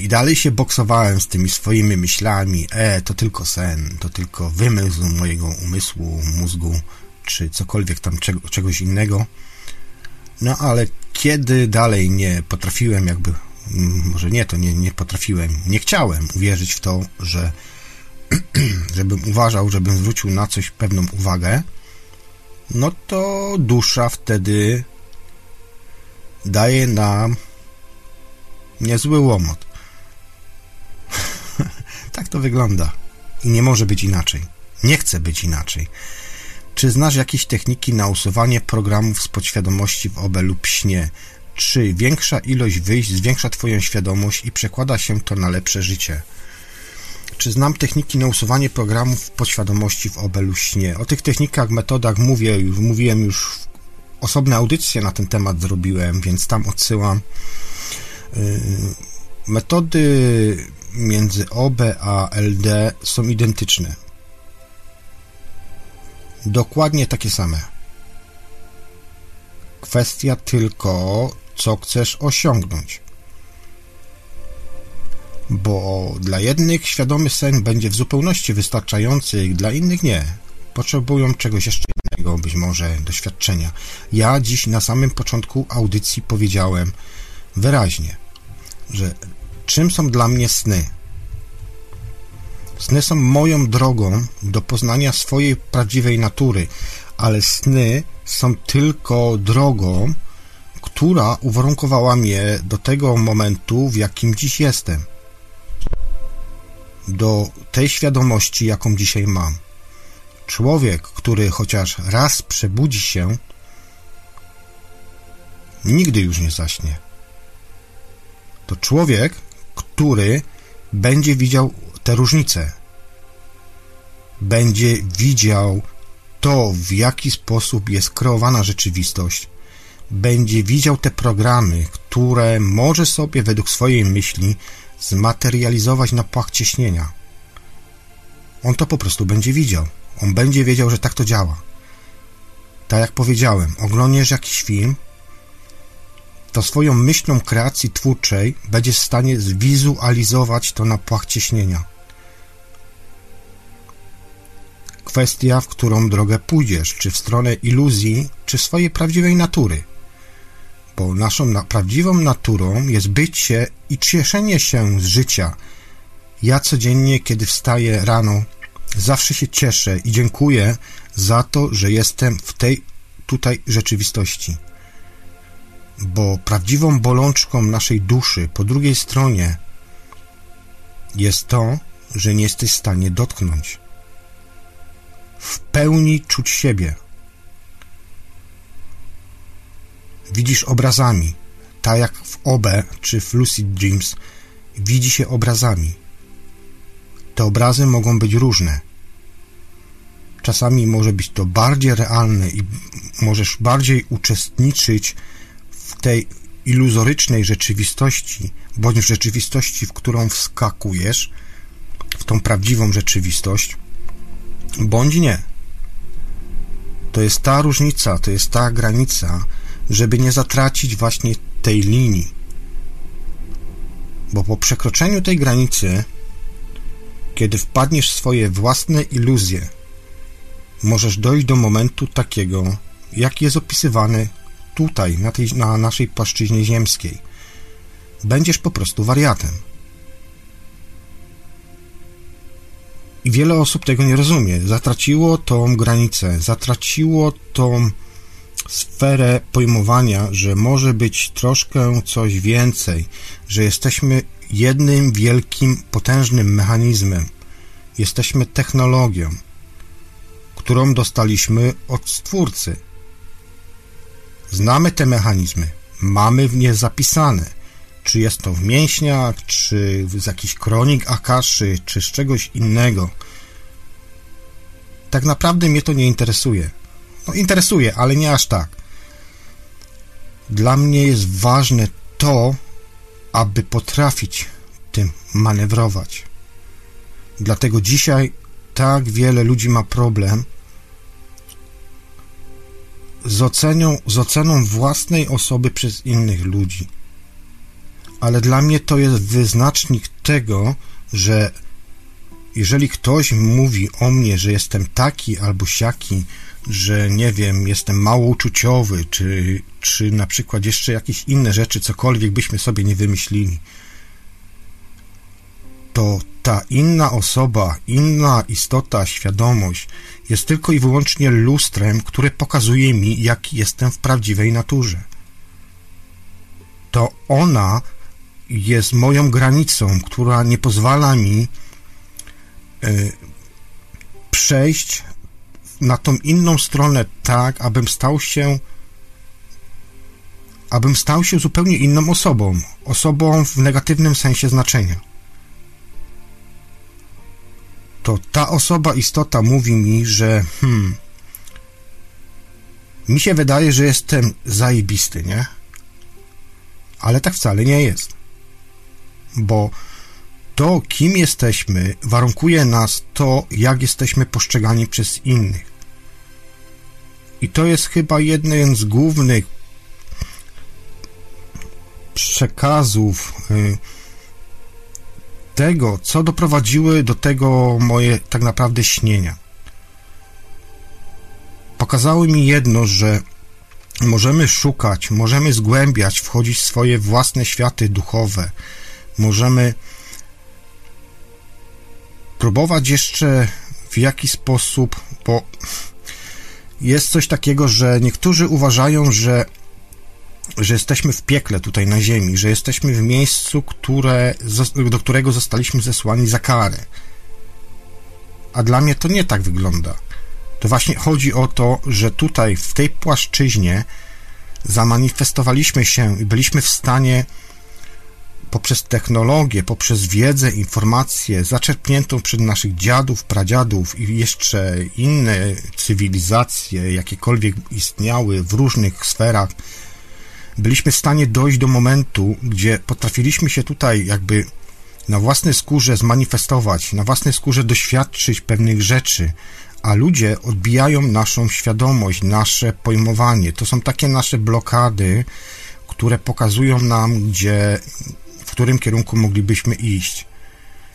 I dalej się boksowałem z tymi swoimi myślami, e, to tylko sen, to tylko wymysł mojego umysłu, mózgu, czy cokolwiek tam czego, czegoś innego. No ale kiedy dalej nie potrafiłem jakby, może nie, to nie, nie potrafiłem, nie chciałem uwierzyć w to, że żebym uważał, żebym zwrócił na coś pewną uwagę, no to dusza wtedy daje nam niezły łomot. tak to wygląda. I nie może być inaczej. Nie chce być inaczej. Czy znasz jakieś techniki na usuwanie programów z podświadomości w OBE lub śnie? Czy większa ilość wyjść zwiększa Twoją świadomość i przekłada się to na lepsze życie? Czy znam techniki na usuwanie programów podświadomości w obelu śnie. O tych technikach, metodach mówię, już mówiłem już osobne audycje na ten temat zrobiłem, więc tam odsyłam. Y, metody między OB a LD są identyczne. Dokładnie takie same. Kwestia tylko, co chcesz osiągnąć bo dla jednych świadomy sen będzie w zupełności wystarczający, dla innych nie. Potrzebują czegoś jeszcze innego, być może doświadczenia. Ja dziś na samym początku audycji powiedziałem wyraźnie, że czym są dla mnie sny? Sny są moją drogą do poznania swojej prawdziwej natury, ale sny są tylko drogą, która uwarunkowała mnie do tego momentu, w jakim dziś jestem do tej świadomości, jaką dzisiaj mam. Człowiek, który chociaż raz przebudzi się, nigdy już nie zaśnie. To człowiek, który będzie widział te różnice. Będzie widział to, w jaki sposób jest kreowana rzeczywistość. będzie widział te programy, które może sobie według swojej myśli zmaterializować na płach ciśnienia. On to po prostu będzie widział. On będzie wiedział, że tak to działa. Tak jak powiedziałem, oglądasz jakiś film, to swoją myślą kreacji twórczej będzie w stanie zwizualizować to na płach ciśnienia. Kwestia, w którą drogę pójdziesz, czy w stronę iluzji, czy swojej prawdziwej natury. Naszą na prawdziwą naturą jest bycie i cieszenie się z życia. Ja codziennie, kiedy wstaję rano, zawsze się cieszę i dziękuję za to, że jestem w tej tutaj rzeczywistości. Bo prawdziwą bolączką naszej duszy po drugiej stronie jest to, że nie jesteś w stanie dotknąć. W pełni czuć siebie. Widzisz obrazami, tak jak w OB czy w Lucid Dreams widzi się obrazami. Te obrazy mogą być różne. Czasami może być to bardziej realne i możesz bardziej uczestniczyć w tej iluzorycznej rzeczywistości, bądź w rzeczywistości, w którą wskakujesz, w tą prawdziwą rzeczywistość, bądź nie. To jest ta różnica, to jest ta granica, żeby nie zatracić właśnie tej linii. Bo po przekroczeniu tej granicy, kiedy wpadniesz w swoje własne iluzje, możesz dojść do momentu takiego, jaki jest opisywany tutaj, na, tej, na naszej płaszczyźnie ziemskiej. Będziesz po prostu wariatem. I wiele osób tego nie rozumie. Zatraciło tą granicę, zatraciło tą sferę pojmowania, że może być troszkę coś więcej, że jesteśmy jednym wielkim, potężnym mechanizmem. Jesteśmy technologią, którą dostaliśmy od Stwórcy. Znamy te mechanizmy, mamy w nie zapisane, czy jest to w mięśniach, czy z jakichś kronik Akaszy, czy z czegoś innego. Tak naprawdę mnie to nie interesuje. No interesuje, ale nie aż tak. Dla mnie jest ważne to, aby potrafić tym manewrować. Dlatego dzisiaj tak wiele ludzi ma problem z oceną, z oceną własnej osoby przez innych ludzi. Ale dla mnie to jest wyznacznik tego, że jeżeli ktoś mówi o mnie, że jestem taki albo siaki, że nie wiem, jestem mało uczuciowy, czy, czy na przykład jeszcze jakieś inne rzeczy, cokolwiek byśmy sobie nie wymyślili, to ta inna osoba, inna istota, świadomość jest tylko i wyłącznie lustrem, które pokazuje mi, jaki jestem w prawdziwej naturze. To ona jest moją granicą, która nie pozwala mi y, przejść na tą inną stronę tak, abym stał się abym stał się zupełnie inną osobą, osobą w negatywnym sensie znaczenia. To ta osoba, istota mówi mi, że hmm, mi się wydaje, że jestem zajebisty, nie? Ale tak wcale nie jest. Bo to, kim jesteśmy, warunkuje nas to, jak jesteśmy postrzegani przez innych. I to jest chyba jeden z głównych przekazów y, tego, co doprowadziły do tego moje tak naprawdę śnienia. Pokazały mi jedno, że możemy szukać, możemy zgłębiać, wchodzić w swoje własne światy duchowe, możemy próbować jeszcze w jakiś sposób, bo jest coś takiego, że niektórzy uważają, że, że jesteśmy w piekle tutaj na ziemi, że jesteśmy w miejscu, które, do którego zostaliśmy zesłani za karę. A dla mnie to nie tak wygląda. To właśnie chodzi o to, że tutaj, w tej płaszczyźnie, zamanifestowaliśmy się i byliśmy w stanie poprzez technologię, poprzez wiedzę, informację zaczerpniętą przez naszych dziadów, pradziadów i jeszcze inne cywilizacje, jakiekolwiek istniały w różnych sferach, byliśmy w stanie dojść do momentu, gdzie potrafiliśmy się tutaj jakby na własnej skórze zmanifestować, na własnej skórze doświadczyć pewnych rzeczy, a ludzie odbijają naszą świadomość, nasze pojmowanie. To są takie nasze blokady, które pokazują nam, gdzie, w którym kierunku moglibyśmy iść.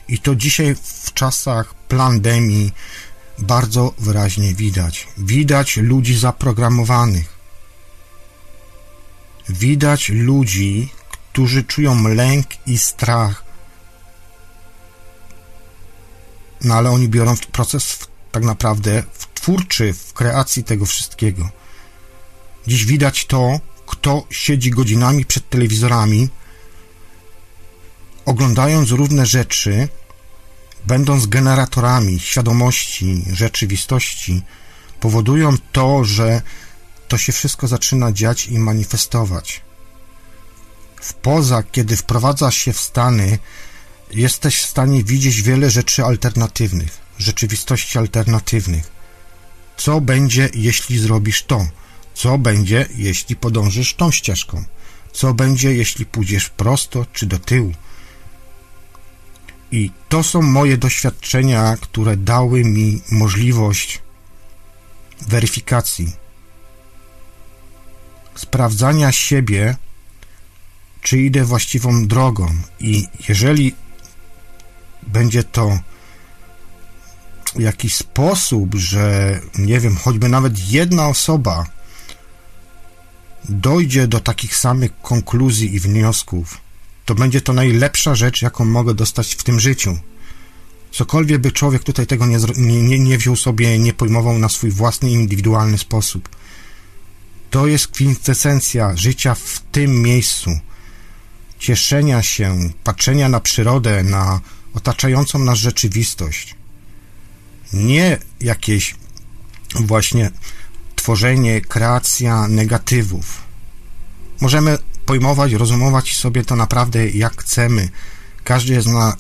I to dzisiaj w czasach pandemii bardzo wyraźnie widać. Widać ludzi zaprogramowanych. Widać ludzi, którzy czują lęk i strach. No ale oni biorą proces tak naprawdę w twórczy, w kreacji tego wszystkiego. Dziś widać to, kto siedzi godzinami przed telewizorami, oglądając różne rzeczy, będąc generatorami świadomości, rzeczywistości, powodują to, że to się wszystko zaczyna dziać i manifestować. W poza, kiedy wprowadzasz się w stany, jesteś w stanie widzieć wiele rzeczy alternatywnych, rzeczywistości alternatywnych. Co będzie, jeśli zrobisz to? Co będzie, jeśli podążysz tą ścieżką? Co będzie, jeśli pójdziesz prosto czy do tyłu? I to są moje doświadczenia, które dały mi możliwość weryfikacji, sprawdzania siebie, czy idę właściwą drogą. I jeżeli będzie to jakiś sposób, że nie wiem, choćby nawet jedna osoba dojdzie do takich samych konkluzji i wniosków, to będzie to najlepsza rzecz, jaką mogę dostać w tym życiu. Cokolwiek by człowiek tutaj tego nie, nie, nie wziął sobie, nie pojmował na swój własny, indywidualny sposób. To jest kwintesencja życia w tym miejscu. Cieszenia się, patrzenia na przyrodę, na otaczającą nas rzeczywistość. Nie jakieś właśnie tworzenie, kreacja negatywów. Możemy pojmować, rozumować sobie to naprawdę jak chcemy. Każdy jest na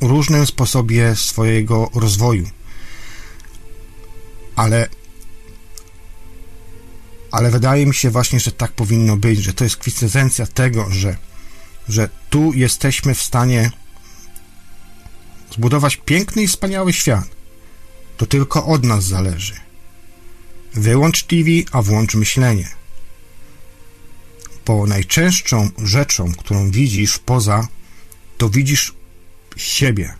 różnym sposobie swojego rozwoju. Ale ale wydaje mi się właśnie, że tak powinno być, że to jest kwintesencja tego, że, że tu jesteśmy w stanie zbudować piękny i wspaniały świat. To tylko od nas zależy. Wyłącz TV, a włącz myślenie. Bo najczęstszą rzeczą, którą widzisz poza, to widzisz siebie.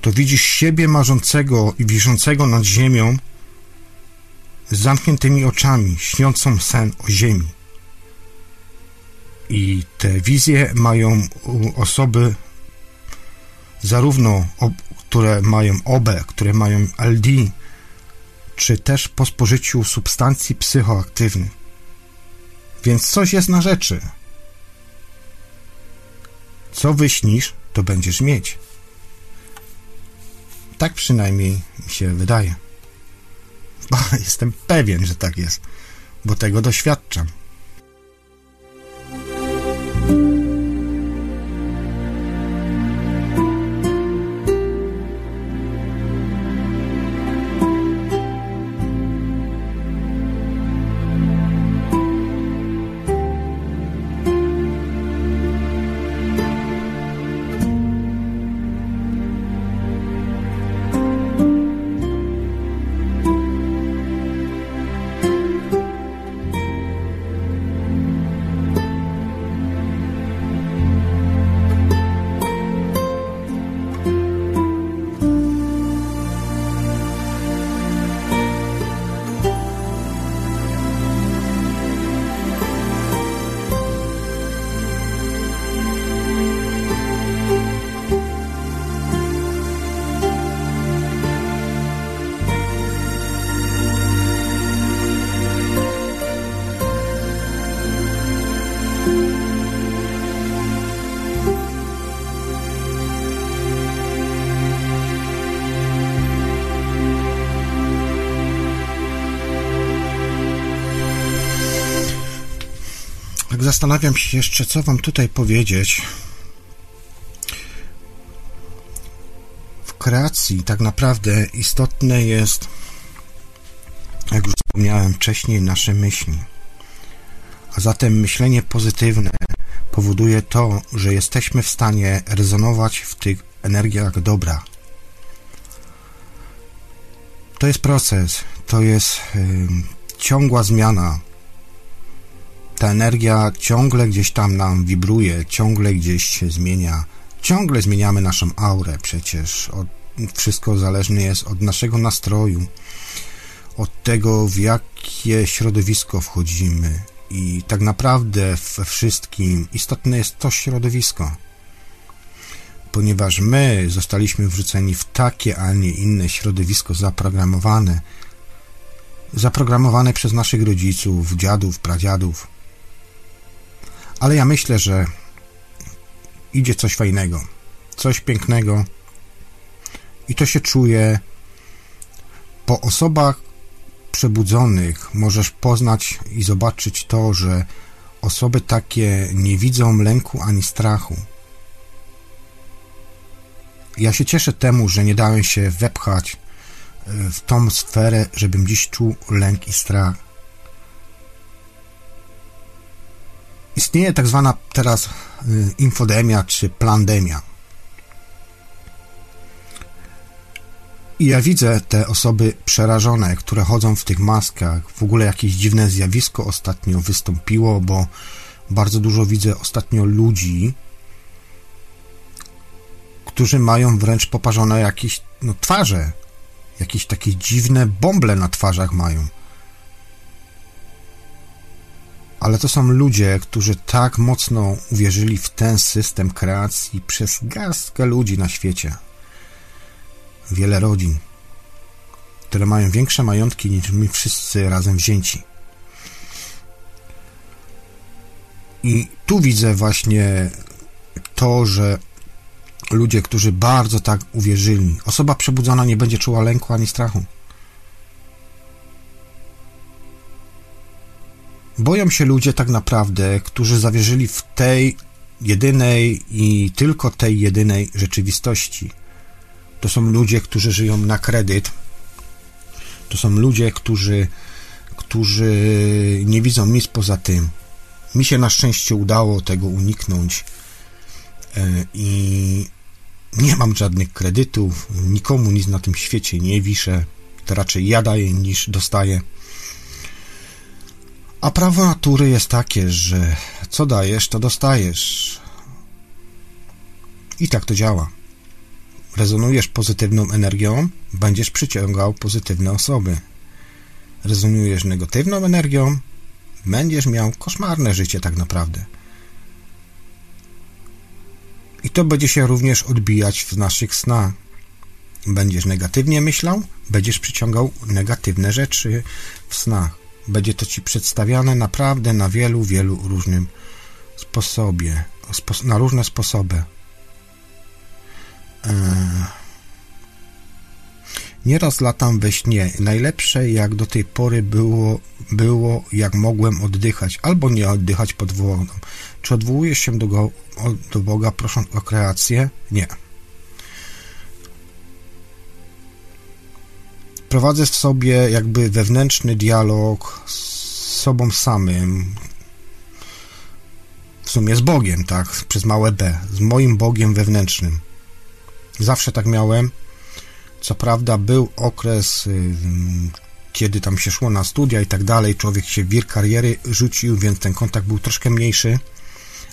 To widzisz siebie marzącego i wiszącego nad ziemią z zamkniętymi oczami, śniącą sen o ziemi. I te wizje mają osoby zarówno które mają OB, które mają LD, czy też po spożyciu substancji psychoaktywnych. Więc coś jest na rzeczy. Co wyśnisz, to będziesz mieć. Tak przynajmniej mi się wydaje. Bo jestem pewien, że tak jest, bo tego doświadczam. Zastanawiam się jeszcze, co Wam tutaj powiedzieć. W kreacji tak naprawdę istotne jest, jak już wspomniałem wcześniej, nasze myśli. A zatem myślenie pozytywne powoduje to, że jesteśmy w stanie rezonować w tych energiach dobra. To jest proces, to jest y, ciągła zmiana. Ta energia ciągle gdzieś tam nam wibruje, ciągle gdzieś się zmienia. Ciągle zmieniamy naszą aurę przecież. Od, wszystko zależne jest od naszego nastroju, od tego, w jakie środowisko wchodzimy. I tak naprawdę we wszystkim istotne jest to środowisko. Ponieważ my zostaliśmy wrzuceni w takie, a nie inne środowisko zaprogramowane, zaprogramowane przez naszych rodziców, dziadów, pradziadów. Ale ja myślę, że idzie coś fajnego, coś pięknego i to się czuje po osobach przebudzonych możesz poznać i zobaczyć to, że osoby takie nie widzą lęku ani strachu. Ja się cieszę temu, że nie dałem się wepchać e, w tą sferę, żebym dziś czuł lęk i strach. Istnieje tak zwana teraz e, infodemia czy plandemia. I ja widzę te osoby przerażone, które chodzą w tych maskach. W ogóle jakieś dziwne zjawisko ostatnio wystąpiło, bo bardzo dużo widzę ostatnio ludzi, którzy mają wręcz poparzone jakieś no, twarze. Jakieś takie dziwne bąble na twarzach mają. Ale to są ludzie, którzy tak mocno uwierzyli w ten system kreacji przez garstkę ludzi na świecie wiele rodzin, które mają większe majątki niż my wszyscy razem wzięci. I tu widzę właśnie to, że ludzie, którzy bardzo tak uwierzyli, osoba przebudzona nie będzie czuła lęku ani strachu. Boją się ludzie tak naprawdę, którzy zawierzyli w tej jedynej i tylko tej jedynej rzeczywistości – to są ludzie, którzy żyją na kredyt. To są ludzie, którzy, którzy nie widzą nic poza tym. Mi się na szczęście udało tego uniknąć e, i nie mam żadnych kredytów, nikomu nic na tym świecie nie wiszę. To raczej ja daję niż dostaję. A prawo natury jest takie, że co dajesz, to dostajesz. I tak to działa rezonujesz pozytywną energią, będziesz przyciągał pozytywne osoby. Rezonujesz negatywną energią, będziesz miał koszmarne życie tak naprawdę. I to będzie się również odbijać w naszych snach. Będziesz negatywnie myślał, będziesz przyciągał negatywne rzeczy w snach. Będzie to ci przedstawiane naprawdę na wielu, wielu różnym sposobie, na różne sposoby. E, nieraz latam we śnie. Najlepsze jak do tej pory było, było jak mogłem oddychać albo nie oddychać pod wodą. Czy odwołujesz się do, go, do Boga prosząc o kreację? Nie. Prowadzę w sobie jakby wewnętrzny dialog z sobą samym, w sumie z Bogiem, tak, przez małe b, z moim Bogiem wewnętrznym. Zawsze tak miałem. Co prawda był okres, y, kiedy tam się szło na studia i tak dalej, człowiek się w wir kariery rzucił, więc ten kontakt był troszkę mniejszy,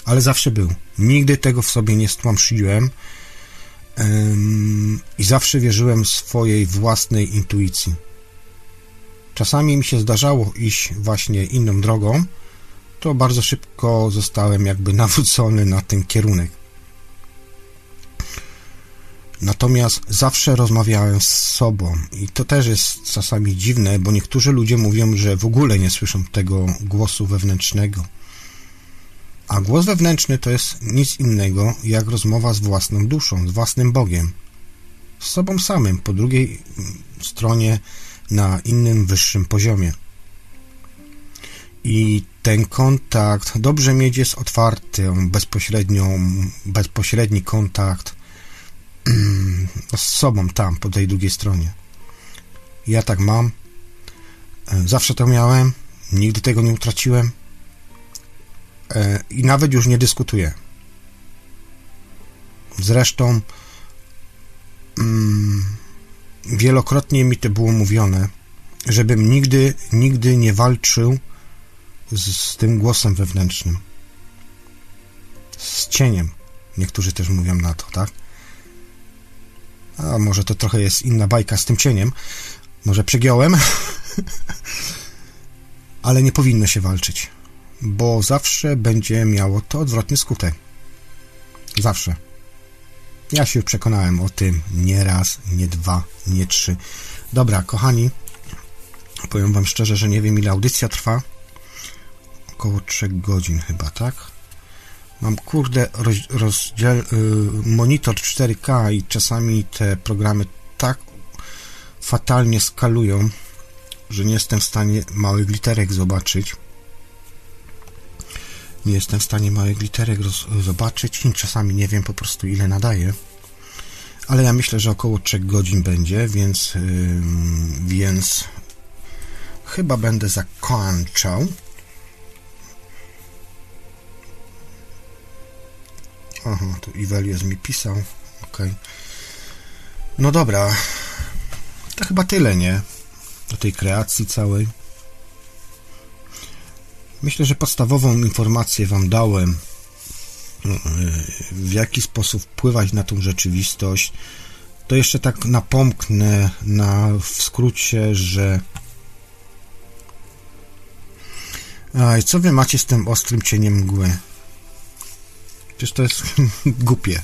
ale zawsze był. Nigdy tego w sobie nie stłamszyłem i zawsze wierzyłem swojej własnej intuicji. Czasami mi się zdarzało iść właśnie inną drogą, to bardzo szybko zostałem jakby nawrócony na ten kierunek. Natomiast zawsze rozmawiałem z sobą i to też jest czasami dziwne, bo niektórzy ludzie mówią, że w ogóle nie słyszą tego głosu wewnętrznego. A głos wewnętrzny to jest nic innego jak rozmowa z własną duszą, z własnym Bogiem, z sobą samym, po drugiej stronie, na innym, wyższym poziomie. I ten kontakt dobrze mieć jest otwarty, bezpośrednią, bezpośredni kontakt z sobą tam, po tej drugiej stronie. Ja tak mam. Zawsze to miałem. Nigdy tego nie utraciłem. I nawet już nie dyskutuję. Zresztą mm, wielokrotnie mi to było mówione, żebym nigdy, nigdy nie walczył z, z tym głosem wewnętrznym. Z cieniem. Niektórzy też mówią na to, tak? A może to trochę jest inna bajka z tym cieniem. Może przegiąłem. Ale nie powinno się walczyć, bo zawsze będzie miało to odwrotny skutek. Zawsze. Ja się przekonałem o tym nie raz, nie dwa, nie trzy. Dobra, kochani, powiem wam szczerze, że nie wiem ile audycja trwa. Około 3 godzin chyba, tak? Mam kurde roz, rozdziel, y, monitor 4K i czasami te programy tak fatalnie skalują, że nie jestem w stanie małych literek zobaczyć. Nie jestem w stanie małych literek zobaczyć i czasami nie wiem po prostu ile nadaje. Ale ja myślę, że około 3 godzin będzie, więc, yy, więc chyba będę zakończał. Aha, tu Ivelios mi pisał. Ok. No dobra. To chyba tyle, nie? Do tej kreacji całej. Myślę, że podstawową informację Wam dałem, no, w jaki sposób wpływać na tą rzeczywistość. To jeszcze tak napomknę na, w skrócie, że Aj, co wy macie z tym ostrym cieniem mgły? Przecież to jest głupie.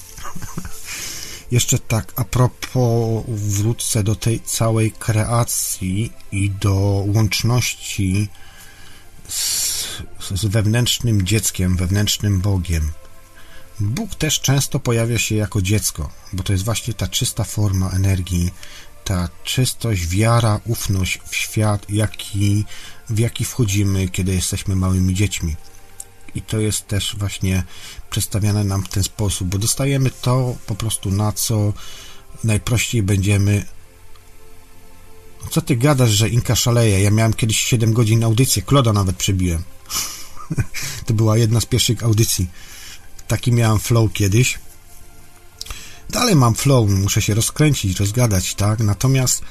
Jeszcze tak, a propos, wrócę do tej całej kreacji i do łączności z, z wewnętrznym dzieckiem, wewnętrznym Bogiem. Bóg też często pojawia się jako dziecko, bo to jest właśnie ta czysta forma energii, ta czystość, wiara, ufność w świat, jaki, w jaki wchodzimy, kiedy jesteśmy małymi dziećmi. I to jest też właśnie przedstawiane nam w ten sposób, bo dostajemy to po prostu na co najprościej będziemy. Co ty gadasz, że Inka szaleje? Ja miałem kiedyś 7 godzin audycji, Kloda nawet przebiłem. to była jedna z pierwszych audycji. Taki miałem flow kiedyś. Dalej mam flow, muszę się rozkręcić, rozgadać, tak? Natomiast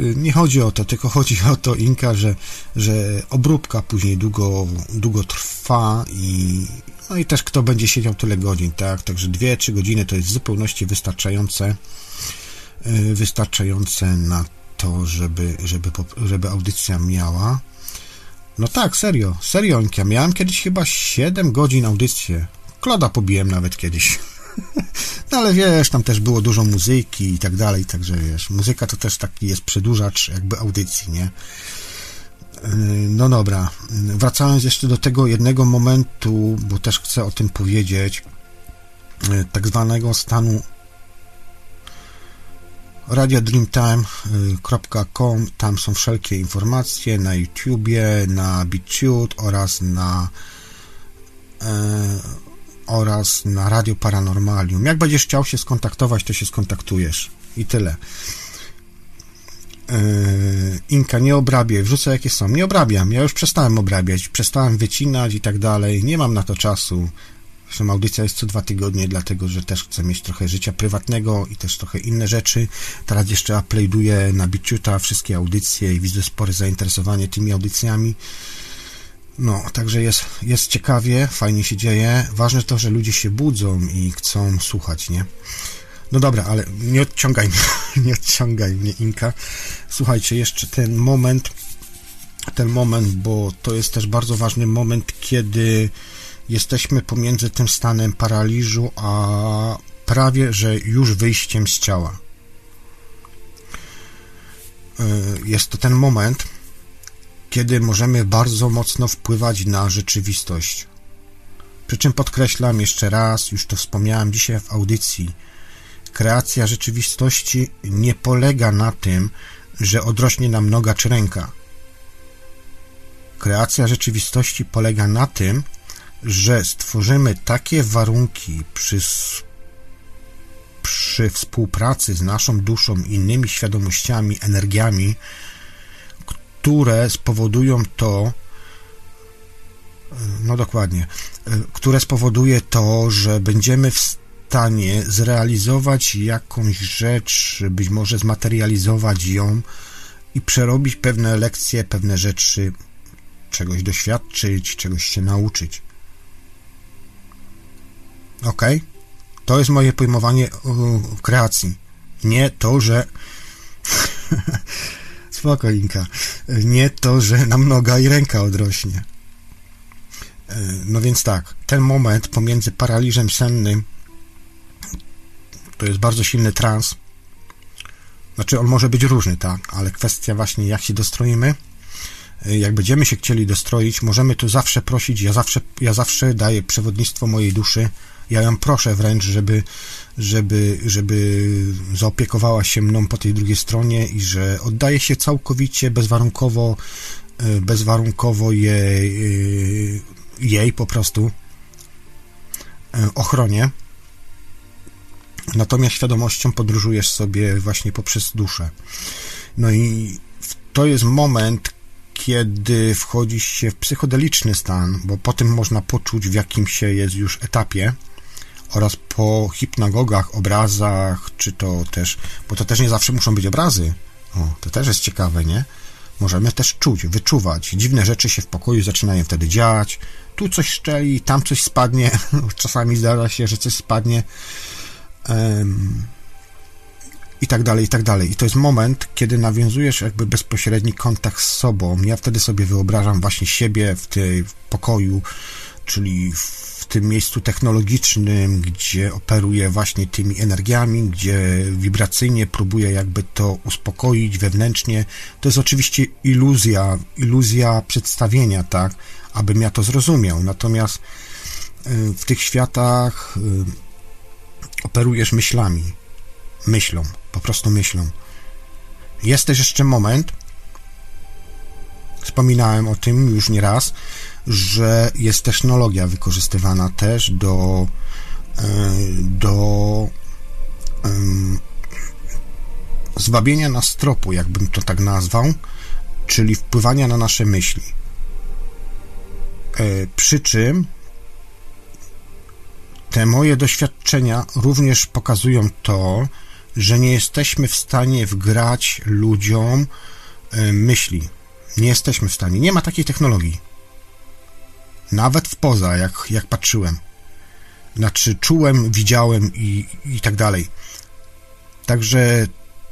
y, nie chodzi o to, tylko chodzi o to, Inka, że, że obróbka później długo, długo trwa i no i też kto będzie siedział tyle godzin, tak? Także 2-3 godziny to jest w zupełności wystarczające y, wystarczające na to, żeby, żeby, żeby audycja miała. No tak, serio, serio, Inka. Miałem kiedyś chyba 7 godzin audycję. Kloda pobiłem nawet kiedyś. No ale wiesz, tam też było dużo muzyki i tak dalej, także wiesz, muzyka to też taki jest przedłużacz jakby audycji, nie? No dobra, wracając jeszcze do tego jednego momentu, bo też chcę o tym powiedzieć, tak zwanego stanu radiodreamtime.com tam są wszelkie informacje na YouTubie, na BitChute oraz na e, oraz na Radio Paranormalium. Jak będziesz chciał się skontaktować, to się skontaktujesz. I tyle. Yy, Inka, nie obrabiaj, wrzucę jakie są. Nie obrabiam, ja już przestałem obrabiać, przestałem wycinać i tak dalej. Nie mam na to czasu. Zresztą audycja jest co dwa tygodnie, dlatego że też chcę mieć trochę życia prywatnego i też trochę inne rzeczy. Teraz jeszcze uploaduję na Biciuta wszystkie audycje i widzę spore zainteresowanie tymi audycjami. No, także jest, jest ciekawie, fajnie się dzieje. Ważne to, że ludzie się budzą i chcą słuchać, nie? No dobra, ale nie odciągaj mnie, nie odciągaj mnie, Inka. Słuchajcie, jeszcze ten moment, ten moment, bo to jest też bardzo ważny moment, kiedy jesteśmy pomiędzy tym stanem paraliżu, a prawie, że już wyjściem z ciała. Y, jest to ten moment, kiedy możemy bardzo mocno wpływać na rzeczywistość. Przy czym podkreślam jeszcze raz, już to wspomniałem dzisiaj w audycji, kreacja rzeczywistości nie polega na tym, że odrośnie nam noga czy ręka. Kreacja rzeczywistości polega na tym, że stworzymy takie warunki przy, przy współpracy z naszą duszą, innymi świadomościami, energiami, które spowodują to, no dokładnie, które spowoduje to, że będziemy w stanie zrealizować jakąś rzecz, być może zmaterializować ją i przerobić pewne lekcje, pewne rzeczy, czegoś doświadczyć, czegoś się nauczyć. Ok? To jest moje pojmowanie kreacji. Nie to, że. Spokoinka. Nie to, że nam noga i ręka odrośnie. E, no więc tak, ten moment pomiędzy paraliżem sennym to jest bardzo silny trans. Znaczy, on może być różny, tak, ale kwestia właśnie, jak się dostroimy. E, jak będziemy się chcieli dostroić, możemy tu zawsze prosić. Ja zawsze, ja zawsze daję przewodnictwo mojej duszy. Ja ją proszę wręcz, żeby, żeby, żeby zaopiekowała się mną po tej drugiej stronie i że oddaje się całkowicie, bezwarunkowo, e, bezwarunkowo jej, jej po prostu e, ochronie. Natomiast świadomością podróżujesz sobie właśnie poprzez duszę. No i to jest moment, kiedy wchodzi się w psychodeliczny stan, bo po tym można poczuć, w jakim się jest już etapie oraz po hipnagogach, obrazach, czy to też, bo to też nie zawsze muszą być obrazy. O, to też jest ciekawe, nie? Możemy też czuć, wyczuwać. Dziwne rzeczy się w pokoju zaczynają wtedy dziać. Tu coś szczeli, tam coś spadnie. Czasami zdarza się, że coś spadnie. Um, I tak dalej, i tak dalej. I to jest moment, kiedy nawiązujesz jakby bezpośredni kontakt z sobą. Ja wtedy sobie wyobrażam właśnie siebie w tym pokoju, czyli w tym miejscu technologicznym, gdzie operuję właśnie tymi energiami, gdzie wibracyjnie próbuję jakby to uspokoić wewnętrznie. To jest oczywiście iluzja, iluzja przedstawienia, tak, abym ja to zrozumiał. Natomiast y, w tych światach y, operujesz myślami, myślą, po prostu myślą. Jest też jeszcze moment, wspominałem o tym już nie raz, że jest technologia wykorzystywana też do e, do zwabienia na stropu, jakbym to tak nazwał, czyli wpływania na nasze myśli. E, przy czym te moje doświadczenia również pokazują to, że nie jesteśmy w stanie wgrać ludziom e, myśli. Nie jesteśmy w stanie. Nie ma takiej technologii. Nawet w poza, jak, jak patrzyłem. Znaczy, czułem, widziałem i, i tak dalej. Także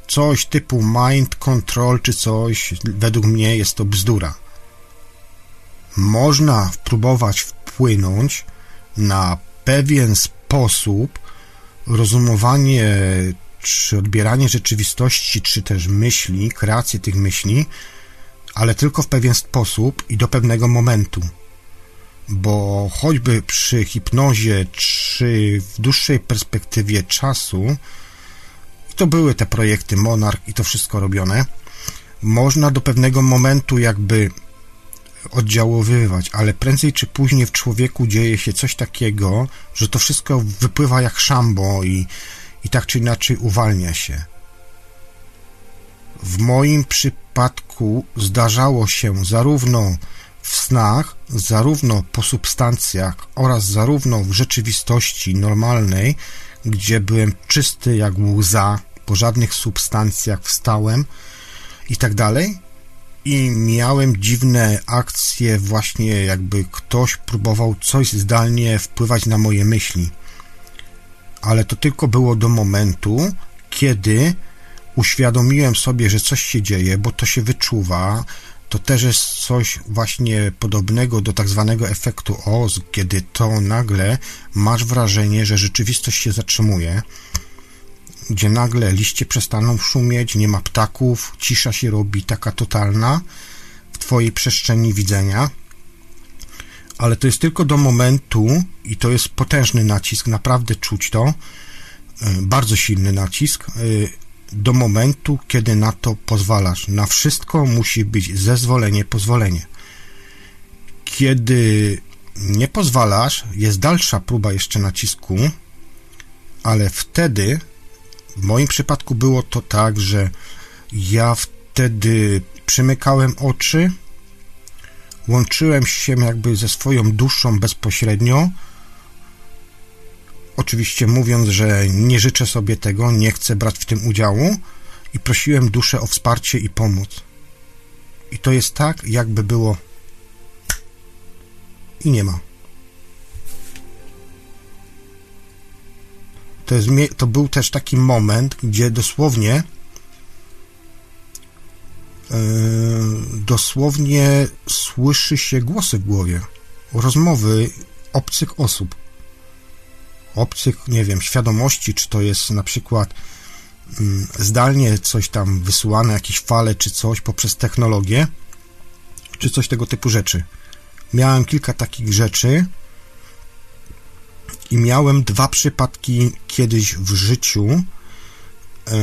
coś typu mind control czy coś, według mnie jest to bzdura. Można próbować wpłynąć na pewien sposób rozumowanie czy odbieranie rzeczywistości, czy też myśli, kreację tych myśli, ale tylko w pewien sposób i do pewnego momentu bo choćby przy hipnozie, czy w dłuższej perspektywie czasu, to były te projekty Monarch i to wszystko robione, można do pewnego momentu jakby oddziaływać, ale prędzej czy później w człowieku dzieje się coś takiego, że to wszystko wypływa jak szambo i, i tak czy inaczej uwalnia się. W moim przypadku zdarzało się zarówno w snach, zarówno po substancjach oraz zarówno w rzeczywistości normalnej, gdzie byłem czysty jak łza, po żadnych substancjach wstałem i tak dalej. I miałem dziwne akcje, właśnie jakby ktoś próbował coś zdalnie wpływać na moje myśli. Ale to tylko było do momentu, kiedy uświadomiłem sobie, że coś się dzieje, bo to się wyczuwa, to też jest coś właśnie podobnego do tak zwanego efektu Oz, kiedy to nagle masz wrażenie, że rzeczywistość się zatrzymuje, gdzie nagle liście przestaną szumieć, nie ma ptaków, cisza się robi taka totalna w twojej przestrzeni widzenia, ale to jest tylko do momentu i to jest potężny nacisk, naprawdę czuć to, e, bardzo silny nacisk, e, do momentu, kiedy na to pozwalasz. Na wszystko musi być zezwolenie, pozwolenie. Kiedy nie pozwalasz, jest dalsza próba jeszcze nacisku, ale wtedy, w moim przypadku było to tak, że ja wtedy przymykałem oczy, łączyłem się jakby ze swoją duszą bezpośrednio. Oczywiście mówiąc, że nie życzę sobie tego, nie chcę brać w tym udziału i prosiłem duszę o wsparcie i pomoc. I to jest tak, jakby było i nie ma. To, jest, to był też taki moment, gdzie dosłownie yy, dosłownie słyszy się głosy w głowie, rozmowy obcych osób. Obcych, nie wiem, świadomości, czy to jest na przykład yy, zdalnie coś tam wysyłane, jakieś fale, czy coś poprzez technologię, czy coś tego typu rzeczy. Miałem kilka takich rzeczy, i miałem dwa przypadki kiedyś w życiu. E,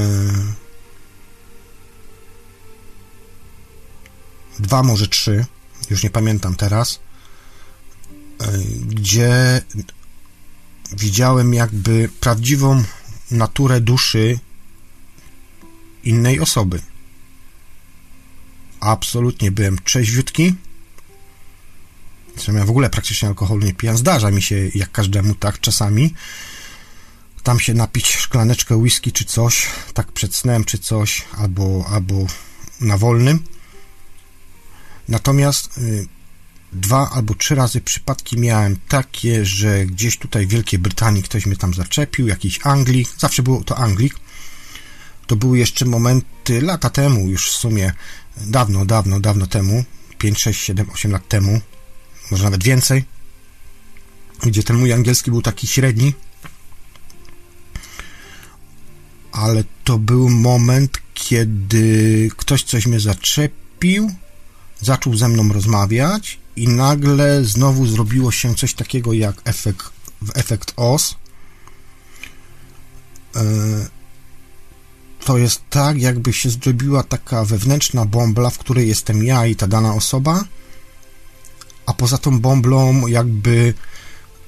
dwa, może trzy, już nie pamiętam teraz, e, gdzie widziałem jakby prawdziwą naturę duszy innej osoby. Absolutnie byłem trzeźwiutki Zresztą ja w ogóle praktycznie alkoholu nie pijam. Zdarza mi się, jak każdemu, tak, czasami tam się napić szklaneczkę whisky czy coś, tak przed snem czy coś, albo, albo na wolnym. Natomiast y, dwa albo trzy razy przypadki miałem takie, że gdzieś tutaj w Wielkiej Brytanii ktoś mnie tam zaczepił, jakiś Anglik, zawsze było to Anglik. To były jeszcze momenty lata temu, już w sumie dawno, dawno, dawno temu, 5, 6, 7, 8 lat temu, może nawet więcej, gdzie ten mój angielski był taki średni, ale to był moment, kiedy ktoś coś mnie zaczepił, zaczął ze mną rozmawiać i nagle znowu zrobiło się coś takiego jak efekt, efekt OS. E, to jest tak, jakby się zrobiła taka wewnętrzna bombla, w której jestem ja i ta dana osoba a poza tą bąblą jakby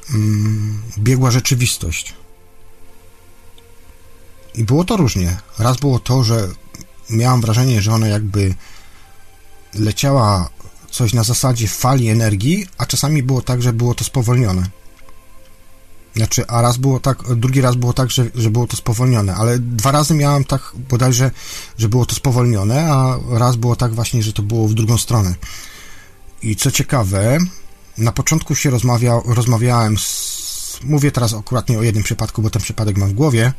mm, biegła rzeczywistość. I było to różnie. Raz było to, że miałam wrażenie, że ona jakby leciała coś na zasadzie fali energii, a czasami było tak, że było to spowolnione. Znaczy, a raz było tak, drugi raz było tak, że, że było to spowolnione, ale dwa razy miałam tak bodajże, że było to spowolnione, a raz było tak właśnie, że to było w drugą stronę. I co ciekawe, na początku się rozmawia, rozmawiałem z, mówię teraz akurat nie o jednym przypadku, bo ten przypadek mam w głowie.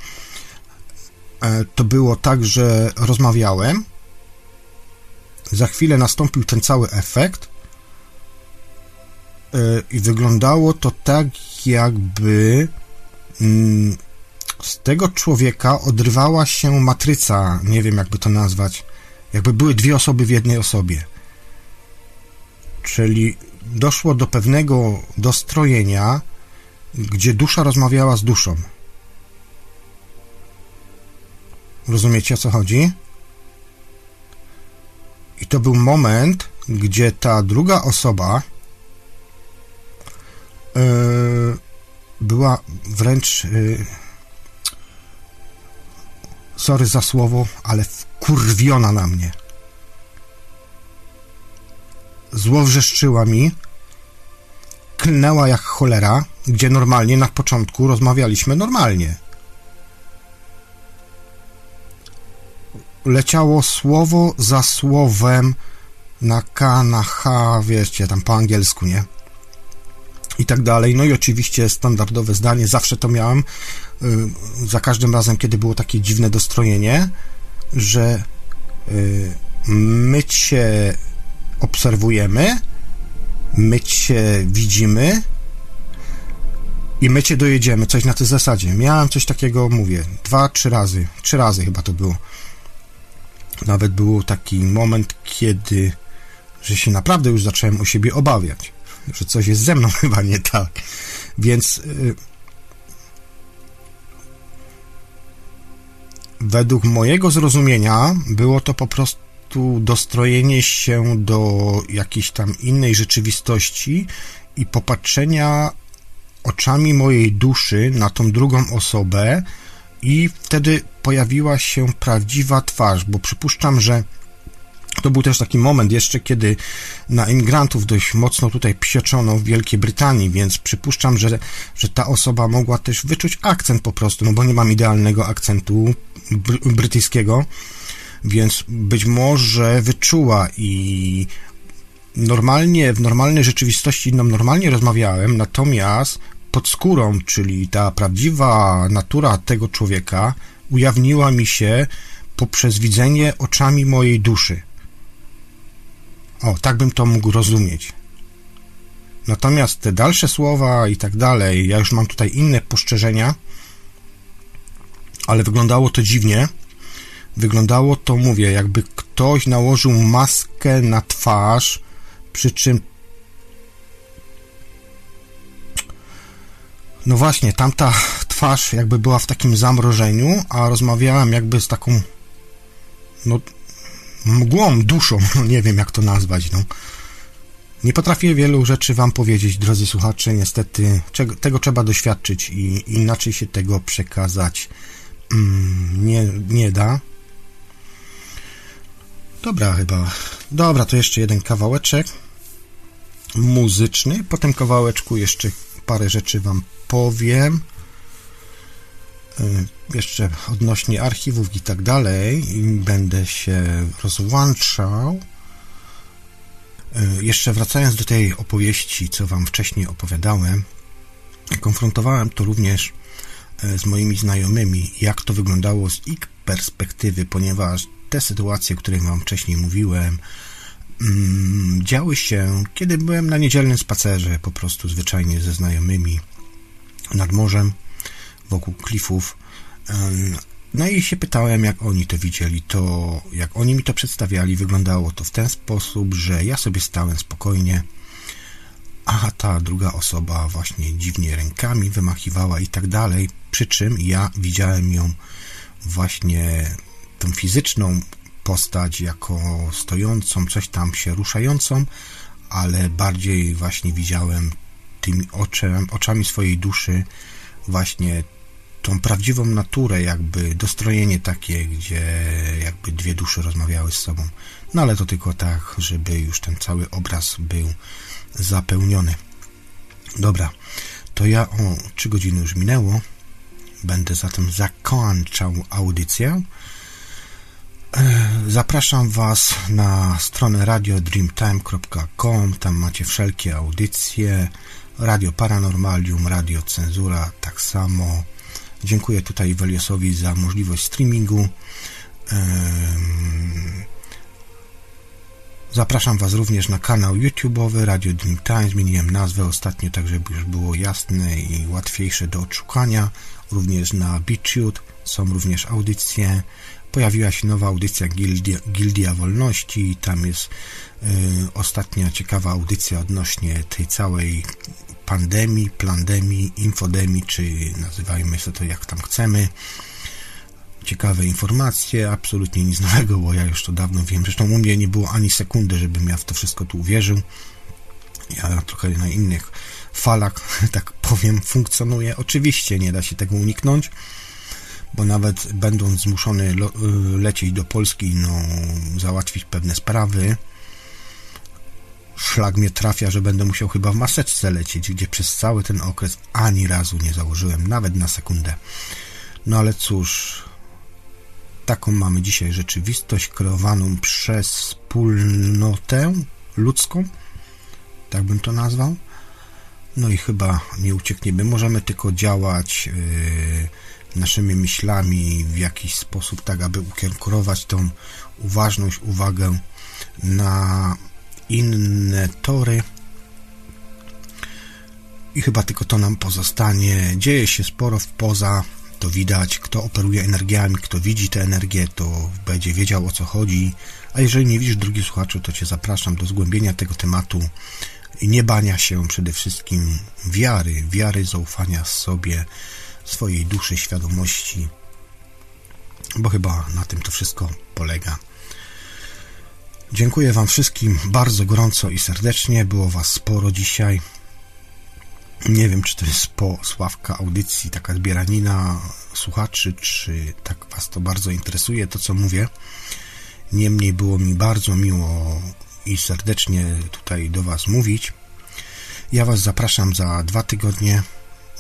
E, to było tak, że rozmawiałem. Za chwilę nastąpił ten cały efekt. E, I wyglądało to tak, jakby mm, z tego człowieka odrywała się matryca, nie wiem jakby to nazwać. Jakby były dwie osoby w jednej osobie czyli doszło do pewnego dostrojenia, gdzie dusza rozmawiała z duszą. Rozumiecie o co chodzi? I to był moment, gdzie ta druga osoba yy, była wręcz yy, sorry za słowo, ale wkurwiona na mnie złowrzeszczyła mi, klnęła jak cholera, gdzie normalnie na początku rozmawialiśmy normalnie. Leciało słowo za słowem na K, na H, wiecie, tam po angielsku, nie? I tak dalej. No i oczywiście standardowe zdanie, zawsze to miałem, y, za każdym razem, kiedy było takie dziwne dostrojenie, że y, my cię obserwujemy, my cię widzimy i my cię dojedziemy, coś na tej zasadzie. Miałem coś takiego, mówię, dwa, trzy razy, trzy razy chyba to było. Nawet był taki moment, kiedy, że się naprawdę już zacząłem o siebie obawiać, że coś jest ze mną chyba nie tak. Więc yy, według mojego zrozumienia było to po prostu dostrojenie się do jakiejś tam innej rzeczywistości i popatrzenia oczami mojej duszy na tą drugą osobę i wtedy pojawiła się prawdziwa twarz, bo przypuszczam, że To był też taki moment jeszcze, kiedy na imigrantów dość mocno tutaj psioczono w Wielkiej Brytanii, więc przypuszczam, że, że ta osoba mogła też wyczuć akcent po prostu, no bo nie mam idealnego akcentu bry brytyjskiego, więc być może wyczuła i normalnie, w normalnej rzeczywistości no, normalnie rozmawiałem, natomiast pod skórą, czyli ta prawdziwa natura tego człowieka ujawniła mi się poprzez widzenie oczami mojej duszy. O, tak bym to mógł rozumieć. Natomiast te dalsze słowa i tak dalej, ja już mam tutaj inne poszczerzenia, ale wyglądało to dziwnie. Wyglądało to, mówię, jakby ktoś nałożył maskę na twarz, przy czym no właśnie, tamta twarz jakby była w takim zamrożeniu, a rozmawiałem jakby z taką no mgłą, duszą, no nie wiem jak to nazwać, no. Nie potrafię wielu rzeczy wam powiedzieć, drodzy słuchacze, niestety czego, tego trzeba doświadczyć i inaczej się tego przekazać mm, nie, nie da. Dobra chyba. Dobra, to jeszcze jeden kawałeczek muzyczny. Po tym kawałeczku jeszcze parę rzeczy wam powiem. Y, jeszcze odnośnie archiwów i tak dalej i będę się rozłączał. Y, jeszcze wracając do tej opowieści, co Wam wcześniej opowiadałem, konfrontowałem to również y, z moimi znajomymi, jak to wyglądało z ich perspektywy, ponieważ te sytuacje, o których Wam wcześniej mówiłem, działy się, kiedy byłem na niedzielnym spacerze, po prostu zwyczajnie ze znajomymi nad morzem wokół klifów. No i się pytałem, jak oni to widzieli. To, jak oni mi to przedstawiali, wyglądało to w ten sposób, że ja sobie stałem spokojnie, a ta druga osoba właśnie dziwnie rękami wymachiwała i tak dalej. Przy czym ja widziałem ją właśnie tą fizyczną postać jako stojącą, coś tam się ruszającą, ale bardziej właśnie widziałem tymi oczem, oczami swojej duszy właśnie tą prawdziwą naturę, jakby dostrojenie takie, gdzie jakby dwie dusze rozmawiały z sobą. No ale to tylko tak, żeby już ten cały obraz był zapełniony. Dobra, to ja o 3 godziny już minęło. Będę zatem zakończał audycję. Zapraszam Was na stronę radiodreamtime.com. Tam macie wszelkie audycje. Radio Paranormalium, Radio Cenzura, tak samo Dziękuję tutaj Weliosowi za możliwość streamingu. Zapraszam Was również na kanał YouTube'owy Radio Dream Time. Zmieniłem nazwę ostatnio, tak żeby już było jasne i łatwiejsze do odszukania. Również na BitChute są również audycje. Pojawiła się nowa audycja Gildia, Gildia Wolności. Tam jest y, ostatnia ciekawa audycja odnośnie tej całej pandemii, plandemii, infodemii, czy nazywajmy sobie to jak tam chcemy. Ciekawe informacje, absolutnie nic nowego, bo ja już to dawno wiem. Zresztą u mnie nie było ani sekundy, żebym ja w to wszystko tu uwierzył. Ja trochę na innych falach, tak powiem, funkcjonuję. Oczywiście nie da się tego uniknąć, bo nawet będąc zmuszony lecieć do Polski, no, załatwić pewne sprawy, szlak mnie trafia, że będę musiał chyba w maseczce lecieć, gdzie przez cały ten okres ani razu nie założyłem, nawet na sekundę. No ale cóż, taką mamy dzisiaj rzeczywistość kreowaną przez wspólnotę ludzką, tak bym to nazwał. No i chyba nie uciekniemy. Możemy tylko działać yy, naszymi myślami w jakiś sposób, tak aby ukierunkować tą uważność, uwagę na inne tory. I chyba tylko to nam pozostanie. Dzieje się sporo w poza, to widać. Kto operuje energiami, kto widzi te energie, to będzie wiedział o co chodzi. A jeżeli nie widzisz, drugi słuchaczu, to Cię zapraszam do zgłębienia tego tematu i nie bania się przede wszystkim wiary, wiary, zaufania sobie, swojej duszy, świadomości, bo chyba na tym to wszystko polega. Dziękuję Wam wszystkim bardzo gorąco i serdecznie. Było Was sporo dzisiaj. Nie wiem, czy to jest po sławka audycji, taka zbieranina słuchaczy, czy tak Was to bardzo interesuje, to co mówię. Niemniej było mi bardzo miło i serdecznie tutaj do Was mówić. Ja Was zapraszam za dwa tygodnie.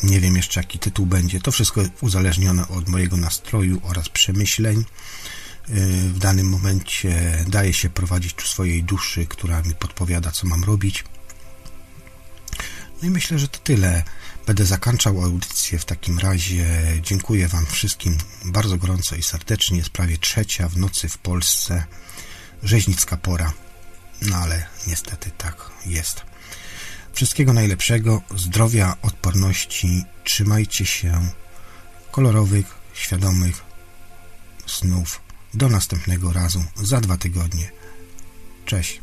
Nie wiem jeszcze jaki tytuł będzie. To wszystko uzależnione od mojego nastroju oraz przemyśleń. W danym momencie daje się prowadzić swojej duszy, która mi podpowiada, co mam robić. No i myślę, że to tyle. Będę zakończał audycję w takim razie. Dziękuję Wam wszystkim bardzo gorąco i serdecznie. Jest prawie trzecia w nocy w Polsce. Rzeźnicka pora. No ale niestety tak jest. Wszystkiego najlepszego, zdrowia, odporności. Trzymajcie się kolorowych, świadomych snów. Do następnego razu za dwa tygodnie. Cześć.